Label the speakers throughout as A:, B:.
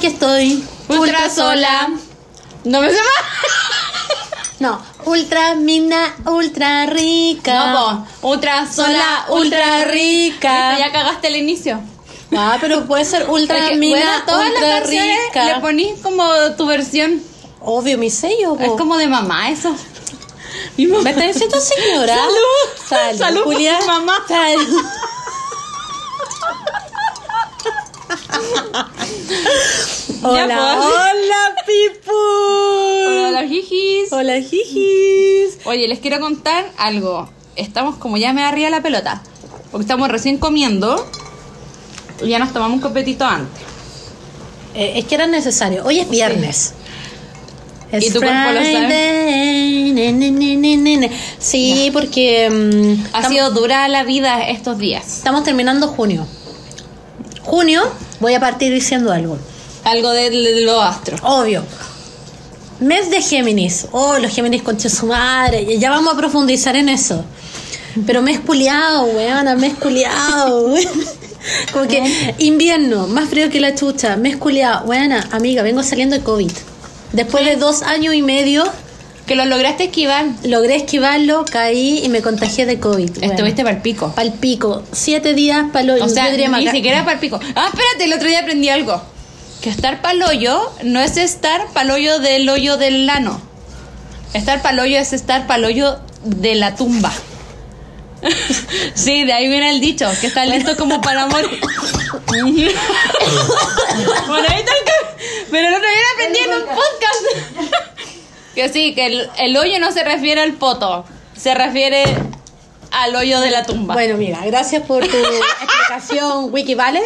A: aquí estoy.
B: Ultra sola. No me se
A: No, ultra mina, ultra rica.
B: No, po. Ultra sola, ultra rica. Ya cagaste el inicio.
A: Ah, pero puede ser ultra
B: Es que,
A: mina,
B: bueno, todas
A: ultra
B: las canciones
A: rica.
B: le ponís como tu versión.
A: Obvio, mi sello. po.
B: Es como de mamá eso.
A: ¿Me está diciendo señora?
B: Salud.
A: Salud, Julia.
B: mamá.
A: Salud. Hola, hola, people.
B: Hola, jijis.
A: Hola, jijis.
B: Oye, les quiero contar algo. Estamos como ya me arriba la pelota. Porque estamos recién comiendo. Y ya nos tomamos un copetito antes.
A: Eh, es que era necesario. Hoy es viernes. Es
B: ¿Y tu cuerpo lo sabe?
A: Ne, ne, ne. Sí, porque mm,
B: Ha sido dura la vida estos días.
A: estamos terminando junio. Junio, voy a partir diciendo algo.
B: Algo de, de los astros.
A: Obvio. Mes de Géminis. Oh, los Géminis concha su madre. Ya vamos a profundizar en eso. Pero mes culiado, weona, mes culiado. Como que invierno, más frío que la chucha, mes culiado. Weona, amiga, vengo saliendo de COVID. Después de dos años y medio,
B: Que lo lograste esquivar.
A: logré esquivarlo, caí y me contagié de COVID.
B: Estuviste para el pico.
A: Pal pico. Siete días palo.
B: O sea, ni
A: maca-
B: siquiera para el pico. Ah, espérate, el otro día aprendí algo. Que estar paloyo no es estar paloyo del hoyo del lano. Estar paloyo es estar paloyo de la tumba. sí, de ahí viene el dicho, que está listo como para morir. bueno, ahí está el Pero el otro día aprendí en un podcast. Que sí, que el, el hoyo no se refiere al poto, se refiere al hoyo de la tumba.
A: Bueno, mira, gracias por tu explicación, Wiki, ¿vale?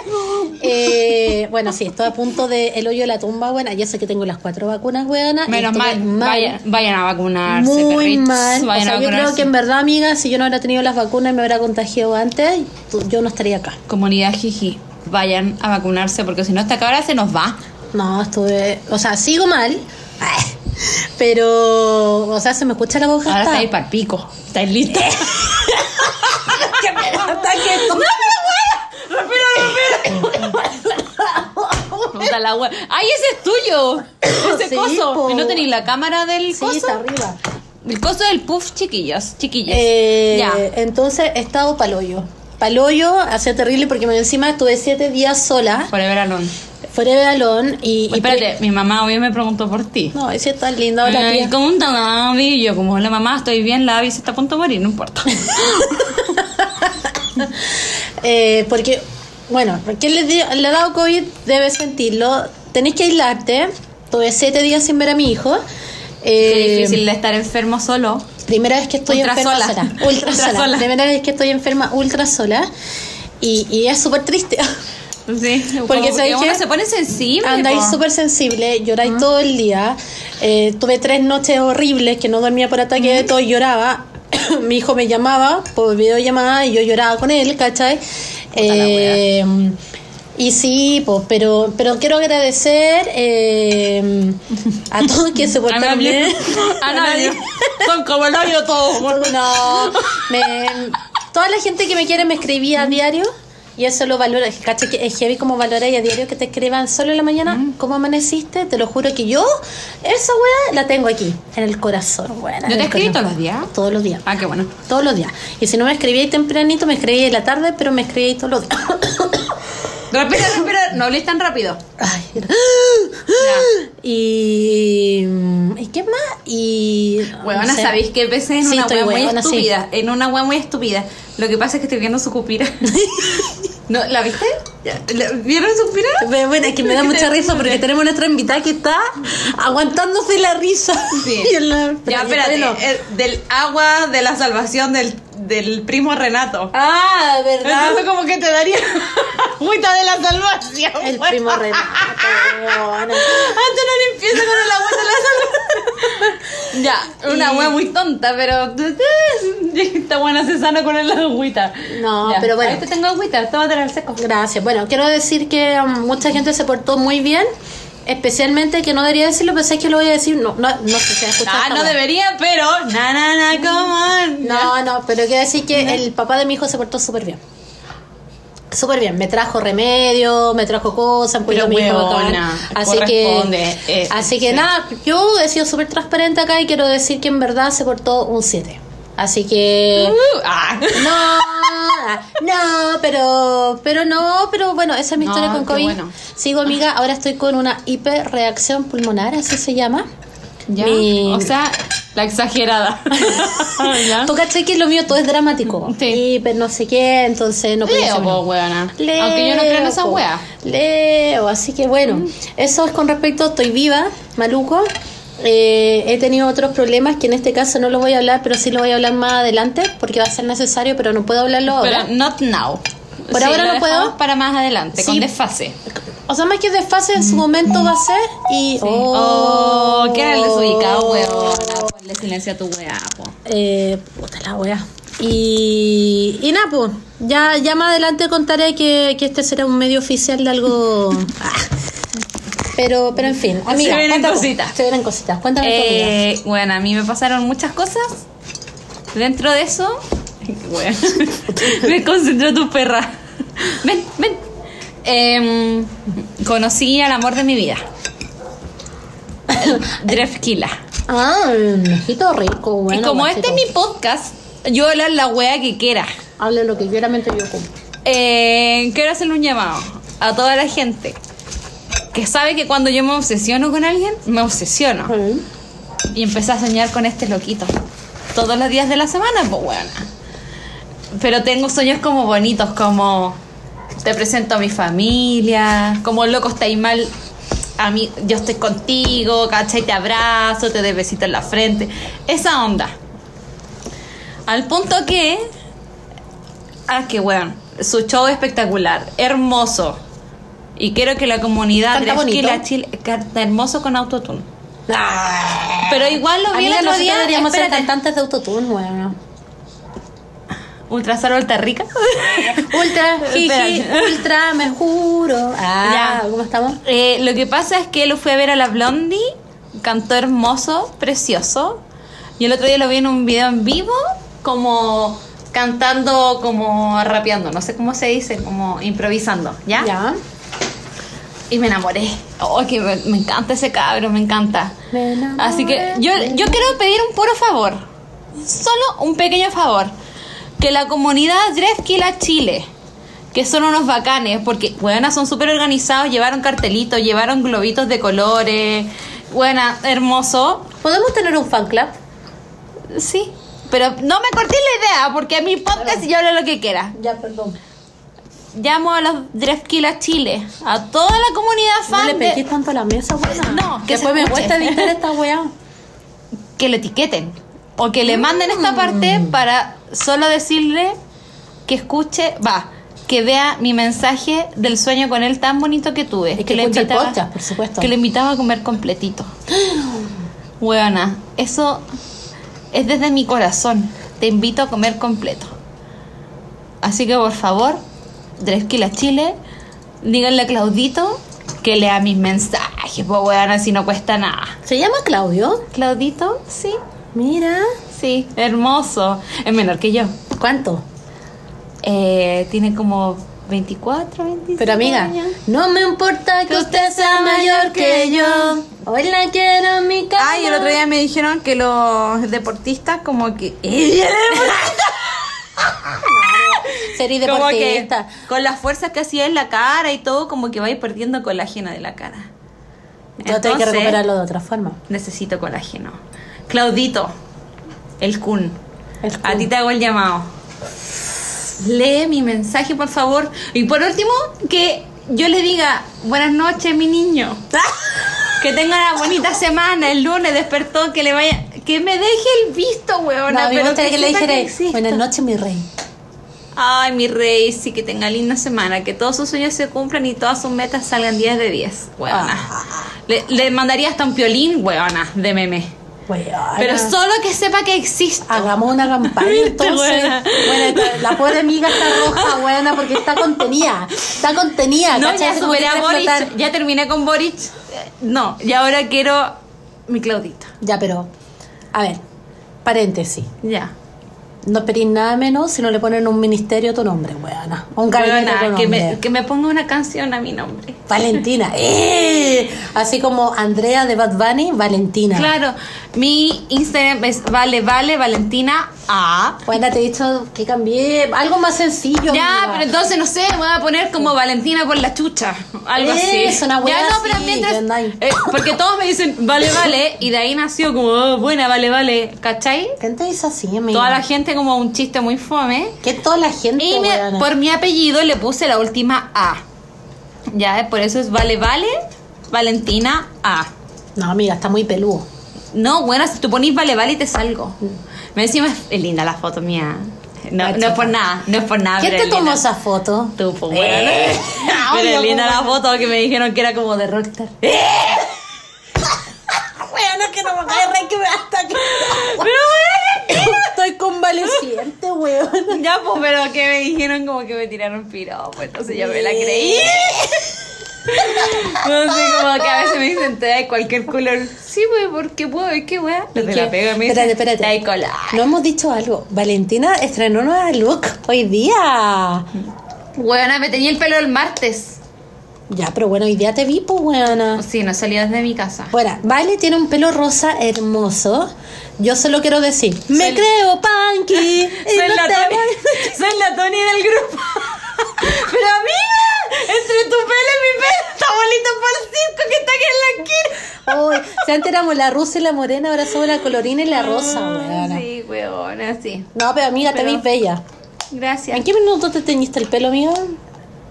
A: Eh, bueno, sí, estoy a punto de el hoyo de la tumba, buena. Ya sé que tengo las cuatro vacunas, weona.
B: Menos mal, Vayan, vayan a vacunarse.
A: Muy
B: perritos,
A: mal. O sea,
B: a
A: yo creo que en verdad, amiga, si yo no hubiera tenido las vacunas y me hubiera contagiado antes, yo no estaría acá.
B: Comunidad Jiji, vayan a vacunarse porque si no, esta cabra se nos va.
A: No, estuve. O sea, sigo mal. Ay, Pero, o sea, se me escucha la voz
B: Ahora estáis para el pico. ¿Estáis listos?
A: que me da ataque esto.
B: Puta la wea. ¡Ay, ese es tuyo! Ese
A: Sí,
B: coso.
A: po.
B: ¿Y no tenéis la cámara del
A: Sí,
B: coso?
A: está arriba.
B: El coso del puff, chiquillos. Chiquillos.
A: Eh,
B: ya.
A: Entonces he estado paloyo. Paloyo, hacía terrible porque encima estuve siete días sola,
B: Forever alone.
A: de balón y. y
B: Espérate, mi mamá hoy me preguntó por ti.
A: No, es cierto, tan linda. Hola,
B: Ay,
A: tía.
B: ¿Cómo está la Abby? Y yo, como la mamá, estoy bien, la Abby se está a punto de morir, no importa.
A: Eh, porque, bueno, quien le, le ha dado COVID debe sentirlo. Tenéis que aislarte. Tuve siete días sin ver a mi hijo.
B: Qué
A: Eh,
B: difícil de estar enfermo solo.
A: Primera vez que estoy
B: Ultra
A: enferma
B: sola.
A: sola. Ultra,
B: Ultra
A: sola.
B: sola.
A: Primera vez que estoy enferma ultra sola. Y, y es súper triste.
B: Sí,
A: Porque, ¿sabes
B: uno se pone sensible.
A: Andáis súper sensible, lloráis todo el día. Eh, tuve tres noches horribles que no dormía por ataque de todo y lloraba. Mi hijo me llamaba por videollamada y yo lloraba con él, ¿cachai? Eh, y sí, pues, pero, pero quiero agradecer eh, a todos que se
B: A
A: portaron
B: nadie.
A: bien.
B: A nadie. Son como el hoyo todos.
A: No, me- toda la gente que me quiere me escribía a diario y eso lo valora. ¿Cachai? Que es heavy como valorar y a diario que te escriban solo en la mañana. ¿Cómo amaneciste? Te lo juro que yo, esa weá la tengo aquí, en el corazón, weá.
B: ¿No te escribí todos los días?
A: Todos los días.
B: Ah, qué bueno.
A: Todos los días. Y si no me escribíais tempranito, me escribíais en la tarde, pero me escribíais todos los días.
B: Respira, respira. No hables tan rápido.
A: Ay, y. ¿Y qué más? Y.
B: Huevona,
A: no sé.
B: ¿sabéis que empecé en
A: Sí,
B: una hueá muy
A: sí.
B: estúpida? En una hueá muy estúpida. Lo que pasa es que estoy viendo su cupira. ¿No? ¿La viste? Ya, ¿la- ¿Vieron su cupira?
A: Pero Bueno, es que me da mucha risa porque tenemos nuestra invitada que está aguantándose la risa.
B: Sí.
A: La-
B: Ya, espérate. eh, del agua de la salvación del, del primo Renato.
A: Ah, ¿verdad?
B: Entonces como que te daría agüita de la salvación.
A: El
B: huevona.
A: primo Renato.
B: Antes no limpieza con el agua de la salvación. ya, una
A: Y-
B: hueá muy tonta, pero está buena se sana con el agüita.
A: No,
B: Ya,
A: pero bueno.
B: Ahí te tengo agüita, tómatela al seco.
A: Gracias. Bueno, quiero decir que um, mucha gente se portó muy bien. Especialmente, que no debería decirlo, pero sé que lo voy a decir. No, no, no sé si escuchado
B: Ah, no debería, pero. Na, na, na, come on.
A: No, no, pero quiero decir que el papá de mi hijo se portó súper bien. Súper bien, me trajo remedio, me trajo cosas, yo mismo
B: huevona,
A: bacán. Así que,
B: eh,
A: así que
B: sí.
A: nada, yo he sido súper transparente acá y quiero decir que en verdad se portó un 7. Así que...
B: Uh, ah.
A: No, no, pero, pero no, pero bueno, esa es mi
B: No,
A: historia con COVID.
B: bueno.
A: Sigo amiga, ahora estoy con una hiperreacción pulmonar, así se llama.
B: Ya,
A: Mi-
B: o sea, la exagerada. ¿Ya?
A: Tú cachai que lo mío todo es dramático.
B: Sí.
A: Hiper no sé qué, entonces no puedo
B: Leo, po,
A: no.
B: weona.
A: Leo,
B: Aunque yo no creo en esa wea.
A: Leo, así que bueno, eso es con respecto, estoy viva, maluco. Eh, he tenido otros problemas que en este caso no los voy a hablar, pero sí lo voy a hablar más adelante porque va a ser necesario, pero no puedo hablarlo ahora.
B: Pero not now.
A: Por ahora
B: lo
A: no puedo.
B: para más adelante,
A: Sí.
B: con desfase.
A: O sea, más que desfase, en su momento va a ser y...
B: Oh, qué era el desubicado,
A: weón.
B: weón. Ponle silencio a tu weá, po.
A: Eh, puta la wea. Y, y nada, pues, ya, ya más adelante contaré que, que este será un medio oficial de algo... Pero, pero en fin, amiga.
B: Se vienen
A: cuéntame.
B: cositas.
A: Se vienen cositas. Cuéntame tu.
B: Eh, bueno, a mí me pasaron muchas cosas. Dentro de eso, bueno, me concentró tu perra. Ven, ven. Em, conocí al amor de mi vida. Drefkila.
A: Ah, mejito rico, bueno.
B: y como
A: guachito.
B: este es mi podcast, yo hablar la wea que quiera.
A: Hable lo que quiera yo como.
B: Eh, quiero hacerle un llamado a toda la gente que sabe que cuando yo me obsesiono con alguien, me obsesiono. Y empecé a soñar con este loquito. Todos los días de la semana, pues bueno. Pero tengo sueños como bonitos, como te presento a mi familia, como loco estáis mal, a mí, yo estoy contigo, ¿cachai? Te abrazo, te doy besito en la frente. Esa onda. Al punto que. Ah, que weón. Su show espectacular, hermoso. Y quiero que la comunidad
A: Canta bonito.
B: Drefkila Chile canta hermoso con autotune.
A: Ah.
B: Pero igual lo vi el otro día.
A: deberíamos ser
B: espérate.
A: cantantes de autotune, bueno.
B: Ultra Saro Alta Rica.
A: Ultra, jiji, ultra, me juro. Ah,
B: Ya.
A: ¿cómo estamos?
B: Eh, lo que pasa es que lo fui a ver a la Blondie, cantó hermoso, precioso. Y el otro día lo vi en un video en vivo, como cantando, como rapeando, no sé cómo se dice, como improvisando, ¿ya?
A: Ya.
B: Y me enamoré. Oh, que me, me encanta ese cabro, me encanta.
A: Me enamoré
B: Así que yo, yo quiero pedir un puro favor. Solo un pequeño favor. Que la comunidad Drefkila Chile, que son unos bacanes, porque, buenas, son súper organizados, llevaron cartelitos, llevaron globitos de colores. Buena, hermoso.
A: ¿Podemos tener un fan club?
B: Sí. Pero no me corté la idea, porque a mi podcast y yo hablo lo que quiera.
A: Ya, perdón.
B: Llamo a los Drefkila Chile, a toda la comunidad
A: No
B: fan
A: le
B: de-
A: pegué tanto a la mesa, weá.
B: No, que
A: que después me cuesta editar esta weá.
B: que lo etiqueten o que le manden esta parte
A: Mm.
B: para solo decirle que escuche, va, que vea mi mensaje del sueño con él tan bonito que tuve.
A: Y que
B: le
A: escuche el
B: invitaba-
A: podcast, por supuesto.
B: Que le invitaba a comer completito. Buena, eso es desde mi corazón. Te invito a comer completo. Así que por favor, Dresquila Chile, díganle a Claudito que lea mis mensajes, pues weona, si no cuesta nada.
A: ¿Se llama Claudio?
B: Claudito, sí,
A: Mira.
B: sí, hermoso. Es menor que yo.
A: ¿Cuánto?
B: Eh, tiene como 24, 25
A: Pero amiga,
B: años.
A: no me importa que usted sea mayor que yo. Hoy la quiero en mi cama.
B: Ay, el otro día me dijeron que los deportistas como que...
A: Serie
B: como que
A: deportista.
B: con las fuerzas que hacía en la cara y todo, como que va a ir perdiendo colágeno de la cara.
A: Yo tengo que recuperarlo de otra forma.
B: Necesito colágeno. Claudito, el Kun.
A: El
B: A ti te hago el llamado. Lee mi mensaje, por favor. Y por último, que yo le diga, buenas noches, mi niño. Que tenga una bonita semana. El lunes despertó, que le vaya... Que me deje el visto,
A: No,
B: weona.
A: me
B: pero
A: gustaría que le dijera, buenas noches, mi rey.
B: Ay, mi rey, sí, que tenga linda semana. Que todos sus sueños se cumplan y todas sus metas salgan 10 de 10, weona.
A: Ah.
B: Le, le mandaría hasta un piolín, weona, de meme.
A: Weona.
B: Pero solo que sepa que existe.
A: Hagamos una campaña entonces. Bueno, la pobre amiga está roja, buena, porque está contenida. Está contenida.
B: No, ya superé a Boric.
A: explotar.
B: Ya terminé con Boric. Eh, No, y ahora quiero mi Claudita.
A: Ya, pero, a ver, paréntesis.
B: Ya.
A: No esperís nada menos si no le ponen un ministerio a tu nombre, weona. O un gabinete
B: Weona,
A: a tu
B: que,
A: nombre.
B: me, que me ponga una canción a mi nombre.
A: Valentina. ¡Eh! Así como Andrea de Bad Bunny, Valentina.
B: Claro, mi Instagram es vale, vale, Valentina A.
A: Bueno, te he dicho que cambié algo más sencillo.
B: Ya,
A: amiga.
B: pero entonces no sé, me voy a poner como Valentina por la chucha. Algo así.
A: Una
B: Ya no, pero
A: así,
B: mientras. eh, porque todos me dicen vale, vale, y de ahí nació como oh, buena, vale, vale. ¿Cachai?
A: ¿Quién te dice así, amiga?
B: Toda la gente como un chiste muy fome.
A: Que toda la gente,
B: Y me- por mi apellido le puse la última A. Ya, eh, por eso es vale, vale, Valentina A.
A: No, amiga, está muy peludo.
B: No, bueno, si tú ponís vale, vale y te salgo. Me decimos, es linda la foto mía. No, no es por nada, no es por nada.
A: ¿Quién
B: pero
A: te
B: es
A: tomó esa foto?
B: Tú, pues,
A: Eh,
B: bueno. Pero
A: obvio,
B: es linda la
A: como-
B: foto que me dijeron que era como de rockstar.
A: Bueno, que no me cae que me hasta aquí. Estoy weón.
B: Ya, pues, pero que me dijeron como que me tiraron piro. Pues entonces yo me la creí. No sé, como que a veces me dicen, te da cualquier color. Sí, pues, porque puedo, ¿y qué wea?
A: ¿Y
B: Te la pego me
A: Espérate, espérate.
B: te da color.
A: No hemos dicho algo. Valentina estrenó nueva look hoy día.
B: Buena, me tenía el pelo el martes.
A: Ya, pero bueno, hoy día te vi, pues, weona.
B: Sí, no salí desde mi casa.
A: Bueno, Vale tiene un pelo rosa hermoso. Yo solo quiero decir, me creo punky. y
B: Soy
A: no
B: la,
A: te
B: Tony, soy la Tony del grupo. Pero amiga, entre tu pelo y mi pelo está bonito para el circo que está aquí en la esquina.
A: Ay, si antes éramos la rusa y la morena, ahora somos la colorina y la rosa, weona.
B: Sí, weona, sí.
A: No, pero amiga, te ves bella.
B: Gracias.
A: ¿En qué minuto te teñiste el pelo, amiga?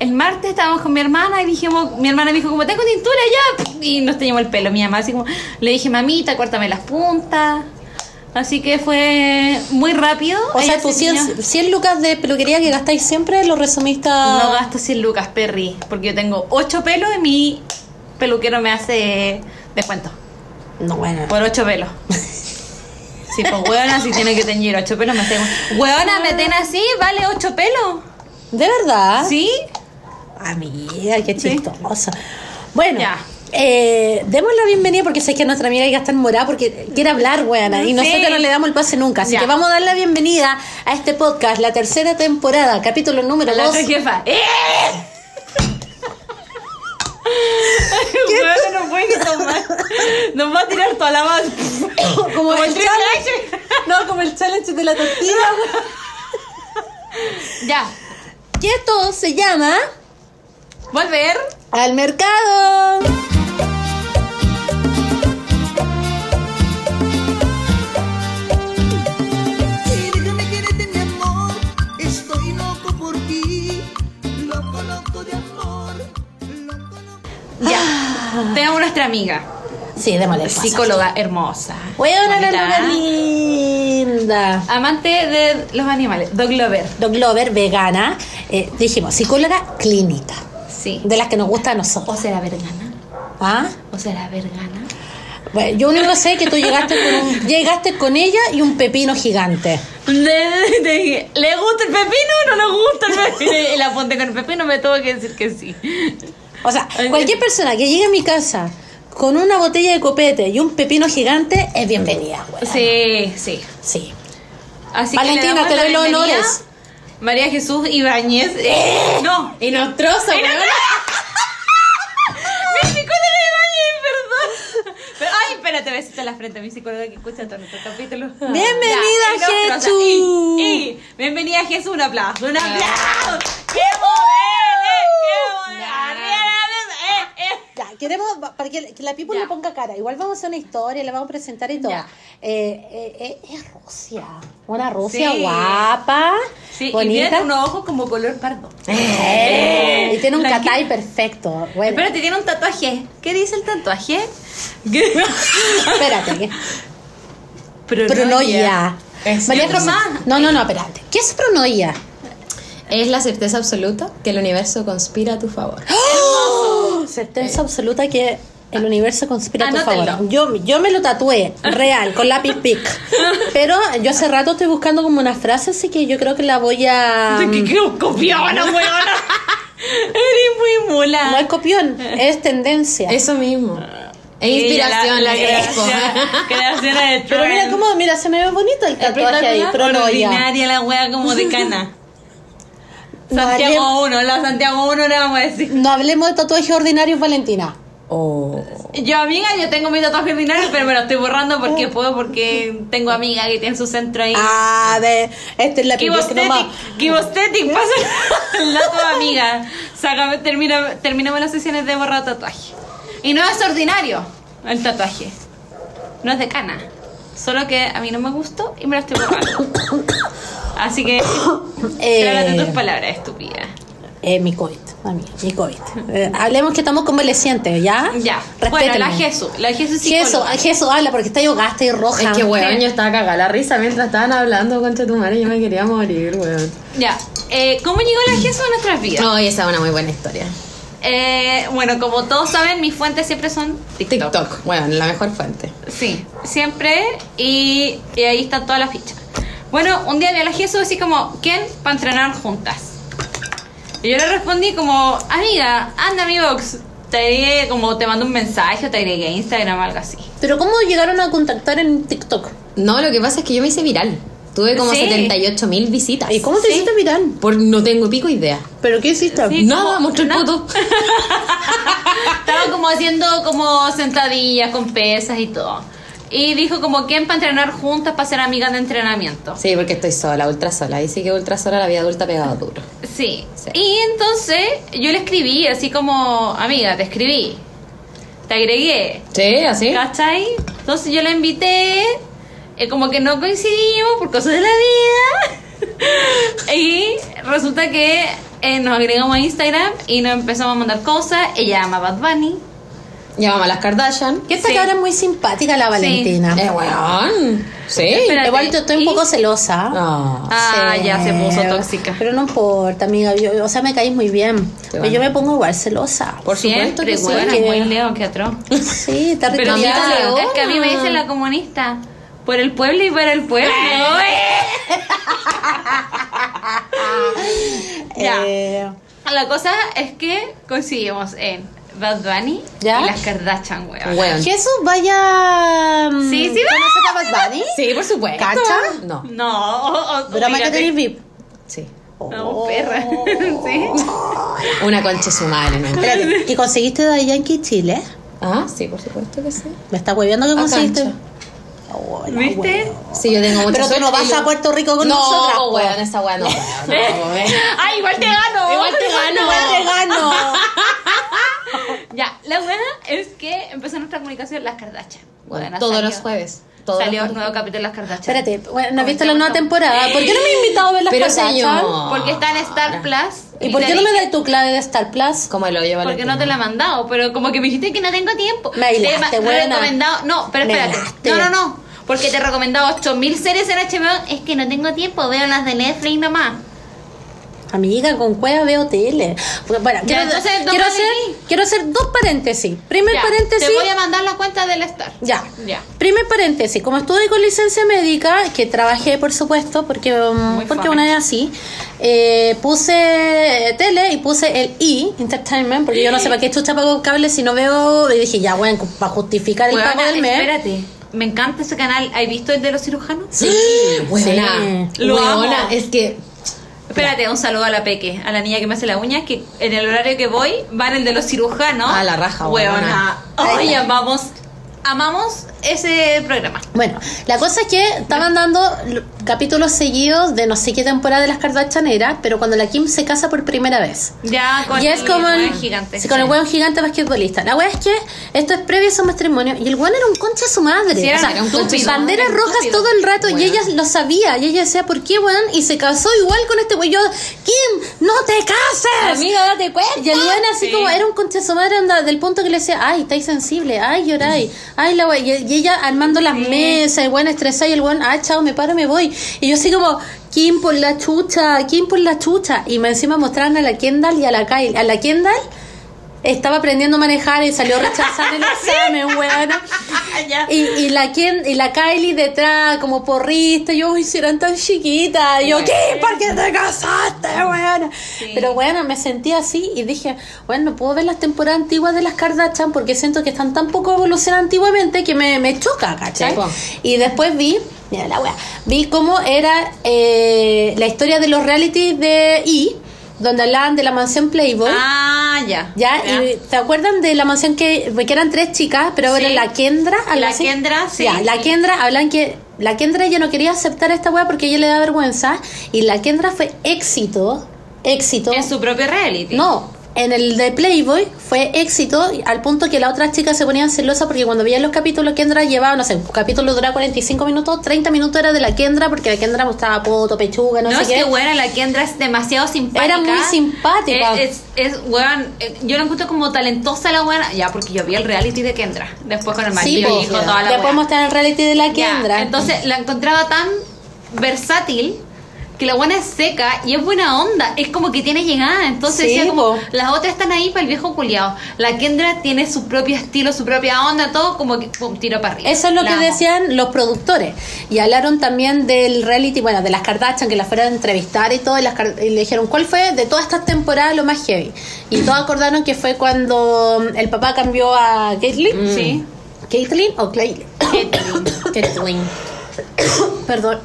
B: El martes estábamos con mi hermana y dijimos, mi hermana me dijo como tengo tintura ya y nos teníamos el pelo. Mi mamá así como le dije mamita córtame las puntas. Así que fue muy rápido.
A: O
B: Ella
A: sea, tus
B: se tiñó.
A: 100, 100 lucas de peluquería que gastáis siempre lo resumiste a...
B: No gasto 100 lucas, Perry, porque yo tengo 8 pelos y mi peluquero me hace descuento
A: No, bueno.
B: por 8 pelos. Sí, pues hueona, si tiene que teñir 8 pelos, me hace. Hueona, me ten así, vale 8 pelos.
A: ¿De verdad?
B: ¿Sí?
A: Amiga, qué
B: Sí.
A: chistosa. Bueno,
B: Ya.
A: eh, demos la bienvenida porque sé que nuestra amiga ya está morada porque quiere hablar, weana, y
B: Sí.
A: nosotros no le damos el pase nunca. Así
B: Ya.
A: que vamos a dar la bienvenida a este podcast, la tercera temporada, capítulo número
B: A la
A: 2.
B: otra jefa. ¡Eh! Hueona, no puede tomar. Nos va a tirar toda la base.
A: como,
B: Como
A: el
B: el
A: challenge. No, como el challenge de la tortilla.
B: Ya.
A: Que esto se llama
B: Volver.
A: Al Mercado.
C: De.
B: Ya. Tenemos nuestra amiga.
A: Sí, démosle el pase.
B: Psicóloga hermosa.
A: Weona, la loca linda.
B: Amante de los animales. Dog lover.
A: Dog lover, vegana. Eh, dijimos, psicóloga clínica.
B: Sí.
A: De las que nos gusta a nosotros.
B: ¿O será vergana?
A: ¿Ah?
B: ¿O será vergana?
A: Bueno, yo único sé que tú llegaste con, un- llegaste con ella y un pepino gigante.
B: Le, le- ¿Le gusta el pepino o no le gusta el pepino? Y la apunté con el pepino, me tuvo que decir que sí.
A: O sea, cualquier persona que llegue a mi casa con una botella de copete y un pepino gigante es bienvenida.
B: Sí, sí.
A: Sí.
B: Así
A: Valentina,
B: que
A: te doy los honores.
B: María Jesús Ibáñez. Eh, no.
A: Y nos troza.
B: Mi psicóloga Ibáñez, perdón. Pero, ay, espérate, besito en la frente. Mi psicóloga que escucha todo nuestro capítulo.
A: Bienvenida. Jesús.
B: Bienvenida, Jesús. Un aplauso. Un aplauso. ¡Qué modelo! Arriba, eh, eh.
A: Ya, queremos, para que, que la people
B: Ya.
A: le ponga cara. Igual vamos a hacer una historia, la vamos a presentar y todo. Eh, eh, eh, es Rusia. Una Rusia
B: Sí.
A: guapa,
B: Sí, y
A: bonita.
B: tiene unos ojos como color pardo.
A: Eh, y tiene un
B: Blanquito.
A: catay perfecto. Bueno,
B: Espérate, tiene un tatuaje. ¿Qué dice el tatuaje?
A: espérate. que-
B: Pronoia.
A: Pronoia.
B: Es
A: María
B: otro
A: José-
B: más.
A: No, no, no, espérate. ¿Qué es pronoia?
D: Es la certeza absoluta que el universo conspira a tu favor.
A: Certeza absoluta que el universo conspira a tu favor. Yo, yo me lo tatué, real, con lápiz pic. Pero yo hace rato estoy buscando como una frase, así que yo creo que la voy a...
B: ¿Qué, qué copiona, weona? Eres muy mula.
A: No es copión, es tendencia.
D: Eso mismo. Es
B: Ella,
D: inspiración,
B: la, la creación, creación de
A: Pero mira cómo, mira, se me ve bonito el tatuaje ahí, pero no ya.
B: la wea como de cana.
A: No
B: Santiago 1, la Santiago 1 le vamos a decir.
A: No hablemos de tatuajes ordinarios, Valentina.
D: Oh.
B: Yo, amiga, yo tengo mi tatuaje ordinario, pero me lo estoy borrando porque puedo, porque tengo amiga que tiene su centro ahí.
A: Ah, de, esta es la
B: Kibostetic, Kibostetic, pasa la tu amiga. Sácame, termina, terminamos las sesiones de borrar tatuaje. Y no es ordinario el tatuaje. No es de cana. Solo que a mí no me gustó y me lo estoy borrando. Así que, trágate tus
A: Eh,
B: palabras, estúpida.
A: eh, mi COVID, amiga, mi COVID. Eh, hablemos que estamos convalecientes, ¿ya?
B: Ya. Bueno, la
A: Respétenme.
B: Jesús. La Jesús
A: Jesús,
B: psicóloga.
A: Jesús, habla porque está yo gasta y roja.
D: Es que, weón, yo estaba cagada la risa mientras estaban hablando, concha tu madre, yo me quería morir, weón.
B: Ya. Eh, ¿Cómo llegó la Jesús a nuestras vidas?
D: Ay, esa es una muy buena historia.
B: Eh, bueno, como todos saben, mis fuentes siempre son TikTok.
D: TikTok, bueno, la mejor fuente.
B: Sí, siempre. Y, y ahí está toda la ficha. Bueno, un día vi a la Jesús así como, ¿quién? Para entrenar juntas. Y yo le respondí como, amiga, anda mi box. Te agregué, como te mando un mensaje te agregué a Instagram o algo así.
A: Pero ¿cómo llegaron a contactar en TikTok?
D: No, lo que pasa es que yo me hice viral. Tuve como
B: Sí.
D: 78 mil visitas.
A: ¿Y cómo te
B: Sí.
A: hiciste viral?
D: Por no tengo pico idea.
A: ¿Pero qué hiciste?
B: Sí.
D: Nada, mostré el poto.
B: Estaba como haciendo como sentadillas con pesas y todo. Y dijo como, ¿quién para entrenar juntas para ser amigas de entrenamiento?
D: Sí, porque estoy sola, ultra sola. Ahí sí que ultra sola la vida adulta pegado duro.
B: Sí.
D: Sí.
B: Y entonces yo le escribí así como, amiga, te escribí. Te agregué.
D: Sí, así.
B: ¿Cachai? Entonces yo la invité, eh, como que no coincidimos por cosas de la vida. y resulta que eh, nos agregamos a Instagram y nos empezamos a mandar cosas. Ella ama Bad Bunny.
D: Llamamos a las Kardashian.
A: Que esta
B: Sí.
A: cabra es muy simpática, la Valentina.
D: Eh, weón. Sí.
B: Espérate.
A: Igual yo estoy un poco celosa.
D: Ah.
B: Ah, ya se puso tóxica.
A: Pero no importa, amiga. yo- o sea, me caís muy bien. Pero yo me pongo igual celosa.
D: Por supuesto que sí.
B: buena,
A: que-
B: muy leo, que atroz.
A: Sí,
B: Pero
A: territorial.
B: mira, es que a mí me dicen la comunista. Por el pueblo y para el pueblo. Ya.
A: Eh,
B: La cosa es que coincidimos en Bad Bunny
A: ¿Ya?
B: y las Kardashian, weón.
D: Weón.
A: Jesús, vaya. mm,
B: Sí, sí,
A: ¿Conoces a Bad Bunny?
D: Sí, por supuesto.
A: ¿Cacha?
D: No.
B: No, o- o-
A: que tenés VIP.
D: Sí.
B: No, perra. sí.
D: Una concha su madre, ¿no?
A: Espérate, ¿y conseguiste de Yankee Chile?
D: Ah, sí, por supuesto que sí.
A: ¿Me está hueviando que
D: A
A: conseguiste?
D: cancha.
A: Oh, la
B: ¿Viste?
D: Sí, yo tengo mucha
A: Pero tú no vas a Puerto Rico con
D: no,
A: nosotras. po.
D: weón, esa weá no. no, weón.
B: ¡Ay, igual te gano!
D: Igual te gano.
A: Igual te gano.
B: Ya, la buena es que empezó nuestra comunicación las Kardashian.
D: Bueno, todos
B: salió-
D: los jueves. Todos
B: salió
D: los
B: un nuevo capítulo de las Kardashian.
A: Espérate, bueno, ¿no has visto la nueva temporada? ¿Por qué no me he invitado a ver las
D: Pero
A: Kardashian?
D: señor.
B: Porque está en Star Plus.
A: ¿Y por qué no me das tu clave de Star Plus?
D: Como lo lleva
B: Porque no te la he mandado, pero como que me dijiste que no tengo tiempo.
A: Me aislaste,
B: Te
A: buena.
B: recomendado, no, pero espérate. No, no, no. Porque te he recomendado 8000 series en HBO. Es que no tengo tiempo, veo las de Netflix nomás.
A: Amiga, con cueva veo tele. Bueno, bueno,
B: Ya,
A: quiero,
B: entonces,
A: quiero hacer, quiero hacer dos paréntesis. Primer
B: Ya,
A: paréntesis.
B: Te voy a mandar la cuenta del Star.
A: Ya.
B: Ya.
A: Primer paréntesis, como estuve con licencia médica, que trabajé por supuesto, porque,
B: Muy
A: porque una vez así, eh, puse tele y puse el I, Entertainment, porque yo no sé para qué chucha pago cable si no veo, y dije, ya, bueno, para justificar el
B: Huevona,
A: pago del mes.
B: espérate. Me encanta ese canal. ¿Has visto el de los cirujanos?
D: Sí, weona.
B: Sí. Lo amo.
D: es que
B: Espérate, un saludo a la Peque, a la niña que me hace la uña, que en el horario que voy van el de los cirujanos.
D: Ah, la raja,
B: Huevona. Ay, amamos, amamos ese programa.
A: Bueno, la cosa es que estaban dando capítulos seguidos de no sé qué temporada de las Kardashian era, pero cuando la Kim se casa por primera vez.
B: Ya con
A: y es
B: el
A: como el,
B: gigante.
A: sí, con el hueón gigante basquetbolista. La wea es que esto es previo a su matrimonio y el hueón era un concha de su madre.
B: Sí,
A: o sea,
B: un
A: tus banderas
B: era
A: rojas todo el rato y
D: Weón.
A: ella lo sabía. Y ella decía, ¿por qué, weón? Y se casó igual con este weón. Yo, Kim, no te cases.
D: Amiga, date cuenta.
A: Y el weón así
B: Sí.
A: como era un concha de su madre anda, del punto que le decía, ay, estáis sensible, ay, lloráis, ay, la wea. Y, y ella armando las mesas, el weón estresado y el weón, ah, chao, me paro, me voy. Y yo así como, Kim por la chucha, Kim por la chucha. Y me encima mostraron a la Kendall y a la Kyle. A la Kendall estaba aprendiendo a manejar y salió rechazada el examen, weona. Y, y la Ken, y la Kylie detrás, como porrista, yo, uy, si eran tan chiquitas. Y yo, ¿qué? ¿Por qué te casaste, weona? Pero bueno, me sentí así y dije, bueno, no puedo ver las temporadas antiguas de las Kardashian porque siento que están tan poco evolucionadas antiguamente que me, me choca, ¿cachai?
D: Sí.
A: Y después vi, mira la wea, vi cómo era eh, la historia de los reality de E! Donde hablaban de la mansión Playboy.
B: Ah, ya.
A: Ya, y ¿te acuerdan de la mansión que, que eran tres chicas, pero ahora
B: Sí.
A: la Kendra?
B: La
A: así?
B: Kendra, sí,
A: Ya, la. Kendra, hablan que la Kendra ella no quería aceptar esta wea porque ella le da vergüenza y la Kendra fue éxito, éxito.
B: En su propio reality.
A: No, en el de Playboy fue éxito al punto que las otras chicas se ponían celosas porque cuando veían los capítulos Kendra llevaba, no sé, un capítulo duraba 45 minutos, 30 minutos era de la Kendra porque la Kendra mostraba poto, pechuga, no,
B: No,
A: sé
B: es
A: qué.
B: que buena, la Kendra es demasiado simpática.
A: Era muy simpática.
B: Es, es, es, weón, eh, yo la encuentro como talentosa la buena. Ya, porque yo vi el reality de Kendra. Después con el
A: Sí,
B: marido
A: po.
B: y hijo, toda la
A: después el reality de la Kendra.
B: Entonces la encontraba tan versátil que la buena es seca y es buena onda. Es como que tiene llegada. Entonces
A: Sí,
B: decía como, las otras están ahí para el viejo culiado. La Kendra tiene su propio estilo, su propia onda, todo como que pum, tiro para arriba.
A: Eso es lo
B: La
A: que
B: amo.
A: decían los productores. Y hablaron también del reality, bueno, de las Kardashian, que las fueron a entrevistar y todo. Y, las, y le dijeron, ¿cuál fue de todas estas temporadas lo más heavy? Y todos acordaron que fue cuando el papá cambió a Caitlyn.
B: Sí.
A: ¿Caitlyn o Caitlyn?
D: Twin.
A: Perdón.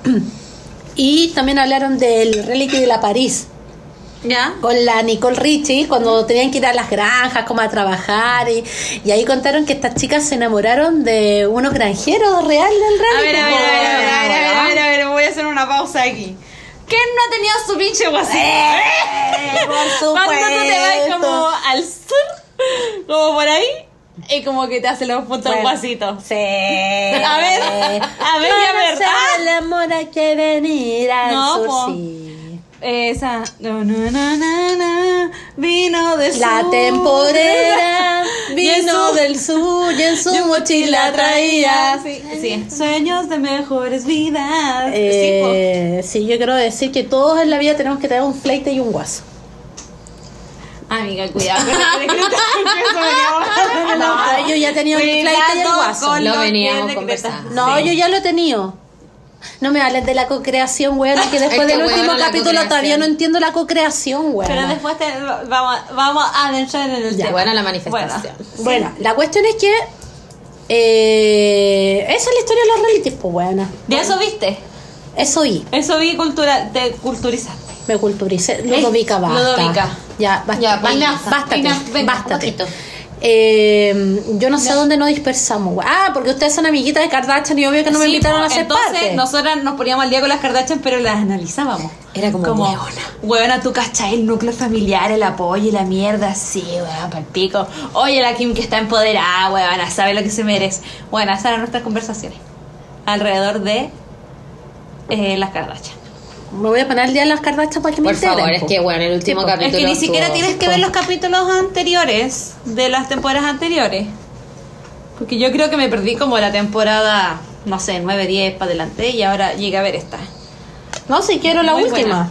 A: Y también hablaron del reality de la París.
B: ¿Ya?
A: Con la Nicole Richie, cuando tenían que ir a las granjas, como a trabajar. Y, y ahí contaron que estas chicas se enamoraron de unos granjeros real del
B: A
A: reality.
B: ver, a ver, a ver, a ver, a ver, a ver, a ver, voy a hacer una pausa aquí. ¿Quién no ha tenido su pinche guasito?
A: por
B: Cuando tú te vas
A: supuesto.
B: como al sur, como por ahí, y como que te hace los puntos
A: Bueno.
B: guasitos.
A: Sí.
B: A ver, a ver,
A: amor hay que venir al
B: No,
A: sur,
B: po.
A: sí.
B: Esa. No, no, no, no, no, vino de
A: La
B: sur.
A: temporera
B: Y en
A: vino del sur y en su mochila traía.
B: Sí, sí. Sueños de mejores vidas.
A: Eh, sí, yo quiero decir que todos en la vida tenemos que tener un fleite y un guaso.
B: Amiga, cuidado con
A: No, yo ya el fleite y el guaso.
D: Lo veníamos conversando.
A: No,
B: Sí.
A: yo ya lo he tenido. No me hables de la co-creación, weón, que después
D: Es que,
A: del
D: weón,
A: último capítulo todavía no entiendo la co-creación, weón.
B: Pero después te- vamos, vamos a adentrar en el
A: Ya.
B: tema.
D: Buena la manifestación.
A: Bueno, la cuestión es que eh, esa es la historia de los realities, pues buena.
B: ¿De eso viste?
A: Eso y
B: Eso vi cultura, te culturizaste.
A: Me culturicé. Ludovica, basta.
B: Ludovica.
A: Ya, basta.
D: Ya,
A: basta, bástate,
D: venga,
A: bástate. Eh, yo no sé dónde nos dispersamos. Ah, porque ustedes son amiguitas de Kardashian y obvio que no me invitaron a ser
B: entonces,
A: parte.
B: nosotras nos poníamos al día con las Kardashian, pero las analizábamos.
D: Era como, hueona.
B: Huevona, tú cachai el núcleo familiar, el apoyo y la mierda, sí, huevona, pa'l pico. Oye, la Kim que está empoderada, huevona, sabe lo que se merece. Bueno, esas eran nuestras conversaciones. Alrededor de eh, las Kardashian.
A: Me voy a poner día las Kardashian para que me
D: Por
A: integren,
D: favor, es
A: po.
D: que bueno, el último
A: Sí,
D: capítulo.
B: Es que ni siquiera
D: estuvo-
B: tienes que ver los capítulos anteriores de las temporadas anteriores. Porque yo creo que me perdí como la temporada, no sé, 9, 10 para adelante y ahora llegué a ver esta.
A: No, si quiero la
B: Muy
A: última.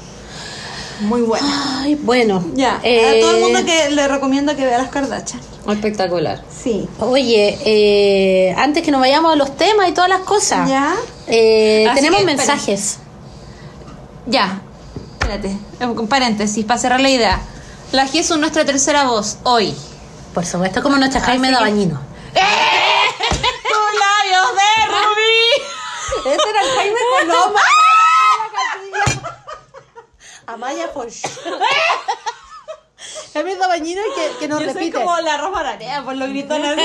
B: Muy buena.
A: Ay, bueno.
B: Ya,
A: Eh,
B: a todo el mundo que le recomiendo que vea las Kardashian.
D: Espectacular.
B: Sí.
A: Oye, eh, antes que nos vayamos a los temas y todas las cosas,
B: ¿Ya?
A: eh, tenemos
B: que, espera.
A: mensajes.
B: Ya. Espérate, eh, un paréntesis, para cerrar la idea. La G es nuestra tercera voz, hoy.
A: Por supuesto, como nuestra Jaime Dabañino.
B: ¡Tus labios de rubí!
A: Ese era el Jaime Coloma. Amaya Foch. Jaime Dabañino que, que nos
B: Yo soy
A: repite.
B: como la Rosa Ararea por los gritos. así.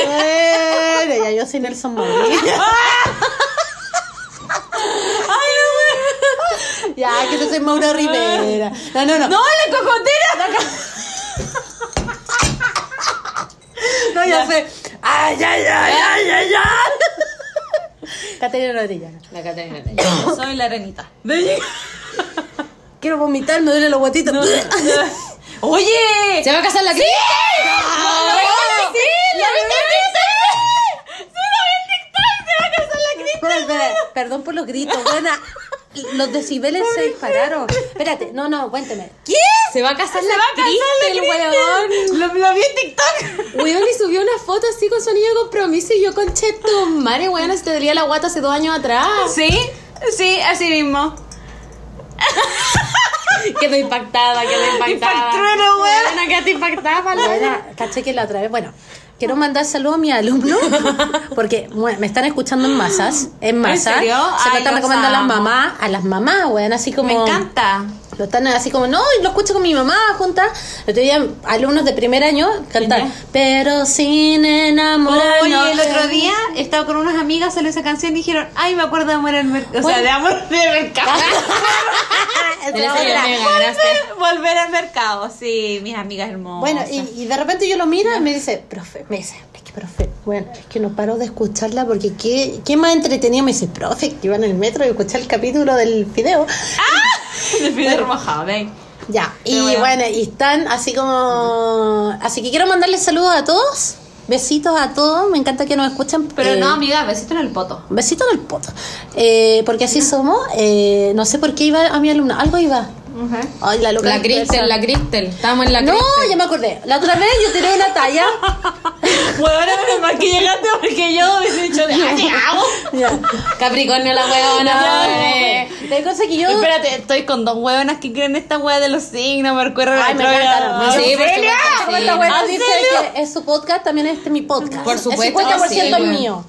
A: Bueno, ya yo soy Nelson Mandela. Ya, que yo soy Mauro Rivera. No, no, no.
B: ¡No, la cocotera!
A: No, ya sé. Ay, ay, ay, ay, ay, ay. Caterina Orellana.
D: La Caterina.
B: Yo soy la arenita.
A: Quiero vomitar, me duelen los guatitos.
B: ¡Oye!
D: ¿Se va a casar la Cris?
B: ¡Lo viste en TikTok! ¡Lo viste en TikTok! ¡Sí, lo vi en TikTok! ¡Se va a casar la!
A: Espera, espera, perdón por los gritos, buena. los decibeles se dispararon. Espérate, no, no, cuénteme. ¿Qué?
D: Se va a casar
B: Se
D: la
B: va a casar Kristen.
D: weón.
B: Lo, lo vi en TikTok.
D: Weón, y subió una foto así con su anillo de compromiso y yo con cheto, madre, weón, se te dolía la guata hace dos años atrás.
B: Sí, sí, así mismo.
D: Quedó impactada, quedó impactada.
B: Impactrueno, weón.
D: Weona, quedaste impactada,
A: Bueno, caché que la otra vez, bueno, quiero mandar saludos a mis alumnos porque bueno, me están escuchando en masas, en masa.
B: serio?
A: Se
B: Ay,
A: están
B: los
A: recomendando a las mamás, a las mamás, weón, así como
B: Me encanta.
A: Lo están así como, no, y lo escucho con mi mamá juntas. El otro día, alumnos de primer año cantar, pero sin enamorar.
B: Oye, el otro día estaba con unas amigas, salió esa canción y dijeron, ay, me acuerdo de amor al mercado. O sea, de amor de mercado. Volver al mercado, sí, mis amigas hermosas.
A: Bueno, y, y de repente yo lo miro y me dice, profe, me dice, es que profe, bueno, es que no paro de escucharla porque qué, qué más entretenido. Me dice, profe, que iba en el metro y escuché el capítulo del video.
B: de remojado, ven.
A: Ya, y bueno.
B: bueno.
A: y están así como... Así que quiero mandarles saludos a todos, besitos a todos, me encanta que nos escuchen.
B: Pero
A: eh,
B: no, amiga, besito en el poto.
A: Besito en el poto. Eh, porque así somos. eh, no sé por qué iba a mi alumna. Algo iba. Ay, la loca.
D: La. Cristel, la Cristel. Estábamos en la
A: No,
D: Cristel.
A: ya me acordé. La otra vez yo tiré una talla.
B: Bueno, menos mal que llegaste porque yo hubiese dicho, ¡ay, te amo!
A: Ya.
D: Capricornio la weona.
B: Ya.
A: La cosa que yo.
B: Espérate, estoy con dos hueonas que creen esta hueá de los signos, Mercurio
A: Ay, me encanta.
D: Sí, por supuesto, sí.
A: esta
B: ¿En
A: dice que es su podcast, también este es mi podcast.
D: Por supuesto
A: El 50%
D: que sí,
A: es
D: bueno.
A: mío.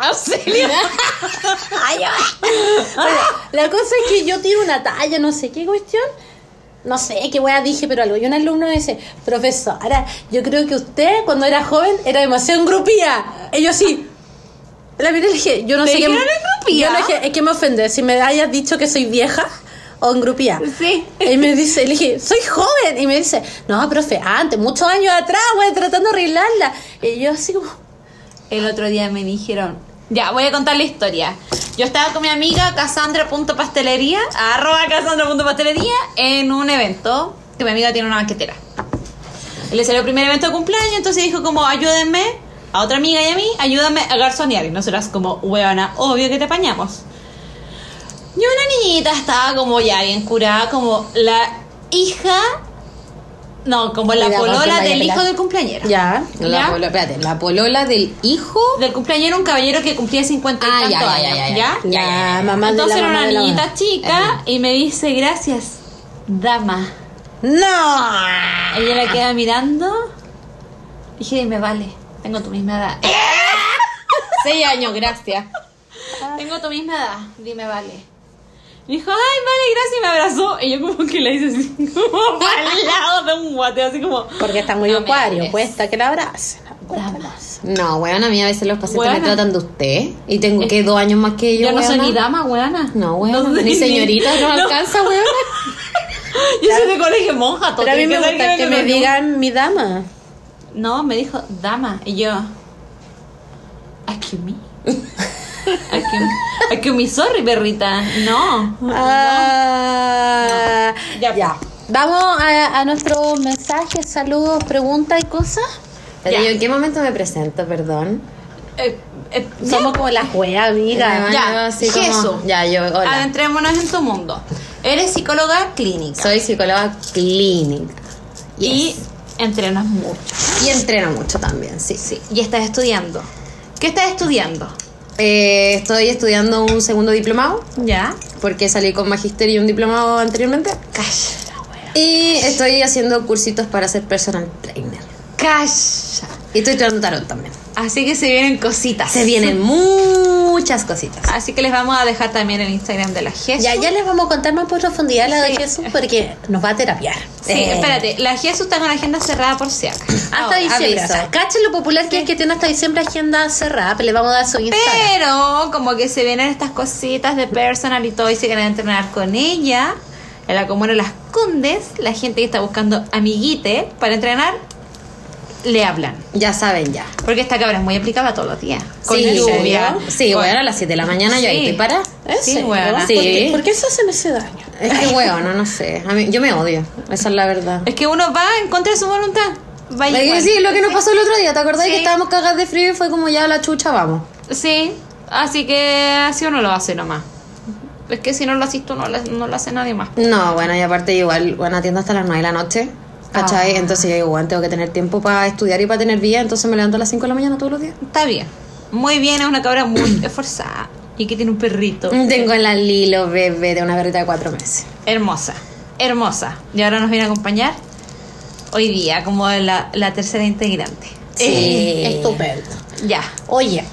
B: Auxilio.
A: Bueno, la cosa es que yo tiro una talla, no sé qué cuestión. No sé qué wea dije, pero algo. Y un alumno me dice, profesora, yo creo que usted cuando era joven era demasiado engrupía. Y yo sí. La miré y le dije, yo no
B: ¿Te
A: sé qué.
B: dijeron engrupía?
A: Yo le dije, es que me ofende si me hayas dicho que soy vieja o engrupía.
B: Sí.
A: Y me dice, le dije, soy joven. Y me dice, no, profe, antes, muchos años atrás, güey, tratando de arreglarla. Y yo así como,
B: El otro día me dijeron, ya, voy a contar la historia. Yo estaba con mi amiga Cassandra.pastelería, arroba Cassandra.pastelería, en un evento que mi amiga tiene una banquetera. Le salió el primer evento de cumpleaños, entonces dijo como, ayúdenme, a otra amiga y a mí, ayúdame a garzonear. Y nosotras como, huevona, obvio que te apañamos. Y una niñita estaba como ya bien curada, como la hija, no, como la
A: Cuidado,
B: polola del hijo del cumpleañero.
A: ya.
D: La,
B: ¿Ya?
D: polo- espérate, la polola del hijo.
B: Del cumpleañero un caballero que cumplía 50 y
D: Ah,
B: tantos
D: ya, ya,
B: años,
D: ya, ya,
B: ¿ya?
D: ya.
A: La mamá
B: Entonces
A: de la
B: era
A: mamá
B: una
A: de la
B: niñita chica y me dice, gracias, dama.
A: No.
B: Ella la queda mirando. Dije, me vale, tengo tu misma edad.
D: Seis años, gracias.
B: Tengo tu misma edad, dime vale. Me dijo, ay, vale, gracias, y me abrazó. Y yo como que la hice así, como para el lado de un guate, así como...
A: Porque está muy
B: No me
A: acuario, cuesta que la abracen.
B: Dama.
D: No, weón, a mí a veces los pacientes
B: Weona.
D: me tratan de usted. Y tengo que dos años más que yo.
B: Yo no soy
D: weona.
B: ni dama, weona.
D: No, weón. ni señorita, no,
B: no.
D: alcanza, weón.
B: Yo soy de colegio monja, todo
A: Pero a mí me gusta que me digan mi dama.
B: No, me dijo dama. Y yo. Akumi. Akumi. Akumi, sorry, perrita. No.
A: Ah,
B: Ya,
A: ya. Vamos a, a nuestros mensajes, saludos, preguntas y cosas.
D: Pero ¿en qué momento me presento, perdón?
B: Eh, eh,
A: Somos como las juegas, amiga.
D: Ya.
B: Ya,
D: así como-
B: Jesús.
D: ya, yo, hola.
B: Adentrémonos en tu mundo. Eres psicóloga clínica.
D: Soy psicóloga clínica.
B: Y entrenas mucho.
D: Y entreno mucho también, sí.
B: Sí. Y estás estudiando. ¿Qué estás estudiando?
D: Eh, estoy estudiando un segundo diplomado,
B: Ya.
D: porque salí con magisterio y un diplomado anteriormente.
B: Calla.
D: Y estoy haciendo cursitos para ser personal trainer.
B: Calla.
D: Y estoy estudiando tarot también.
B: Así que se vienen cositas.
D: Se vienen muchas cositas.
B: Así que les vamos a dejar también el Instagram de la Jesús.
A: Ya, ya les vamos a contar más por profundidad la de
B: Sí.
A: Jesús porque nos va a terapiar.
B: Sí,
A: Eh,
B: espérate, la Jesús está con la agenda cerrada por si acaso.
A: Hasta
B: Ahora,
A: diciembre. cachen lo popular que es que tiene hasta diciembre agenda cerrada, pero le vamos a dar su Instagram.
B: Pero como que se vienen estas cositas de personal y todo y se quieren entrenar con ella. En la comuna Las Condes, la gente que está buscando amiguite para entrenar, le hablan.
D: Ya saben, ya.
B: Porque esta cabra es muy aplicada todos los días. Con
D: sí,
B: lluvia.
D: Sí,
B: con-
D: bueno, a las 7 de la mañana yo ahí estoy para.
A: ¿En
B: Sí, weona.
D: Sí.
A: ¿Por qué, por qué se hacen ese daño?
D: Es que, weón, no, no sé. A mí, yo me odio. Esa es la verdad.
B: Es que uno va en contra de su voluntad. Va igual.
D: sí, lo que nos pasó el otro día, ¿te acordás
B: Sí.
D: que estábamos cagadas de frío y fue como ya la chucha, vamos?
B: Sí, así que así uno lo hace nomás. Es que si no lo haces tú, no lo, no lo hace nadie más.
D: No, bueno, y aparte igual, bueno, atiendo hasta las 9 de la noche. ¿Cachai?
B: Ah.
D: Entonces yo digo, bueno, tengo que tener tiempo para estudiar y para tener vida, entonces me levanto a las 5 de la mañana todos los días.
B: Está bien. Muy bien, es una cabra muy esforzada. Y que tiene un perrito.
D: Tengo en la Lilo bebé de una perrita de 4 meses.
B: Hermosa, hermosa. Y ahora nos viene a acompañar hoy día como la, la tercera integrante.
D: Sí.
A: Estupendo.
B: Ya.
A: Oye.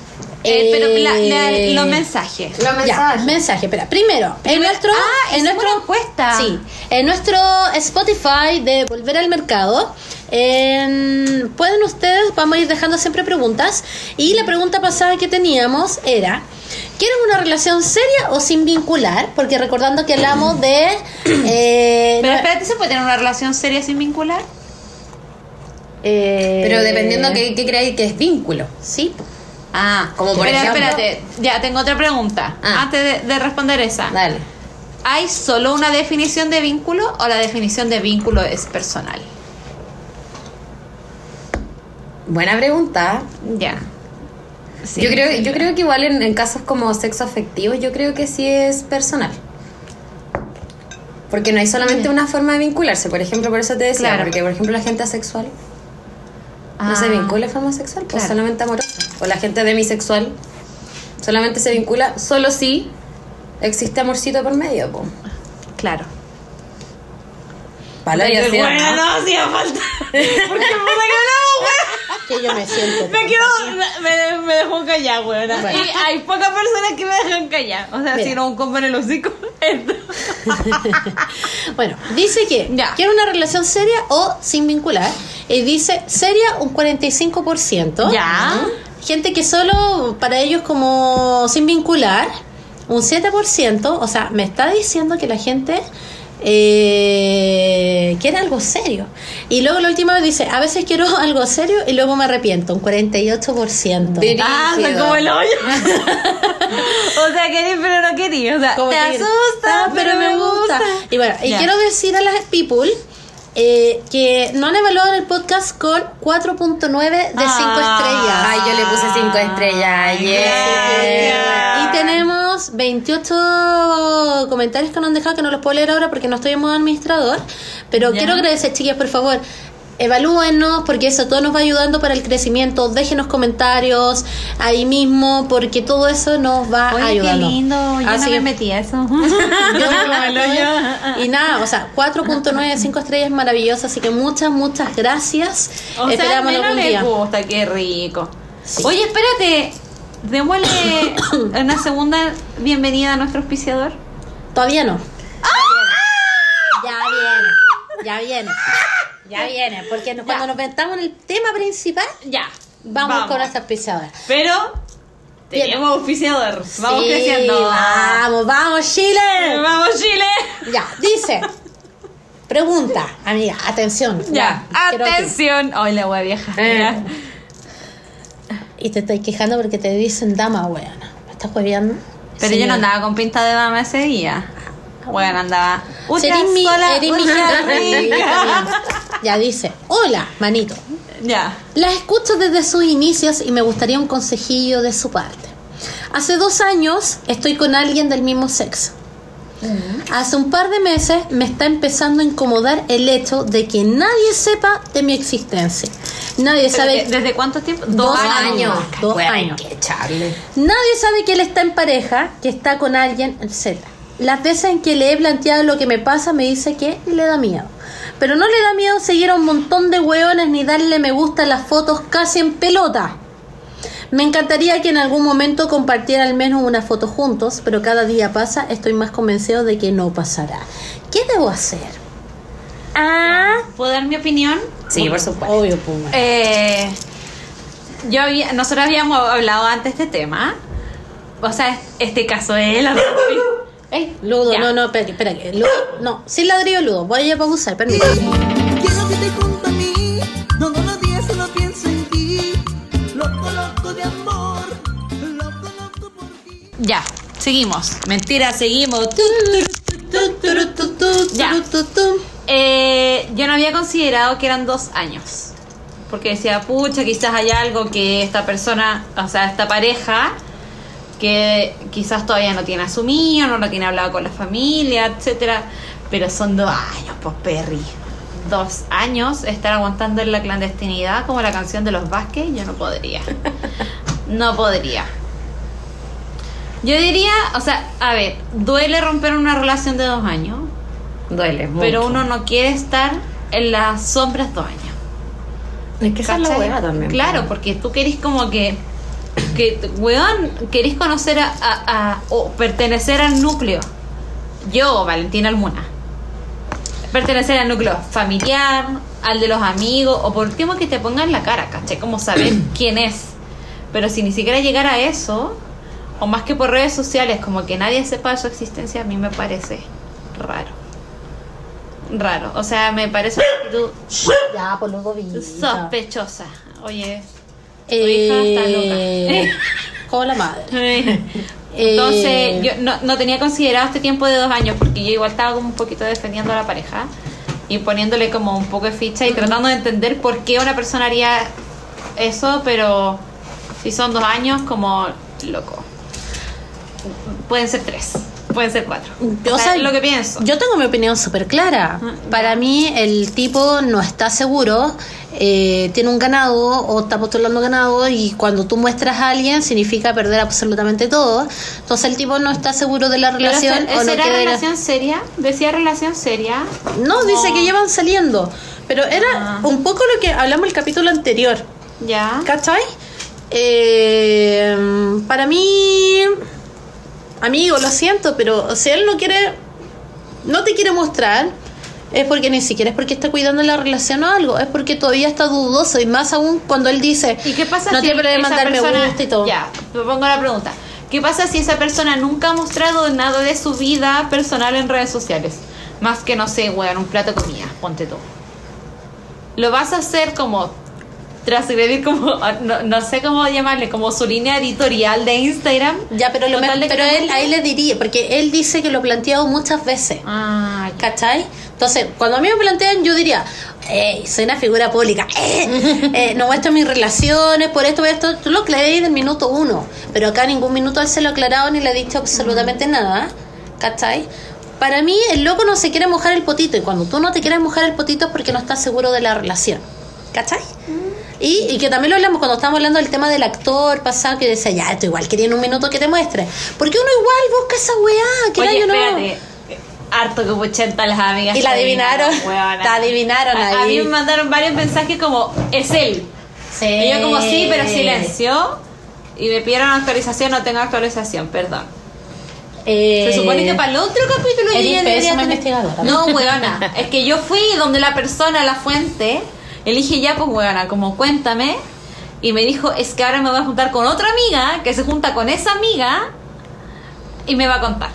B: Eh, pero la- la-
A: eh,
B: los mensajes.
D: Los
A: Ya,
D: mensajes.
A: mensaje, espera. Primero, en nuestro.
B: Ah,
A: en nuestro
B: encuesta.
A: Sí, en nuestro Spotify de Volver al Mercado. en- pueden ustedes, vamos a ir dejando siempre preguntas. Y la pregunta pasada que teníamos era: ¿Quieren una relación seria o sin vincular? Porque recordando que hablamos de. eh,
B: Pero espérate, ¿se puede tener una relación seria sin vincular?
A: eh,
D: Pero dependiendo qué, qué creáis que es vínculo.
A: Sí.
D: Ah, como por
B: Pero
D: ejemplo.
B: espérate, ya tengo otra pregunta.
D: Ah.
B: Antes de, de responder esa.
D: Dale.
B: ¿Hay solo una definición de vínculo o la definición de vínculo es personal?
D: Buena pregunta.
B: Ya. Sí.
D: yo creo, yo creo que igual en, en casos como sexo afectivo, yo creo que sí es personal. Porque no hay solamente una forma de vincularse. Por ejemplo, por eso te decía,
B: Claro.
D: porque por ejemplo la gente asexual no se
B: Ah.
D: vincula de forma sexual, pues
B: Claro.
D: solamente amorosa. O la gente demisexual solamente se vincula solo si existe amorcito por medio, pues.
B: Claro.
D: Pala y así,
B: Bueno,
D: ¿no?
B: no hacía falta. Porque puta que hablamos, weón.
A: Que yo me siento.
B: Me quedo, me, me dejó callar, weón.
A: Bueno.
B: Y hay pocas personas que me dejan callar. O sea,
A: Mira.
B: si no un combo en el hocico.
A: Bueno, dice que
B: Ya.
A: quiere una relación seria o sin vincular. Y dice seria un 45%.
B: Ya.
A: Gente que solo para ellos como sin vincular, un 7%. O sea, me está diciendo que la gente eh, quiere algo serio. Y luego la última vez dice, a veces quiero algo serio y luego me arrepiento, un 48%.
D: Diri-
B: Ah, soy
D: Rígido.
B: como el hoyo. o sea, querí pero no querí. O sea,
A: Como
B: te
A: que-
B: asusta, pero me gusta.
A: Y bueno, y quiero decir a las people eh, que no han evaluado el podcast con 4.9 de 5
B: Ah.
A: estrellas.
D: Ay, yo le puse cinco estrellas. Yeah.
A: Y tenemos 28 comentarios que nos han dejado que no los puedo leer ahora porque no estoy en modo administrador. Pero quiero agradecer, chiquillas, por favor. Evalúennos porque eso todo nos va ayudando para el crecimiento. Déjenos comentarios ahí mismo porque todo eso nos va
B: Oye, qué
A: ayudando.
B: lindo. Yo
A: Así
B: no me metí a eso.
A: yo Y nada, o sea, 4.9 de 5 estrellas es maravilloso, así que muchas, muchas gracias.
B: O sea,
A: Esperamos
B: menos
A: algún día.
B: gusta, qué rico.
A: Sí.
B: Oye, espérate. Démosle una segunda bienvenida a nuestro auspiciador.
A: Todavía no. Ya viene, ya viene, porque no- cuando nos metamos en el tema principal,
B: Ya.
A: vamos, con nuestra auspiciadora.
B: Pero tenemos auspiciador. Vamos
A: Sí,
B: creciendo.
A: Vamos, vamos, Chile.
B: Vamos, Chile.
A: Ya, dice. Pregunta, amiga, atención.
B: Ya, atención. Ay, la wea vieja.
D: Eh.
A: Y te estoy quejando porque te dicen dama, weona. ¿Me estás hueveando?
B: Pero yo no andaba con pinta de dama ese día. Bueno, andaba.
A: Mi,
B: sola-.
A: Ya dice, hola, manito.
B: Ya.
A: La escucho desde sus inicios y me gustaría un consejillo de su parte. Hace dos años estoy con alguien del mismo sexo. Hace un par de meses me está empezando a incomodar el hecho de que nadie sepa de mi existencia. Nadie sabe,
B: ¿Desde, desde cuánto tiempo?
A: Dos
D: años.
A: Dos
D: hay
A: años.
D: que echarle.
A: nadie sabe que él está en pareja, que está con alguien, etc. Las veces en que le he planteado lo que me pasa me dice que le da miedo. Pero no le da miedo seguir a un montón de hueones ni darle me gusta a las fotos casi en pelota. Me encantaría que en algún momento compartiera al menos una foto juntos, pero cada día pasa, estoy más convencido de que no pasará. ¿Qué debo hacer? Ah,
B: ¿Puedo dar mi opinión?
D: Sí, por supuesto.
A: obvio, Puma.
B: Eh, yo había, nosotros habíamos hablado antes de este tema. O sea, este caso es la
A: Ey, Ludo,
B: Ya.
A: no, no, espera, espera. Ludo, no, sin ladrillo, Ludo. Voy a pausar, permítame.
C: Quiero que te junto a mí, todos los días solo pienso en ti. Loco, loco de amor, loco, loco por ti.
B: Ya, seguimos. Mentira, seguimos. Ya. Eh, yo no había considerado que eran dos años. Porque decía, pucha, quizás hay algo que esta persona, o sea, esta pareja, que quizás todavía no tiene asumido, no lo tiene hablado con la familia, etcétera, pero son dos años, pues Perry. Dos años estar aguantando en la clandestinidad como la canción de los Vázquez, yo no podría. No podría. Yo diría, o sea, a ver, duele romper una relación de dos años,
D: Duele mucho.
B: pero uno no quiere estar en las sombras dos años.
D: Es que esa es la hueá también.
B: Claro, porque tú querés como que, que weón, querés conocer a, a- a- o pertenecer al núcleo. Yo, Valentina Almuna. Pertenecer al núcleo familiar, al de los amigos, o por último que te pongan la cara, ¿cachai? Como saber quién es. Pero si ni siquiera llegar a eso, o más que por redes sociales, como que nadie sepa de su existencia, a mí me parece raro. Raro. O sea, me parece una actitud
A: Ya.
B: Sospechosa. Oye, tu hija está
A: Eh,
B: loca.
A: Con la madre.
B: Entonces,
A: Eh,
B: yo no, no tenía considerado este tiempo de dos años porque yo igual estaba como un poquito defendiendo a la pareja y poniéndole como un poco de ficha y tratando de entender por qué una persona haría eso, pero si son dos años, como loco. Pueden ser tres, pueden ser cuatro.
A: Yo,
B: O sea, lo que pienso.
A: Yo tengo mi opinión súper clara.
B: Ah,
A: Para mí, el tipo no está seguro, eh, tiene un ganado o está postulando ganado, y cuando tú muestras a alguien significa perder absolutamente todo. Entonces, el tipo no está seguro de la
B: Pero
A: relación
B: ¿esa-
A: o no
B: ¿Será
A: quiere.
B: relación seria? Decía relación seria.
A: No, dice que llevan saliendo. Pero era
B: Ah.
A: un poco lo que hablamos el capítulo anterior.
B: Ya.
A: ¿Cachai? Eh, para mí, amigo, lo siento, pero si él no quiere, no te quiere mostrar, es porque ni siquiera es porque está cuidando la relación o algo, es porque todavía está dudoso y más aún cuando él dice,
B: ¿Y qué pasa
A: no
B: si esa
A: darme
B: persona-
A: gusto y todo.
B: Ya, te pongo la pregunta. ¿Qué pasa si esa persona nunca ha mostrado nada de su vida personal en redes sociales? Más que, no sé, weón, un plato de comida, ponte tú. Lo vas a hacer como transgredir como, no, no sé cómo llamarle, como su línea editorial de Instagram.
A: Ya, pero, lo
B: Con tal
A: me-
B: de que
A: pero él, ahí le diría, porque él dice que lo ha planteado muchas veces.
B: Ah.
A: ¿Cachai? Entonces, cuando a mí me plantean, yo diría, hey, soy una figura pública, eh, eh, no muestro mis relaciones, por esto, por esto, tú lo aclaré del minuto uno, pero acá en ningún minuto él se lo ha aclarado ni le ha dicho absolutamente nada, ¿cachai? Para mí, el loco no se quiere mojar el potito, y cuando tú no te quieres mojar el potito es porque no estás seguro de la relación, ¿cachai? Y, y que también lo hablamos cuando estábamos hablando del tema del actor pasado, que decía, ya, esto igual quería en un minuto que te muestre. Porque uno igual busca esa weá, que
B: Oye,
A: yo no.
B: espérate. Harto como 80 las amigas.
A: Y la adivinaron. La adivinaron
B: A, a
A: ahí.
B: mí me mandaron varios mensajes como, es él.
A: Sí.
B: Y yo como sí, pero silencio. Y me pidieron actualización, no tengo actualización, perdón.
A: Eh,
B: Se supone que para el otro capítulo yo ya debería tener-
A: investigadora.
B: No, weona. es que yo fui donde la persona, la fuente, elige ya, pues weona, como cuéntame. Y me dijo, es que ahora me voy a juntar con otra amiga que se junta con esa amiga y me va a contar.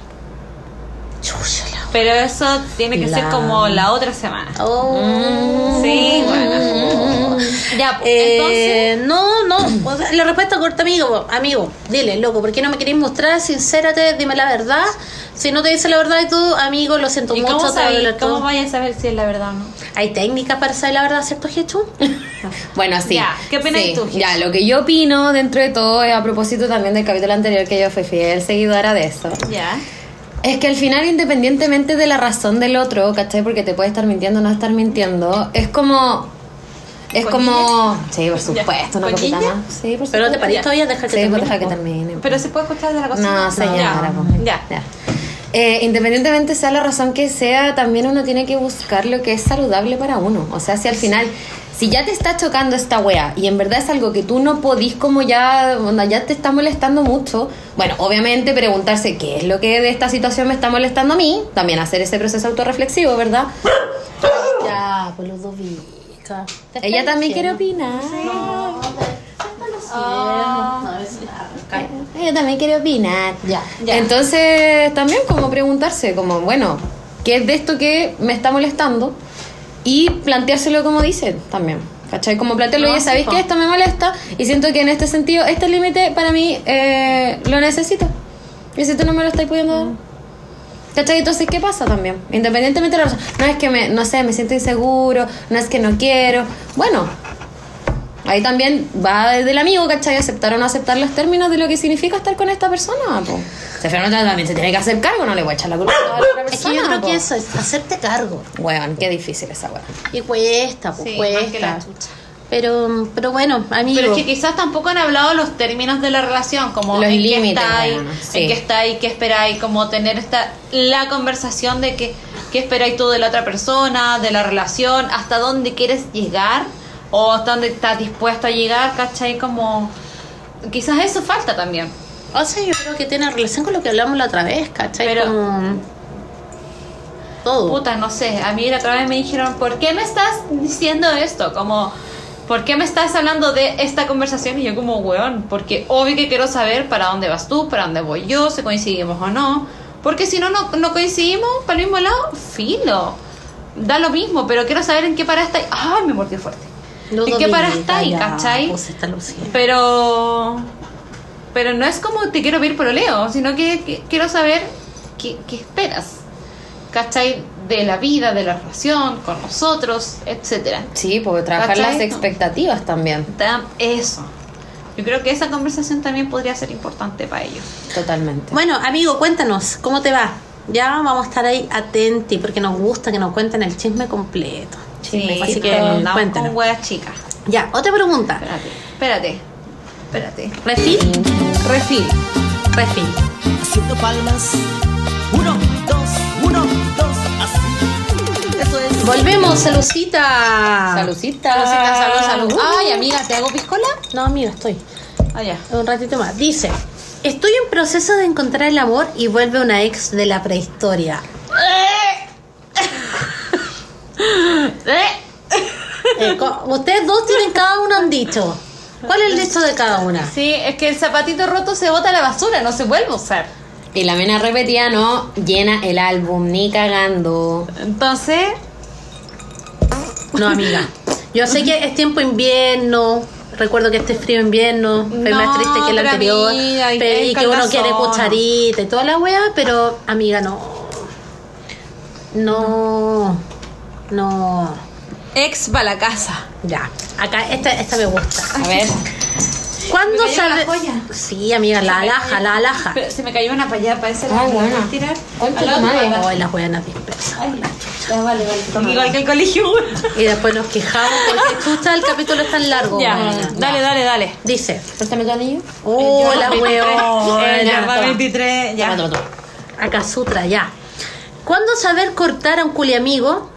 B: Pero eso tiene que ser como la otra semana.
A: Oh.
B: Sí, bueno. Ya, pues,
A: Eh, no, no, o sea, la respuesta corta, amigo, amigo, dile, loco, ¿por qué no me queréis mostrar? Sincérate, dime la verdad. Si no te dice la verdad y tú, amigo, lo siento
B: entonces, ¿y
A: mucho,
B: cómo, sabéis- cómo vayas a saber si es la verdad o no?
A: ¿Hay técnicas para saber la verdad, cierto, Jechu?
D: Bueno, sí.
B: Ya, ¿qué opinas
D: Sí.
B: tú?
D: Ya, lo que yo opino dentro de todo, es a propósito también del capítulo anterior que yo fui fiel seguidora de eso,
B: Ya.
D: es que al final, independientemente de la razón del otro, ¿cachai? Porque te puede estar mintiendo o no estar mintiendo, es como. Es como. Sí, por supuesto, una
B: ¿Colilla?
D: capitana. Sí, por supuesto.
A: Pero te parís todavía, deja que
D: Sí,
A: termine,
D: pues deja que termine.
B: Pero se puede escuchar de la cocina.
D: No, señora.
B: Ya.
D: pues.
B: Ya.
D: Ya. Eh, independientemente sea la razón que sea, también uno tiene que buscar lo que es saludable para uno. O sea, si al final, si ya te está chocando esta wea y en verdad es algo que tú no podís como ya, onda, ya te está molestando mucho, bueno, obviamente preguntarse qué es lo que de esta situación me está molestando a mí, también hacer ese proceso autorreflexivo, ¿verdad?
A: Ya, por los dos vicas.
D: Ella también quiere opinar.
A: Ah,
D: Ella también quiere opinar.
A: Ya.
B: Ya.
D: Entonces, también como preguntarse, como, bueno, ¿qué es de esto que me está molestando? Y planteárselo como dice también. ¿Cachai? Como plantearlo,
B: No,
D: oye, ¿sabéis que esto me molesta? Y siento que en este sentido, este límite para mí eh, lo necesito. Y si tú no me lo estás pudiendo dar. ¿Cachai? Entonces, ¿qué pasa también? Independientemente de la razón. No es que me, no sé, me siento inseguro, no es que no quiero. Bueno, Ahí también va desde el amigo, ¿cachai? Aceptar o no aceptar los términos de lo que significa estar con esta persona, po. O sea, también se tiene que hacer cargo, no le voy a echar la culpa a la otra
A: Es
D: persona.
A: que yo creo
D: po.
A: que eso es hacerte cargo.
D: Weón, qué difícil esa weón.
A: Y cuesta, pues
B: Sí, más que la
A: cuesta. Pero, pero bueno, amigo.
B: Pero es que quizás tampoco han hablado los términos de la relación, como
D: Los
B: en qué
D: límites,
B: estáis,
D: bueno, sí.
B: en qué estáis, qué esperáis, como tener esta la conversación de que qué esperáis tú de la otra persona, de la relación, hasta dónde quieres llegar o hasta dónde estás dispuesto a llegar, ¿cachai? Como quizás eso falta también.
A: O sea, yo creo que tiene relación con lo que hablamos la otra vez, ¿cachai?
B: Pero-
A: Como... Todo.
B: Puta, no sé, a mí la otra vez me dijeron, ¿por qué me estás diciendo esto? Como, ¿por qué me estás hablando de esta conversación? Y yo como, weón, porque obvio que quiero saber para dónde vas tú, para dónde voy yo, si coincidimos o no. Porque si no, no, no coincidimos para el mismo lado, filo. Da lo mismo, pero quiero saber en qué para está. ¡Ay, me mordió fuerte! ¿En qué para está ahí, cachai?
A: Pues está.
B: Pero. Pero no es como te quiero pedir leo sino que, que quiero saber qué, qué esperas. ¿Cachai? De la vida, de la relación, con nosotros, etcétera.
D: Sí, porque trabajar
B: ¿Cachai?
D: las expectativas también.
B: Eso. Yo creo que esa conversación también podría ser importante para ellos.
D: Totalmente.
A: Bueno, amigo, cuéntanos, ¿cómo te va? Ya vamos a estar ahí atentos porque nos gusta que nos cuenten el chisme completo. Chisme, así que cuéntanos.
B: con huevas chicas.
A: Ya, otra pregunta.
B: Espérate, espérate, espérate.
A: ¿Refil?
B: Refil.
A: Refil.
C: Haciendo palmas. Uno, dos, uno, dos.
A: Volvemos, salucita.
D: Salucita.
B: Saludcita, salud, salud.
A: Uh.
B: Ay, amiga, ¿te hago piscola?
A: No, amiga, estoy.
B: Ah, ya.
A: Un ratito más. Dice, estoy en proceso de encontrar el amor y vuelve una ex de la prehistoria. Eh, co- ustedes dos tienen cada uno un dicho. ¿Cuál es el dicho de cada una?
B: Sí, es que el zapatito roto se bota a la basura, no se vuelve a usar.
D: Y la mena repetía, no, llena el álbum, ni cagando.
B: Entonces,
A: No, amiga. Yo sé que es tiempo invierno. Recuerdo que este frío invierno fue
B: No,
A: más triste que el anterior.
B: amiga, y
A: que uno quiere cucharita y toda la wea, pero amiga, no. No. No.
B: ex va la casa.
A: Ya. Acá, esta, esta me gusta.
D: A ver.
A: ¿Cuándo
B: la joya.
A: Sí, amiga, la alaja, la alaja.
B: Pero se me cayó una para allá, para ese
D: Ay,
B: lado.
D: buena.
B: ¿Puedes tirar?
A: Ay, las buenas dispersas.
B: Ya, vale, vale. Igual que el colegio.
A: Y después nos quejamos porque chucha el capítulo es tan largo.
B: Ya, dale, dale, dale.
A: Dice.
D: Préstame tu anillo.
A: Oh, la
B: El
A: weona.
B: Yarda 23, ya.
D: Toma, toma, toma.
A: Acá Sutra, ya. ¿Cuándo saber cortar a un culiamigo?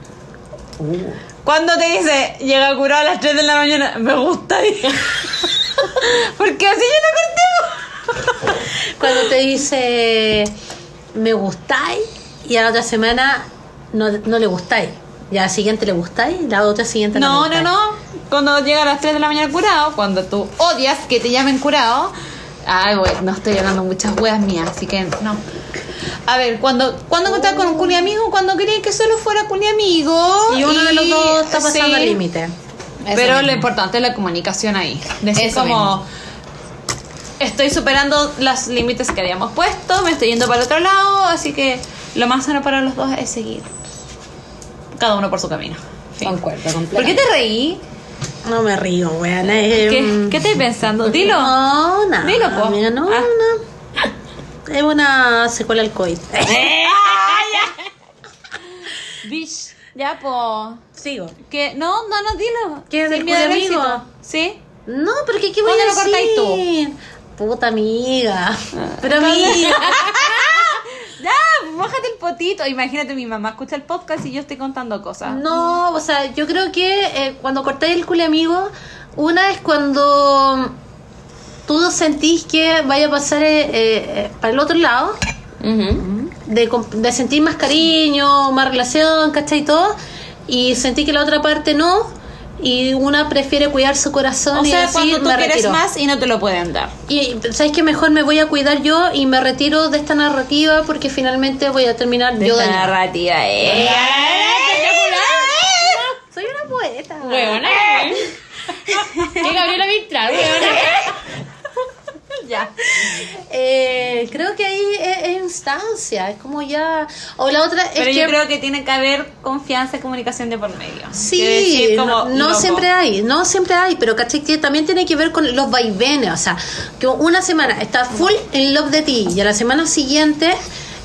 B: Cuando te dice, llega curado a las 3 de la mañana, me gusta. Porque así yo no corteo.
A: Cuando te dice, me gustáis, y a la otra semana no, no le gustáis. Y a la siguiente le gustáis, y la otra siguiente no,
B: No,
A: le
B: no, no. Cuando llega a las 3 de la mañana curado, cuando tú odias que te llamen curado. Ay, bueno, no estoy hablando muchas weas mías, así que no. A ver, cuando cuando contás con un culi amigo, cuando quería que solo fuera culi amigo.
A: Y uno de los dos está pasando
B: sí,
A: el límite.
B: Pero lo
D: mismo.
B: importante es la comunicación ahí. Decir
D: Eso
B: como.
D: mismo.
B: Estoy superando los límites que habíamos puesto, me estoy yendo para el otro lado, así que lo más sano para los dos es seguir. Cada uno por su camino. Fin.
D: Concuerdo,
B: ¿Por qué te reí?
A: No me río, weón.
B: ¿Qué,
A: mm,
B: ¿Qué estás pensando? Dilo.
A: No, nada.
B: Dilo, po.
A: amiga, no,
B: Ah.
A: no. Es una secuela al COVID.
B: Bish, ya, po.
A: Sigo.
B: Que, no, no, no, dilo.
A: ¿Qué,
B: Sin
A: del
B: miedo al
A: amigo?
B: éxito. ¿Sí?
A: No, pero ¿qué, qué voy
B: ¿Cuándo
A: a
B: lo cortáis tú?
A: decir? Puta amiga. Pero amiga.
B: Ya, bájate el potito. Imagínate, mi mamá escucha el podcast y yo estoy contando cosas.
A: No, o sea, yo creo que eh, cuando cortáis el culi amigo, una es cuando tú sentís que vaya a pasar eh, eh, para el otro lado, de, comp- de sentir más cariño, más relación, ¿cachai? Y todo, y sentí que la otra parte no, y una prefiere cuidar su corazón
B: O
A: y
B: sea,
A: decir,
B: cuando tú
A: me
B: quieres
A: retiro.
B: más y no te lo pueden dar.
A: Y sabes que mejor me voy a cuidar yo y me retiro de esta narrativa porque finalmente voy a terminar yo
B: Esta narrativa, eh.
A: Soy una poeta.
D: Huevona. ¿Qué Gabriela Mistral?
B: Ya.
A: Eh, creo que ahí es, es instancia, es como ya... O la otra es
B: Pero
A: que...
B: yo creo que tiene que haber confianza y comunicación de por medio.
A: Sí,
B: Quiere decir, como,
A: no, siempre hay, no siempre hay, pero caché que también tiene que ver con los vaivenes, o sea, que una semana está full in love de ti y a la semana siguiente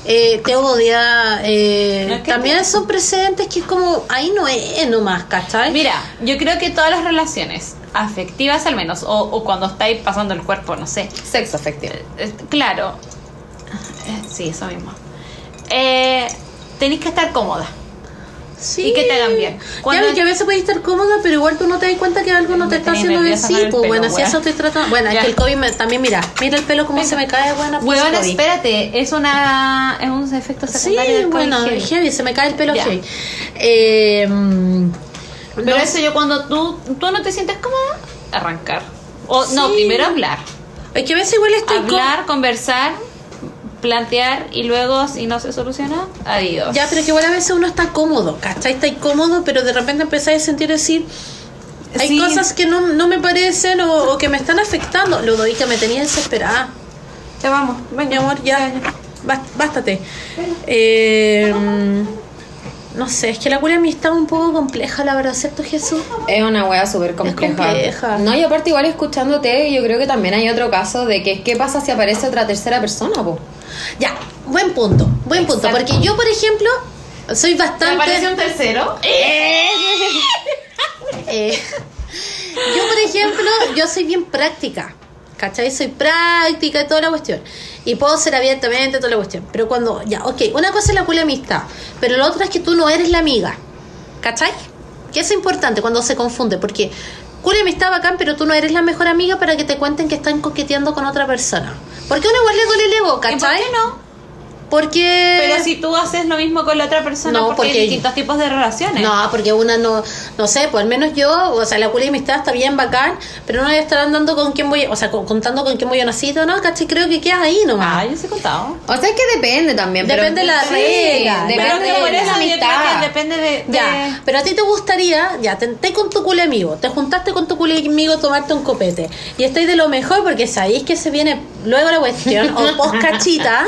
A: eh, te odia, eh,
B: No, es que
A: también
B: te-
A: son presentes que es como, ahí no es nomás, ¿cachai?
B: Mira, yo creo que todas las relaciones afectivas al menos, o, o cuando estáis pasando el cuerpo, no sé,
D: Sexo afectivo.
B: Eh, claro, Eh, sí, eso mismo. Eh, tenéis que estar cómoda.
A: Sí.
B: y que te hagan bien.
A: Ya
B: Cuando-
A: ves que a veces puedes estar cómoda, pero igual tú no te das cuenta que algo no te está haciendo bien. Sí, pues bueno, si eso estoy tratando. Bueno, es que el COVID me- también, mira, mira el pelo cómo se me cae, buena. COVID.
B: espérate, es una es un efecto
A: Sí,
B: secundario del COVID
A: bueno,
B: heavy.
A: es heavy, se me cae el pelo
B: Ya.
A: heavy. Eh,
B: Pero
A: no
B: eso yo cuando tú, tú no te sientes cómoda, arrancar. O no,
A: Sí.
B: primero hablar.
A: Es que a veces igual estoy
B: Hablar, conversar, plantear y luego si no se soluciona, adiós.
A: Ya, pero que igual a veces uno está cómodo, ¿cachai? Está incómodo, pero de repente empezáis a sentir decir. Hay
B: Sí.
A: cosas que no, no me parecen o, o que me están afectando. Ludovica me tenía desesperada.
B: Ya vamos,
A: Mi amor, ya. bás- Bástate. Eh, no sé, es que la cura mí está un poco compleja, la verdad, ¿cierto, Jesús?
D: Es una wea súper compleja.
A: compleja.
D: No, y aparte igual escuchándote, yo creo que también hay otro caso de que qué pasa si aparece otra tercera persona, po.
A: Ya, buen punto, buen punto. Porque yo, por ejemplo, soy
B: ¿Te
A: bastante.
B: aparece un tercero?
A: Eh, yo, por ejemplo, yo soy bien práctica. ¿Cachai? Soy práctica y toda la cuestión. Y puedo ser abiertamente toda la cuestión. Pero cuando, ya, ok, una cosa es la culia amistad. Pero la otra es que tú no eres la amiga. ¿Cachai? Que es importante cuando se confunde. Porque culia amistad bacán, pero tú no eres la mejor amiga para que te cuenten que están coqueteando con otra persona. Porque uno igual le duele el ego,
B: ¿Y por
A: ¿cachai?
B: qué no?
A: Porque.
B: Pero si tú haces lo mismo con la otra persona,
A: No,
B: porque,
A: porque-
B: hay distintos tipos de relaciones.
A: No, porque una no, no sé, pues al menos yo, o sea, la culia de amistad está bien bacán, pero no voy a estar andando con quién voy, o sea, con- contando con quién voy a nacido, ¿no? ¿Cachai? Creo que quedas ahí nomás.
B: Ah, yo se he contado.
D: O sea, es que depende también. pero-
A: Depende de la
D: Sí,
A: regla,
D: Depende
B: Pero
A: de
B: que por
D: de
B: eso
D: la
B: yo creo
D: amistad.
B: que depende de... de-
A: Ya, pero a ti te gustaría, ya, te, te con tu culia amigo, te juntaste con tu culia amigo a tomarte un copete y estáis de lo mejor porque sabéis que se viene luego la cuestión, o post cachita,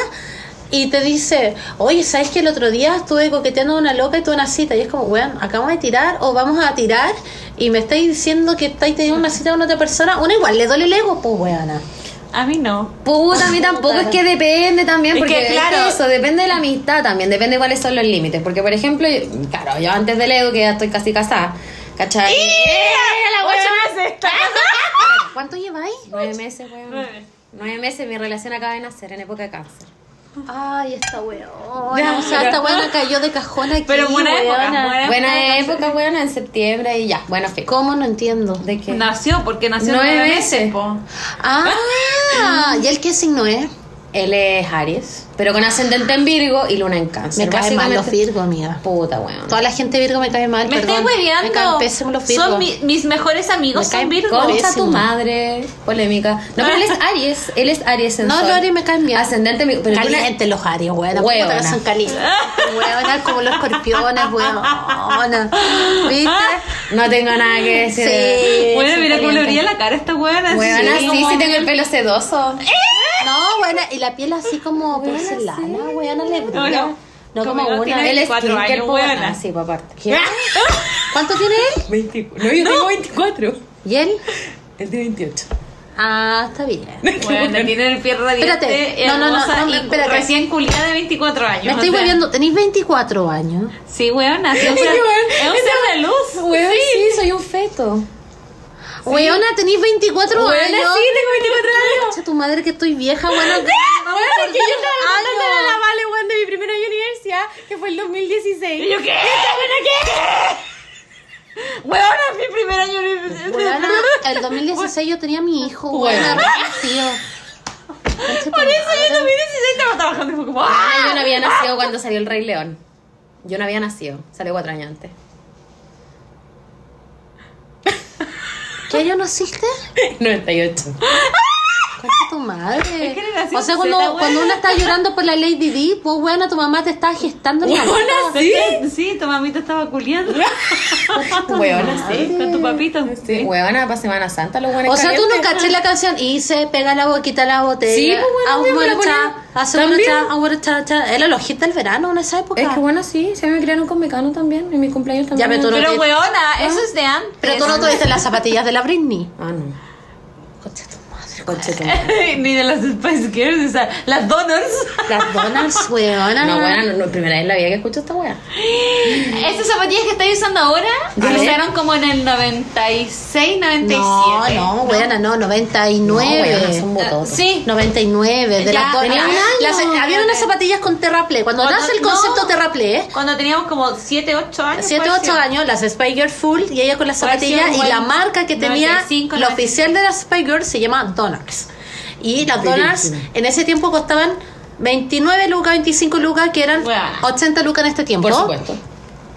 A: y te dice, oye, ¿sabes que el otro día estuve coqueteando a una loca y tuve una cita? Y es como, weón, acabamos de tirar o vamos a tirar y me estáis diciendo que estáis teniendo una cita con otra persona, una igual le duele el ego, pues weona.
B: A mí no.
D: Puta, a mí tampoco es que depende también,
B: Es
D: porque
B: que, claro.
D: eso depende de la amistad también, depende de cuáles son los límites. Porque, por ejemplo, yo- claro, yo antes del Edo, que ya estoy casi casada, ¿cachai?
B: la
D: Ocho
B: meses!
A: ¿Cuánto lleváis?
D: Nueve meses, weón.
B: Nueve.
D: Nueve meses, mi relación acaba de nacer en época de cáncer.
A: Ay, esta weona.
B: Ya,
A: o sea,
B: pero-
A: esta weona cayó de cajón aquí.
B: Pero buena época,
A: weona.
B: buena
D: Buena época, weón, en septiembre y ya, bueno.
A: ¿Cómo no entiendo?
D: ¿De qué?
B: Nació, porque nació
D: Nueve meses.
B: meses, po.
A: Ah, ¿y él qué signo es?
D: Él es Aries, pero con ascendente en Virgo y luna en cáncer.
A: Me caen mal los Virgo, amiga.
D: Puta, weón.
A: Toda la gente Virgo me cae mal,
B: Me
A: perdón.
B: estoy hueveando.
A: Me caen pésimos los Virgo.
B: Son mi- mis mejores amigos,
A: Me
B: son
A: caen
B: Virgo.
A: con-
D: Concha tu madre, polémica. No, pero él es Aries, él es Aries en
A: No,
D: sol.
A: los Aries me caen bien.
D: Ascendente, tú le-
A: Caliente los Aries. Puta que son calientes. Hueonas como los escorpiones, weona. ¿Viste?
D: No tengo nada que decir.
A: Sí.
B: Bueno, mira cómo le brilla la cara a esta. Weona, así
D: sí, sí tengo el pelo sedoso.
A: No, buena, y la piel así como porcelana, weona, le brilla.
B: No,
A: No,
B: no.
A: como
B: Conmigo
A: una.
D: Él es
B: 24
D: skincare
B: años,
D: por-
B: weona.
D: Ah, sí, pa' aparte.
A: ¿Qué? ¿Cuánto tiene él?
D: 24. No, yo tengo 24.
A: ¿Y él?
D: Él tiene 28.
A: Ah, está bien.
B: Bueno, tiene el pie radiante.
A: Espérate. No, no, no, no, espérate.
B: Recién culiada de 24 años.
A: Me estoy volviendo. Tenéis 24 años.
B: Sí, weona. sí, o sea,
D: Sí, weón.
B: es un ser de luz.
D: Weón, sí, soy un feto.
A: Weona, tenéis 24
D: Weona,
A: años.
D: sí, tengo 24 años.
A: Cacha tu madre que estoy vieja, weona.
D: Es que yo estaba contando de la Vale, weón, de mi primer año de universidad, que fue el 2016.
B: ¿Y yo qué? Weona, es mi primer año de
A: Weona, el 2016 yo tenía a mi hijo, weona,
D: Weona.
A: tío.
B: Por eso yo en 2016 estaba trabajando y fue como... ¡ah!
D: Ah, yo no había nacido cuando salió el Rey León. Yo no había nacido, salió cuatro años antes.
A: ¿Qué año naciste?
D: 98.
A: Concha tu madre.
B: generación
A: O sea,
B: Z,
A: cuando,
B: weona.
A: cuando uno está llorando por la Lady Di, pues weona, tu mamá te está gestando en la
D: Weona.
B: Sí, sí, tu mamita estaba culiando.
D: Huevona,
B: ¿no?
D: sí.
B: Con tu papito.
D: Sí, huevona, para Semana Santa los buenos
A: O sea, tú no caché la canción y se pega la boquita a la botella.
D: Sí, pues, bueno,
A: Ah, hace ah. Era los hits del verano en esa época.
D: Es que bueno, sí, se me criaron con Mecano también, en mi cumpleaños también.
A: Ya, pero tú no
B: Pero weona, eso es de antes.
A: Pero tú no tuviste las zapatillas de la Britney.
D: Ah, no.
A: Concha
B: Ni de las Spice Girls, o sea, las Donors.
A: Las donas, weona.
D: No, bueno, no, no, primera vez en la vida que escucho esta wea.
B: Estas zapatillas que estáis usando ahora usaron como en el 96, 97.
A: No, no, weona, no, 99.
D: No, weona, son bototos.
B: Sí.
A: 99, de
B: Ya,
A: las donas.
B: tenía un año.
A: Las- había unas zapatillas con terraplé. Cuando
B: Cuando-
A: nace el
B: no.
A: concepto terraplé,
B: Cuando teníamos como 7, 8 años.
A: 7,
B: puede
A: 8
B: ser.
A: años, las Spy Girls Full y ella con las zapatillas y la marca que tenía,
B: 95,
A: la
B: 96.
A: oficial de las Spy Girls se llama Y las Donars
D: Verísimo.
A: en ese tiempo costaban 29 lucas, 25 lucas, que eran
B: Bueno.
A: 80 lucas en este tiempo.
D: Por supuesto.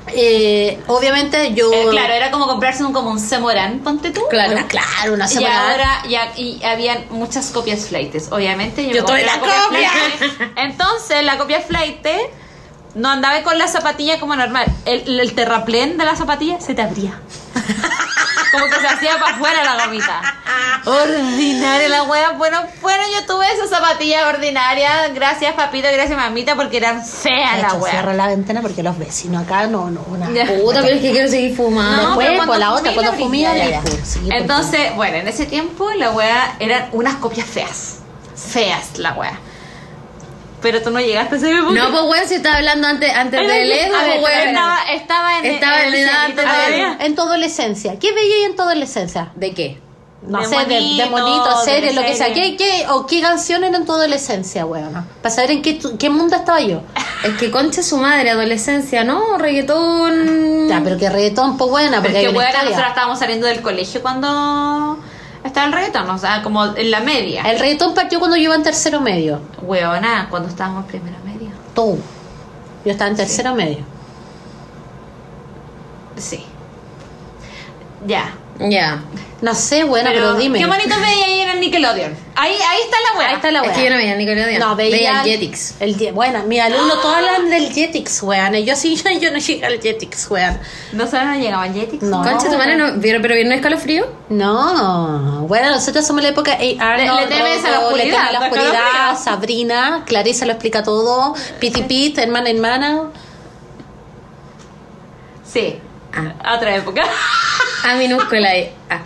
A: Eh, obviamente yo...
B: Eh, claro, era como comprarse un, como un Semoran, ponte tú.
D: Claro.
A: Una, claro, una
B: Y
A: semana.
B: ahora ya y habían muchas copias flightes, obviamente. Yo,
A: Yo tuve la copia.
B: flight. Entonces, la copia flight no andaba con la zapatilla como normal. El, el terraplén de la zapatilla se te abría. como que se hacía para afuera la gomita. Ordinaria la wea. Bueno, bueno, yo tuve esa zapatilla ordinaria. Gracias, papito, gracias, mamita, porque eran feas la wea.
A: cierra la ventana porque los vecinos acá no, no, una...
B: Ya.
D: Puta, pero es que quiero seguir fumando.
B: No,
A: Después,
B: pero
A: por la otra, cuando fumía, por
B: Entonces, bueno, en ese tiempo la wea eran unas copias feas. Feas la wea. Pero tú no llegaste a ese época.
D: No, pues weón, si estaba hablando antes, antes
B: Ay,
D: del pues.
B: Estaba, estaba en
D: Estaba en
B: el
D: edad antes de-.
A: En tu adolescencia. ¿Qué veía en tu adolescencia?
D: ¿De qué?
A: No
B: De
A: sé, de, de
B: monito,
A: monito,
B: de
A: series, lo que sea. ¿Qué, qué, ¿O qué canción era en tu adolescencia, weón? Para saber en qué, tu- qué mundo estaba yo.
D: Es que concha su madre, adolescencia, ¿no? Reggaetón.
A: Ya, pero que reggaetón, pues buena,
B: Pero
A: porque
B: es que bueno,
A: historia.
B: nosotros estábamos saliendo del colegio cuando estaba el reggaetón, o sea, como en la media.
A: El reggaetón partió cuando yo iba en tercero medio.
B: Weona, cuando estábamos en primero medio.
A: Tú. Yo estaba en tercero medio.
B: Sí. Ya.
D: Ya.
A: No sé, bueno, pero, dime.
B: ¿Qué bonito veía ahí en el Nickelodeon? Ahí, ahí está la wea.
A: Ahí está la
D: Es
A: weá.
D: que yo no veía Nickelodeon.
A: No, veía,
D: veía el Jetix.
A: El, bueno, mis alumnos todos hablan del Jetix, weón. Y Yo sí, yo, yo no llegué al Jetix, weón.
B: ¿No saben no llegaba Jetix?
A: No.
D: Concha su madre, no, pero, pero no escalofrío.
A: No, bueno, nosotros somos la época A. Arnold,
B: Le- le temes a la
A: le
B: oscuridad,
A: temes a la oscuridad, Sabrina, Clarisa lo explica todo, Piti Pit, hermana, hermana.
B: Sí.
D: Ah.
B: Otra época.
D: A minúscula. y- Ah.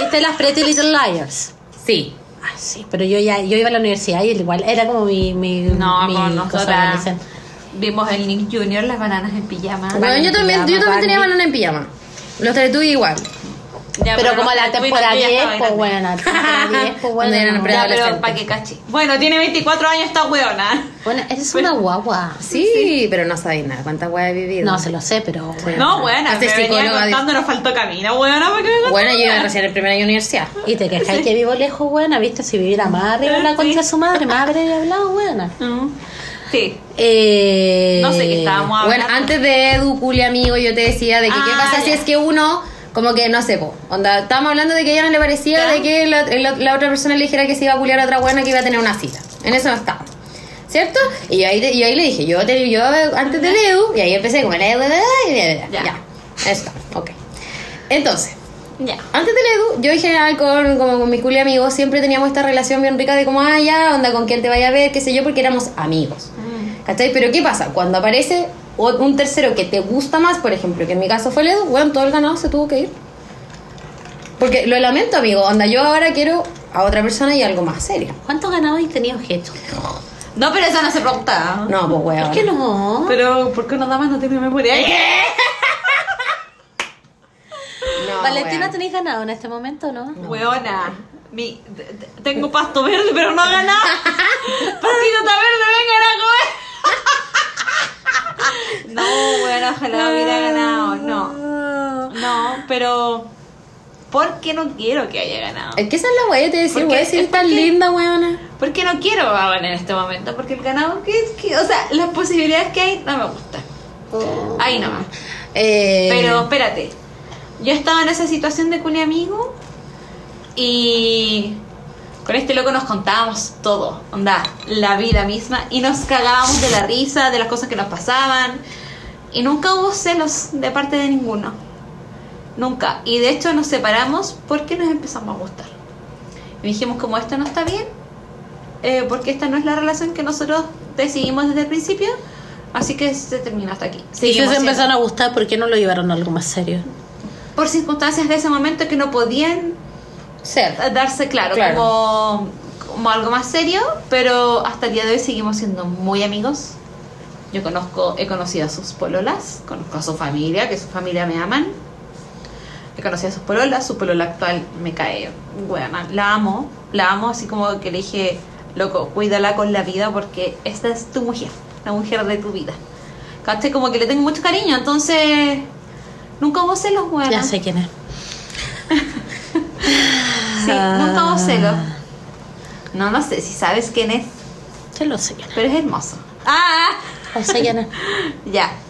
A: ¿Viste las Pretty Little Liars?
D: Sí.
A: Sí, pero yo ya yo iba a la universidad y igual era como mi, mi,
B: No,
A: mi
B: con nosotras vimos el Nick Jr., las bananas en pijama.
D: Bueno, yo
A: en
D: también, yo también tenía banana en pijama. Los Teletubbies igual.
B: Ya,
A: Pero como
B: no,
A: la temporada
B: ya
A: 10,
B: estabas
A: pues la temporada 10, pues no.
B: Ya, pero
D: Preadolescente.
B: pa' que cachi. Bueno, tiene 24 años esta weona.
A: Bueno, eres una guagua.
D: Sí, pero no sabéis nada. ¿Cuántas weas he vivido?
A: No, se lo sé, pero bueno.
B: No, buena, venía
D: psicóloga,
B: contando, nos faltó camino, weona, ¿para qué me
D: Bueno, yo iba recién en primer año de universidad.
A: Y te quejáis que vivo lejos, buena, viste, si viviera más arriba la concha de su madre, más habría hablado, buena.
B: Mm. Sí.
A: Eh,
B: No sé qué estábamos hablando.
D: Bueno, antes de Edu, Culi, amigo, yo te decía de que qué
B: Ah,
D: pasa si
B: ya.
D: es que uno, como que, no sé, po, onda, estábamos hablando de que a ella no le parecía
B: Ya.
D: de que la, la- la otra persona le dijera que se iba a culiar a otra buena que iba a tener una cita. En eso no estaba. ¿Cierto? Y yo ahí, te- yo ahí le dije, yo, te, yo antes del Edu, y ahí empecé como y ya,
B: Ya.
D: Eso ok. Entonces,
B: Ya.
D: antes del Edu, yo en general con, como con mis culi amigos siempre teníamos esta relación bien rica de como, ah, ya, onda, con quién te vaya a ver, qué sé yo, porque éramos amigos. ¿Cachai? Pero ¿qué pasa? Cuando aparece o- un tercero que te gusta más, por ejemplo, que en mi caso fue el Edu, bueno, todo el ganado se tuvo que ir. Porque lo lamento, amigo, onda, yo ahora quiero a otra persona y algo más serio.
A: ¿Cuántos ganados y tenía objeto?
B: No, pero esa no se pregunta.
D: No, pues weón.
A: Es que no.
B: Pero, ¿por qué una dama no tiene memoria?
D: No,
A: Valentina. ¿tenéis ganado en este momento, no?
B: Weona. Mi, tengo pasto verde, pero no ha ganado. Pastito está verde, vengan a comer. No, bueno, ojalá hubiera ganado. No. No, pero. ¿Por qué no quiero que haya ganado?
D: Es que esa es la weá, te decía,
B: Porque-
D: si
B: es
D: tan
B: porque-
D: linda, weona.
B: ¿Por qué no quiero ganar en este momento? Porque el ganado, que, que- o sea, las posibilidades que hay no me gustan. Ahí nomás.
A: Eh,
B: Pero espérate, yo estaba en esa situación de culi amigo y con este loco nos contábamos todo, onda, la vida misma y nos cagábamos de la risa, de las cosas que nos pasaban y nunca hubo celos de parte de ninguno. Nunca. Y de hecho nos separamos porque nos empezamos a gustar. Y dijimos como esto no está bien, eh, porque esta no es la relación que nosotros decidimos desde el principio, así que se termina hasta aquí.
A: Si se empezaron a gustar, ¿por qué no lo llevaron a algo más serio?
B: Por circunstancias de ese momento que no podían
D: Ser.
B: darse claro,
D: Claro.
B: Como, como algo más serio, pero hasta el día de hoy seguimos siendo muy amigos. Yo conozco, he conocido a sus pololas, conozco a su familia, que su familia me aman. He conocido a sus pololas, su polola actual me cae buena, la amo, la amo, así como que le dije, loco, cuídala con la vida porque esta es tu mujer, la mujer de tu vida. ¿Cachai? Como que le tengo mucho cariño, entonces nunca hubo celos, buena.
A: Ya sé quién es.
B: Sí,
A: Ah.
B: nunca hubo celos. No, no sé si sabes quién es,
A: Sí, lo sé
B: pero es hermoso. ¡Ah!
A: Lo sé quién es.
B: Ya.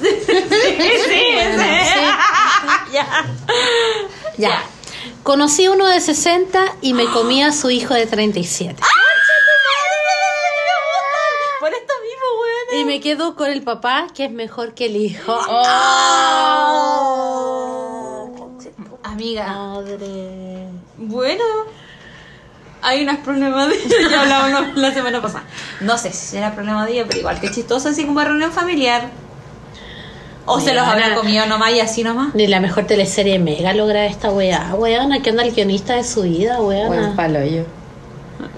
B: Sí, sí, sí. Ya.
A: Ya. Conocí uno de 60 y me comí a su hijo de 37.
B: Por esto mismo, weón.
A: Y me quedo con el papá, que es mejor que el hijo.
B: Amiga,
A: Madre.
B: bueno. Hay unos problemas de ya hablamos la semana pasada. No sé si era problema de ella, pero igual que chistoso, así como reunión familiar. O se los habrá comido nomás y así nomás.
A: Ni la mejor teleserie mega logra esta weá. Weona, que onda el guionista de su vida,
D: Buen
A: weona.
B: Ah.
D: palo yo.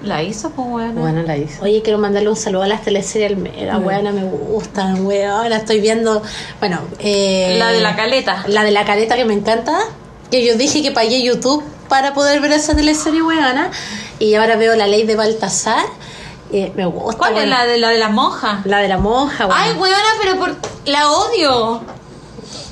B: La hizo, pues, weón.
D: Bueno, la hizo.
A: Oye, quiero mandarle un saludo a las teleseries Mega, weona, me gustan, weona. Estoy viendo, bueno, eh,
B: La de la caleta.
A: La de la caleta que me encanta. Que yo dije que pagué YouTube para poder ver esa teleserie weona. Y ahora veo la ley de Baltasar. Eh, me gusta.
B: ¿Cuál es la de la de la monja?
A: La de la monja, weona.
B: Ay, weona, pero por... la odio.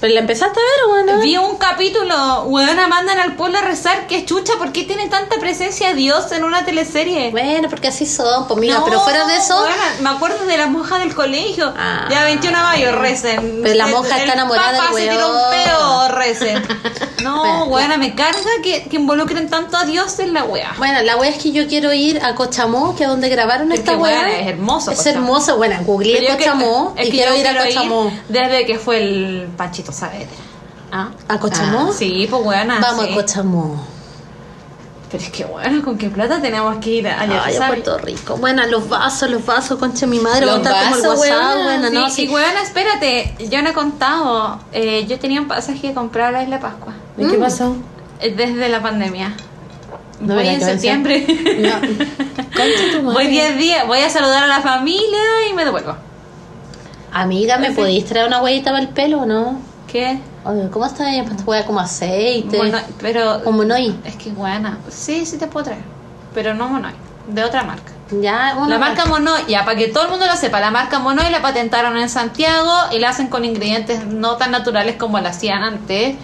A: Pero la empezaste a ver, weona.
B: Vi un capítulo, weona, mandan al pueblo a rezar. ¿Qué chucha? ¿Por qué tiene tanta presencia Dios en una teleserie?
A: Bueno, porque así son, pues mira,
B: No,
A: pero fuera de eso.
B: me acuerdo de la monja del colegio.
A: Ah.
B: ya 21 de mayo, recen.
A: Pero la
B: El-
A: monja está
B: el
A: enamorada del
B: papa se tiró un
A: weón.
B: peo, recen. No,
A: Bueno,
B: weona, me carga que, que involucren tanto a Dios en la wea.
A: Bueno, la wea es que yo quiero ir a Cochamó, que es donde grabaron
B: Es
A: esta
B: que,
A: wea.
B: es hermoso
A: Es
B: Cochamó.
A: hermoso, bueno, googleé
B: que-
A: Cochamó
B: es
A: y
B: que
A: quiero ir a Cochamó.
B: desde que fue el Saavedra.
A: ¿Ah? ¿A Cochamó?
B: Ah, sí, pues weona.
A: Vamos
B: sí.
A: a Cochamó.
B: Pero es que bueno, ¿con qué plata tenemos que ir?
A: Ay, a
B: ¿sabes?
A: Puerto Rico. Bueno, los vasos, los vasos, concha mi madre.
D: Los
A: Los como el
D: vasos,
A: WhatsApp,
D: weona,
A: bueno,
B: Sí,
A: no,
B: y weona, espérate, yo no he contado. Eh, yo tenía un pasaje que comprar a la Isla Pascua.
D: ¿Y qué pasó?
B: Eh, Desde la pandemia.
A: No
B: voy en septiembre.
A: No. Concha tu madre.
B: voy 10 días, voy a saludar a la familia y me devuelvo.
A: Amiga, ¿me podéis traer una huevita para el pelo o no?
B: ¿Qué?
A: ¿cómo está ahí? Pues hueá como aceite.
B: Mono- pero
A: Como Monoy.
B: es que buena. Sí, sí te puedo traer. Pero no Monoy, de otra marca.
A: Ya, una
B: La marca Monoy, ya para que todo el mundo lo sepa, la marca Monoy la patentaron en Santiago y la hacen con ingredientes no tan naturales como la hacían antes